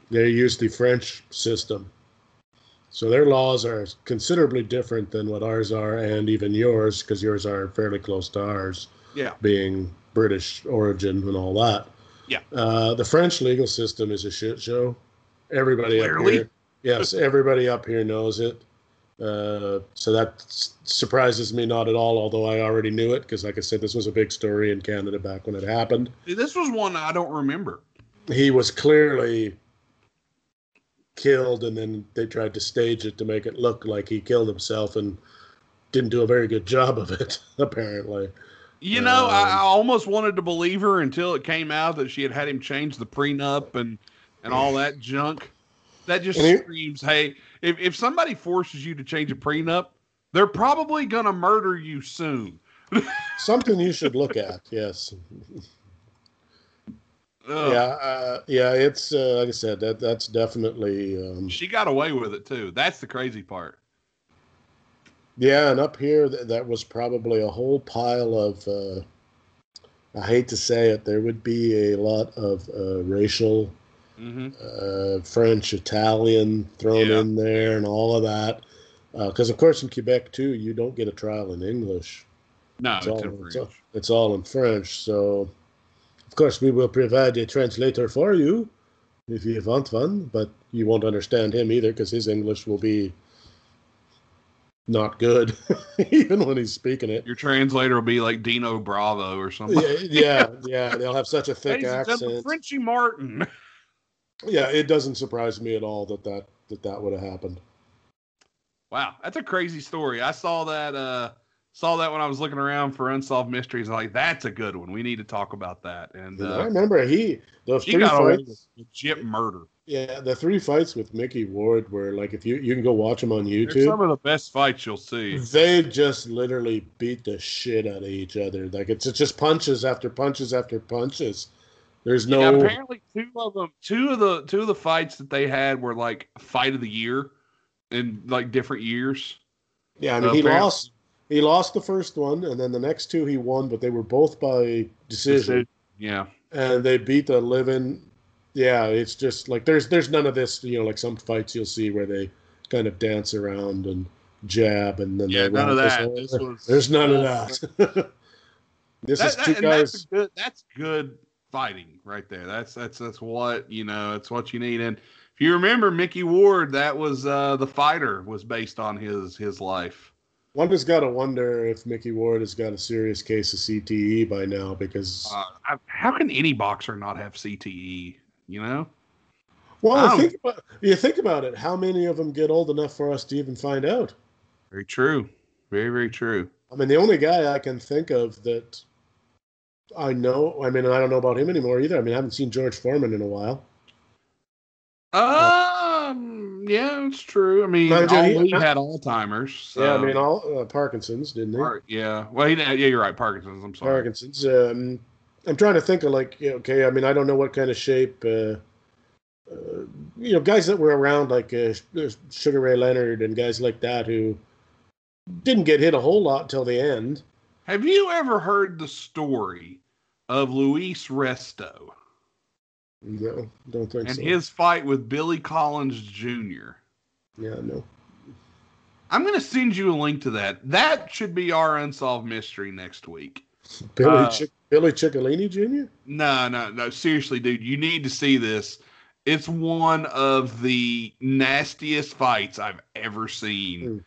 They use the French system. So their laws are considerably different than what ours are, and even yours, because yours are fairly close to ours. Yeah. being British origin and all that. Yeah. Uh, the French legal system is a shit show. Everybody up here, yes, everybody up here knows it. Uh, so that surprises me not at all. Although I already knew it because, like I said, this was a big story in Canada back when it happened. This was one I don't remember. He was clearly killed, and then they tried to stage it to make it look like he killed himself, and didn't do a very good job of it. Apparently. You know, I, Um, I almost wanted to believe her until it came out that she had had him change the prenup and and all that junk. That just screams, hey, if, if somebody forces you to change a prenup, they're probably gonna murder you soon. Something you should look at. Yes. Ugh. Yeah, uh, yeah, it's uh, like I said, that that's definitely um, She got away with it too. That's the crazy part. yeah, and up here th- that was probably a whole pile of. Uh, I hate to say it, there would be a lot of uh, racial hmm uh, French, Italian thrown Yeah. in there, and all of that. Because of course in Quebec too, you don't get a trial in English. No, It's it's, all, in it's, all, French. it's all in French. So, of course, we will provide a translator for you if you want one, but you won't understand him either because his English will be not good, even when he's speaking it. Your translator will be like Dino Bravo or something. Yeah, yeah, yeah, they'll have such a thick Ladies accent. Frenchie Martin. Yeah, it doesn't surprise me at all that that that, that would have happened. Wow, that's a crazy story. I saw that uh saw that when I was looking around for unsolved mysteries. I'm like, that's a good one. We need to talk about that. And And I uh, remember he the he three got fights. legit murder. Yeah, the three fights with Micky Ward were like if you you can go watch them on They're YouTube. some of the best fights you'll see. They just literally beat the shit out of each other. Like it's, it's just punches after punches after punches. There's Yeah, no apparently two of them, two of the two of the fights that they had were like fight of the year in like different years. yeah. I mean, uh, he apparently- lost. He lost the first one, and then the next two he won, but they were both by decision, Yeah, and they beat the living. Yeah, it's just like there's there's none of this. You know, like some fights you'll see where they kind of dance around and jab, and then yeah, none of that. this This was There's none of that. this That- is that- two and that's guys. a good. That's good fighting right there. That's that's that's what you know. It's what you need. And if you remember Micky Ward, that was uh the fighter was based on his his life. One has got to wonder if Micky Ward has got a serious case of CTE by now because, Uh, I, how can any boxer not have CTE? You know, well, I think about, you think about it. How many of them get old enough for us to even find out? very true, very very true. I mean, the only guy I can think of that I know, I mean, I don't know about him anymore either. I mean, I haven't seen George Foreman in a while. Um, yeah, it's true. I mean, Mind you, he- had Alzheimer's. So, yeah, I mean, all uh, Parkinson's, didn't he? Par- yeah. Well, he yeah, you're right. Parkinson's. I'm sorry. Parkinson's. Um, I'm trying to think of like, okay, I mean, I don't know what kind of shape, uh, uh, you know, guys that were around like uh, Sugar Ray Leonard and guys like that who didn't get hit a whole lot till the end. Have you ever heard the story of Luis Resto No, don't think and so. And his fight with Billy Collins Jr.? yeah, no. I'm going to send you a link to that. That should be our unsolved mystery next week. Billy Uh, Billy Ciccolini Jr. No, no, no. Seriously, dude, you need to see this. It's one of the nastiest fights I've ever seen.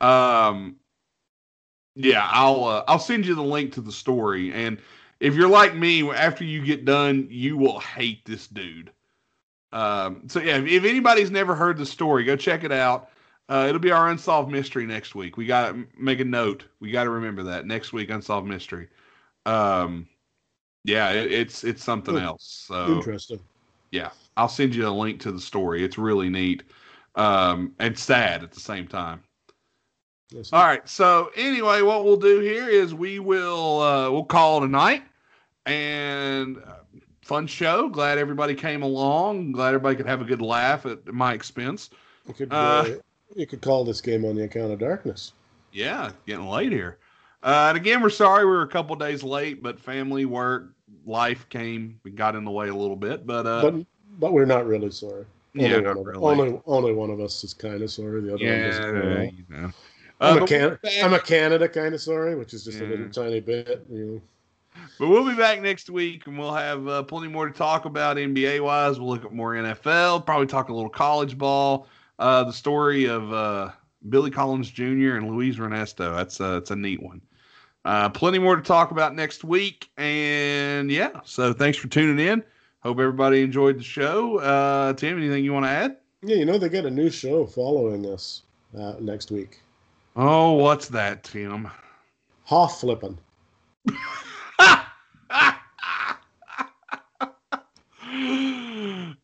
Um, yeah, I'll uh, I'll send you the link to the story, and if you're like me, after you get done, you will hate this dude. Um, so yeah, if, if anybody's never heard the story, go check it out. Uh, it'll be our unsolved mystery next week. We got to make a note. We got to remember that next week, unsolved mystery. Um, yeah, it, it's it's something else. So Interesting. yeah, I'll send you a link to the story. It's really neat um, and sad at the same time. Yes, All right. So anyway, what we'll do here is we will uh, we'll call tonight and uh, fun show. Glad everybody came along. Glad everybody could have a good laugh at my expense. You could, Uh, uh, you could call this game on the account of darkness. Yeah, getting late here. Uh, and again, we're sorry we were a couple days late, but family, work, life came, we got in the way a little bit. But uh, but but we're not really sorry. yeah, only, not one of, really. only only one of us is kind of sorry. The other one yeah, care at all. you know. I'm, Uh, a can- we'll I'm a Canada kind of sorry, which is just a little tiny bit. You know. But we'll be back next week and we'll have uh, plenty more to talk about NBA wise. We'll look at more NFL, probably talk a little college ball. Uh, the story of uh, Billy Collins Jr. and Luis Resto. That's, uh, that's a neat one. Uh, plenty more to talk about next week. And yeah, so thanks for tuning in. Hope everybody enjoyed the show. Uh, Tim, anything you want to add? Yeah, you know they got a new show following us uh, next week. Oh, what's that, Tim? Half flipping.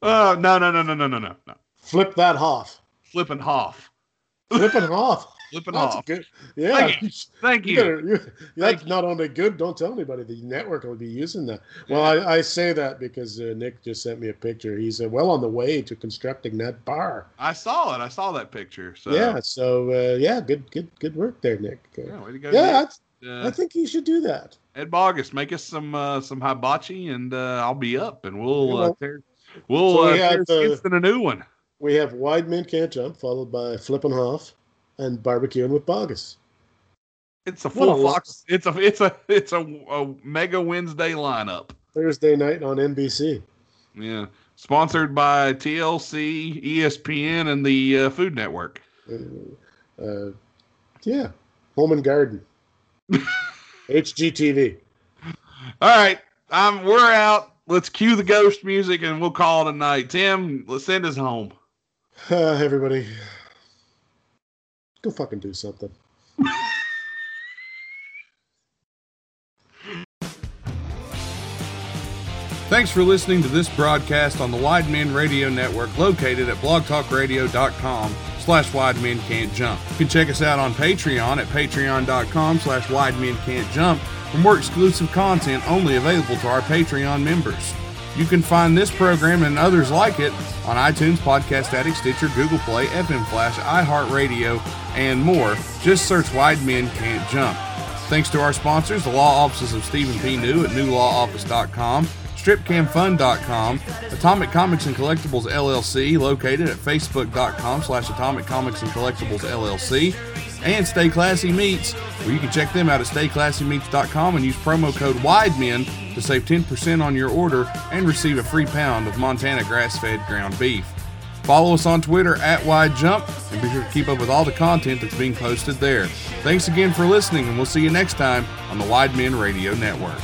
Oh, no, no, no, no, no, no, no. Flip that half. Flipping Hoff. Flipping Hoff. Flipping That's Hoff. good. Yeah. Thank you. Thank You you. you- that's not only good. Don't tell anybody. The network will be using that. Well, I, I say that because uh, Nick just sent me a picture. He's uh, well on the way to constructing that bar. I saw it. I saw that picture. So yeah. So uh, yeah, good, good, good work there, Nick. Uh, yeah, way to go. yeah. I, Uh, I think you should do that. Ed Bogus, make us some uh, some hibachi, and uh, I'll be up, and we'll uh, tear, we'll so uh, we tear the- a new one. We have wide men can't jump, followed by flipping Hoff and barbecuing with Bogus. It's a a full lot. Fox. It's a it's a it's a, a mega Wednesday lineup. Thursday night on NBC. Yeah, sponsored by TLC, ESPN, and the uh, Food Network. Uh, uh, yeah, Home and Garden. HGTV. All right, um, we're out. Let's cue the ghost music, and we'll call it a night. Tim, let's send us home. Uh, everybody, go fucking do something. Thanks for listening to this broadcast on the Wide Men Radio Network located at blogtalkradio.com slash wide men can't jump. You can check us out on Patreon at patreon.com slash wide men can't jump for more exclusive content only available to our Patreon members. You can find this program and others like it on iTunes, Podcast Addict, Stitcher, Google Play, FM Flash, iHeartRadio, and more. Just search Wide Men Can't Jump. Thanks to our sponsors, the law offices of Stephen P. New at newlawoffice.com, stripcamfun.com, Atomic Comics and Collectibles LLC, located at facebook.com slash Atomic Comics and Collectibles LLC, and Stay Classy Meats, where you can check them out at stayclassymeats.com and use promo code WIDEMEN to save 10% on your order and receive a free pound of Montana grass-fed ground beef. Follow us on Twitter at Wide Jump and be sure to keep up with all the content that's being posted there. Thanks again for listening, and we'll see you next time on the Wide Men Radio Network.